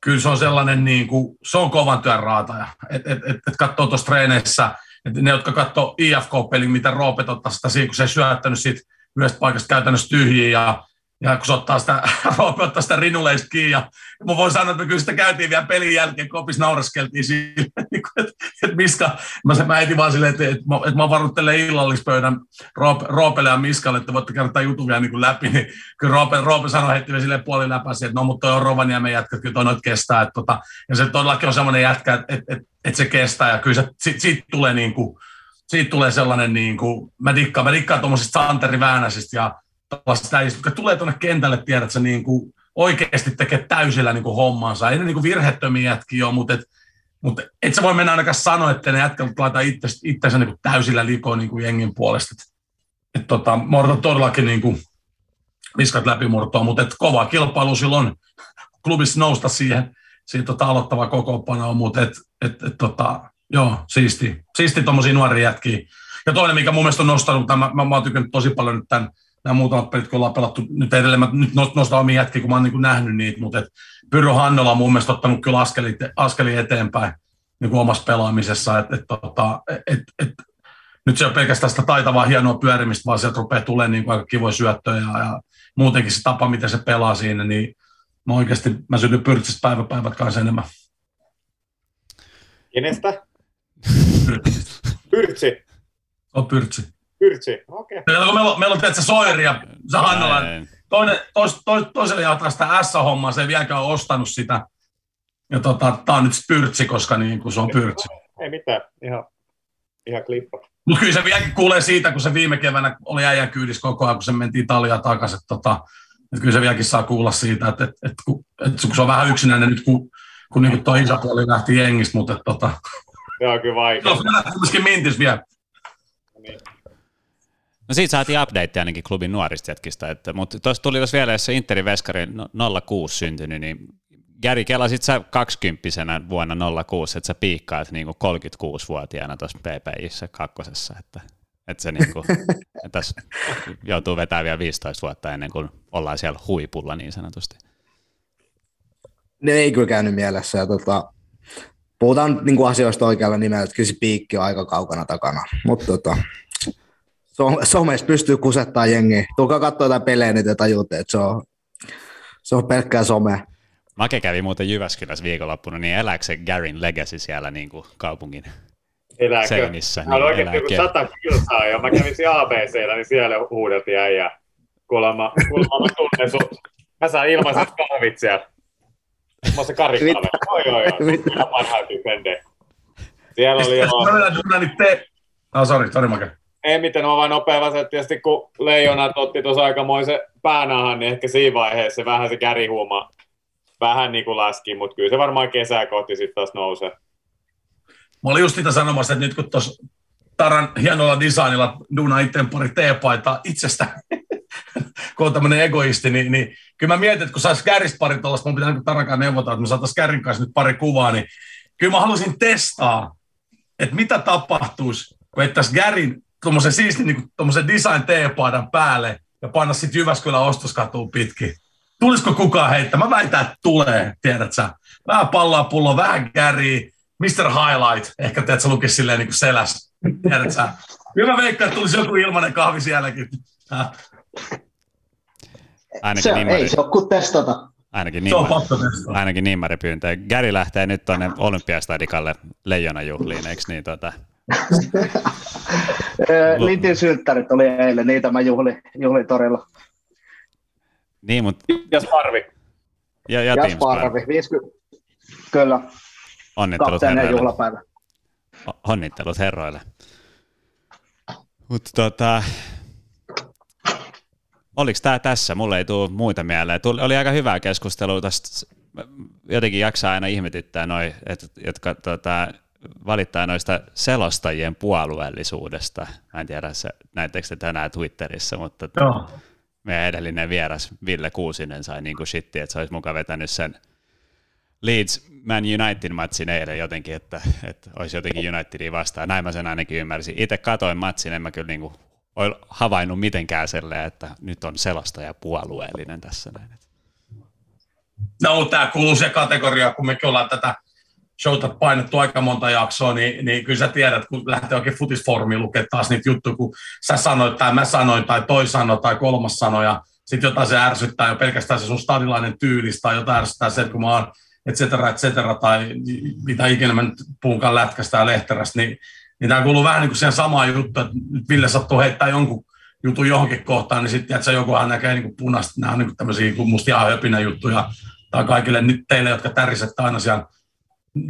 kyllä se on sellainen, niin kuin, se on kovan työn raataja. Että et, et, et katsoo tuossa treeneissä, että ne, jotka katsoo IFK-pelin, mitä Roopet ottaa sitä siinä, kun se ei syöttänyt siitä yhdestä paikasta käytännössä tyhjiä ja ja kun se ottaa sitä, ottaa sitä rinuleista kiinni, ja mä voin sanoa, että me kyllä sitä käytiin vielä pelin jälkeen, kopis nauraskeltiin sille, niin että, että Miska, mä, mä etin vaan silleen, että, että, mä, että mä varuttelen illallispöydän Roope, Roopelle ja Miskalle, että voitte käydä tämän jutun vielä niin kuin läpi, niin kyllä Roope, Roope sanoi heti silleen puoli läpäsi, että no mutta toi on Rovaniemen jätkä, kyllä toi noit kestää, että, tota, ja se todellakin on semmoinen jätkä, että, että, että, että se kestää, ja kyllä se, siitä, siitä tulee niin kuin, siitä tulee sellainen, niin kuin, mä dikkaan, mä dikkaan tuommoisista Santeri Väänäsistä ja tällaista jotka tulee tuonne kentälle, tiedät sä, niin kuin oikeasti tekee täysillä niin kuin hommansa. Ei ne niin kuin virhettömiä jätkiä ole, mutta et, mutta et sä voi mennä ainakaan sanoa, että ne jätkät laittaa itsensä, itsensä niin kuin täysillä likoon niin kuin jengin puolesta. Et, et tota, mä todellakin niin kuin miskat läpimurtoa, mutta et kova kilpailu silloin klubissa nousta siihen, siihen tota aloittava kokoonpanoon, mutta et, et, et, tota, joo, siisti. Siisti tuommoisia nuoria jätkiä. Ja toinen, mikä mun mielestä on nostanut, mä, mä, mä oon tykännyt tosi paljon nyt tämän nämä muutamat pelit, kun ollaan pelattu, nyt edelleen mä nyt nostan omia jätkiä, kun mä oon niin nähnyt niitä, mutta et Pyro Hannola on mun mielestä ottanut kyllä askeli, askeli eteenpäin niin kuin omassa pelaamisessa, että et, tota, et, et, nyt se on pelkästään sitä taitavaa, hienoa pyörimistä, vaan sieltä rupeaa tulemaan niin kuin aika kivoja syöttöjä ja, ja muutenkin se tapa, miten se pelaa siinä, niin mä oikeasti, mä synnyn Pyrtsistä päivä päivät kanssa enemmän. Kenestä? Pyrtsi. On Pyrtsi. Pyrtsi, okei. Okay. Meillä, meillä on tietysti Soiri ja Hannola. Toinen, tois, tois, toiselle jatkaa sitä S-hommaa, se ei vieläkään ole ostanut sitä. Ja tota, tää on nyt Pyrtsi, koska niin kuin se on Pyrtsi. Ei mitään, ihan, ihan klippa. Mutta kyllä se vieläkin kuulee siitä, kun se viime keväänä oli äijän kyydissä koko ajan, kun se mentiin talia takaisin. Tota, että kyllä se vieläkin saa kuulla siitä, että, että, että, että, että kun se on vähän yksinäinen nyt, kun, kun niin tuo isäpuoli lähti jengistä, mutta että, tota... Joo, kyllä vaikea. No, kumminkin mintis vielä. No No siitä saatiin update ainakin klubin nuorista jätkistä, että, mutta tuossa tuli tuossa vielä, jos se Interin veskari 06 syntynyt, niin Gary, kelasit sä 20 vuonna 06, että sä piikkaat niin 36-vuotiaana tuossa PPIssä kakkosessa, että, että se niin kuin, että tässä joutuu vetämään vielä 15 vuotta ennen kuin ollaan siellä huipulla niin sanotusti. Ne ei kyllä käynyt mielessä. Ja tota, puhutaan niin kuin asioista oikealla nimellä, että kyllä se piikki on aika kaukana takana. Mutta tota, somessa pystyy kusettaa jengi. Tulkaa katsoa jotain pelejä, niin te tajutte, että se on, se on pelkkää some. Make kävi muuten Jyväskylässä viikonloppuna, niin elääkö se Garin legacy siellä niin kuin kaupungin Elääkö? seinissä? Mä olen oikeasti joku sata kilsaa ja mä kävin siellä ABCllä, niin siellä huudeltiin äijää. Kuulemma, kuulemma mä tunnen sut. Mä saan ilmaiset kahvit siellä. Mä se karikaalle. Oi, oi, oi. Parhaat defende. Siellä oli jo... Mä mennään duunaan te... Ah, sorry, sorry Make. Ei mitään, mä vaan nopea että tietysti kun Leijonat otti tuossa aikamoisen päänahan, niin ehkä siinä vaiheessa vähän se kärihuuma vähän niin kuin laski, mutta kyllä se varmaan kesää kohti sitten taas nousee. Mä olin just sitä sanomassa, että nyt kun tuossa Taran hienolla designilla duuna itse pari teepaita itsestä, kun on tämmöinen egoisti, niin, niin kyllä mä mietin, että kun saisi käristä pari tuollaista, mun pitää niin Tarankaan neuvota, että me saataisiin kärin kanssa nyt pari kuvaa, niin kyllä mä halusin testaa, että mitä tapahtuisi, kun ettäisiin Gärin tuommoisen siistin niin tuommoisen design teepaidan päälle ja panna sitten Jyväskylän ostoskatuun pitkin. Tulisiko kukaan heittää? Mä väitän, että tulee, tiedät sä. Vähän pallaa pullo, vähän käriä, Mr. Highlight, ehkä teet sä lukisi silleen niin kuin seläs, tiedät sä. Kyllä mä veikkaan, että tulisi joku ilmanen kahvi sielläkin. Ainakin Se, nimmari, ei se ole kuin testata. ainakin testaa. ainakin nimmari pyyntö. Gary lähtee nyt tuonne Olympiastadikalle leijonajuhliin, eikö niin? Tuota, Lintin synttärit oli eilen, niitä mä juhlin, juhlin torilla. niin, mutta Ja Sparvi. ja, ja, Ja. Sparvi, 50, kyllä, Onnittelut herroille. juhlapäivä. Onnittelut herroille. Mutta tota, oliko tämä tässä? Mulle ei tule muita mieleen. Tuli, oli aika hyvää keskustelua tästä. Jotenkin jaksaa aina ihmetyttää noi, et, jotka tota, valittaa noista selostajien puolueellisuudesta. Mä en tiedä, se, näittekö te tänään Twitterissä, mutta Joo. meidän edellinen vieras Ville Kuusinen sai niin kuin shitti, että se olisi mukaan vetänyt sen Leeds Man United matsin eilen jotenkin, että, että olisi jotenkin Unitedia vastaan. Näin mä sen ainakin ymmärsin. Itse katoin matsin, en mä kyllä niin kuin ole havainnut mitenkään silleen, että nyt on selostaja puolueellinen tässä näin. No, tämä kuuluu se kategoria, kun mekin ollaan tätä showta painettu aika monta jaksoa, niin, niin kyllä sä tiedät, kun lähtee oikein futisfoorumiin lukea taas niitä juttuja, kun sä sanoit tai mä sanoin tai toi sanoi tai kolmas sanoi ja sitten jotain se ärsyttää jo pelkästään se sun stadilainen tyylis tai jotain ärsyttää se, että kun mä oon et cetera, et cetera, tai mitä ikinä mä nyt puhunkaan lätkästä ja lehterästä, niin, niin tämä kuuluu vähän niin kuin siihen samaan juttuun, että nyt Ville sattuu heittää jonkun jutun johonkin kohtaan, niin sitten että joku näkee niin kuin punaista, nämä on niin kuin tämmöisiä kuin musta ihan höpinä juttuja, tai kaikille nyt teille, jotka tärisette aina siellä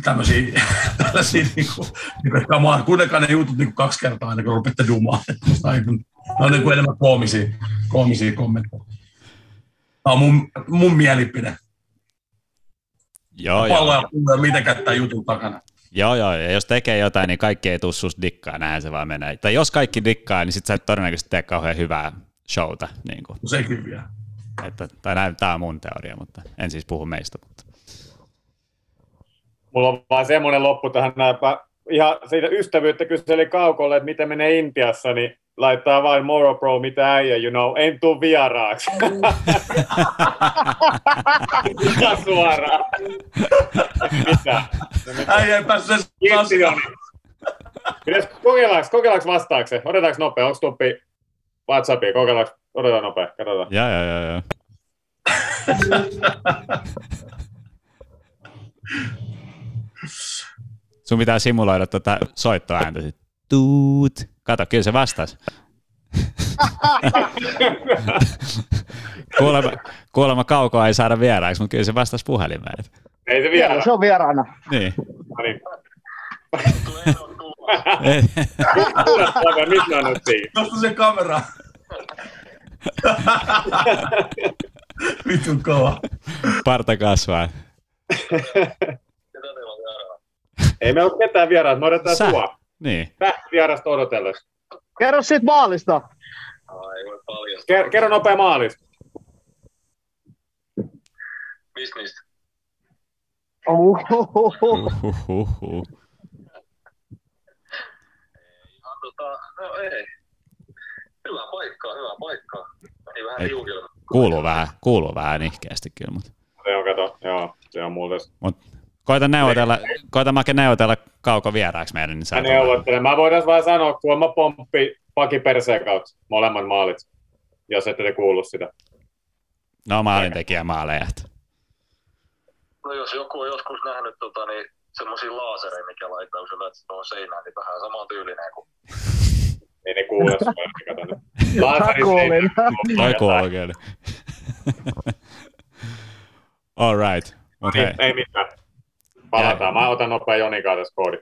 tämmöisiä, tällaisia, niin kuin, niin kuin, on, kuunnelkaa ne jutut niin kuin kaksi kertaa ennen kuin rupeatte dumaan. Ne on niin kuin enemmän koomisia, koomisia kommentteja. Tämä on mun, mun mielipide. Joo, Pallo joo. ja pullo mitenkään tämän jutun takana. Joo, joo, ja jos tekee jotain, niin kaikki ei tuu susta dikkaa, näin se vaan menee. Tai jos kaikki dikkaa, niin sit sä et todennäköisesti tee kauhean hyvää showta. Niin kuin, Sekin vielä. että, tai näin, tämä on mun teoria, mutta en siis puhu meistä. Mutta. Mulla on vaan semmoinen loppu tähän näinpä. Ihan siitä ystävyyttä kyseli Kaukolle, että miten menee Intiassa, niin laittaa vain Moro Pro, mitä äijä, you know, en tuu vieraaksi. Ihan suoraan. Mitä? Äijä ei päässyt. Pitäis, kokeillaanko, kokeillaanko vastaakse? Otetaanko nopea? Onko tuppi WhatsAppia? Kokeillaanko? Otetaan nopea, katsotaan. Joo, joo, joo, joo. Sun pitää simuloida tuota soittoääntä sit. Tuut. Kato, kyllä se vastasi. kuulemma, kuulemma kaukoa ei saada vieraaksi, mutta kyllä se vastasi puhelimeen. Ei se vielä. Se on vieraana. Niin. No niin. Save, nyt. Nosta se kamera. Vitun kova. Parta kasvaa. Ei me ole ketään vieraat, me odotetaan Sä. sua. Niin. Tähti vierasta odotellessa. Kerro siitä maalista. Paljon. Ker- kerro nopea maalis. Mistä? Ohohoho. Uhuhuhu. Ihan tota, no ei. Hyvä paikka, hyvä paikka. Ei vähän Ei. tiukilla. Kuuluu vähän, kuuluu vähän nihkeästi kyllä, mutta Se on, kato, joo, se on muuten. Koita neuvotella, koita Make neuvotella kauko vieraaksi meidän, niin sä Mä neuvottelen. Mä voidaan vaan sanoa, kun mä pomppi paki perseen kautta molemmat maalit, jos ette te kuullut sitä. No maalintekijä maaleja. No jos joku on joskus nähnyt tota, niin semmoisia laasereja, mikä laittaa, kun sä laitat tuohon seinään, niin vähän saman tyylinen kuin Ei ne kuule sua, kato nyt. Toi kuuluu kyllä. All right. Mut hei, Ei mitään. Palataan. Mä otan nopea Jonikaa tässä koodi.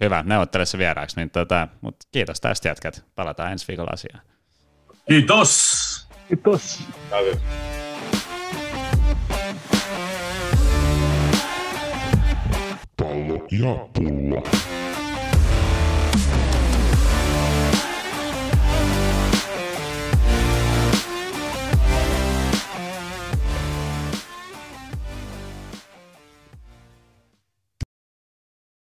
hyvä, neuvottele se vieraaksi. Niin tota, mut kiitos tästä jätkät. Palataan ensi viikolla asiaan. Kiitos. Kiitos. Täytyy. Pallo ja pulla.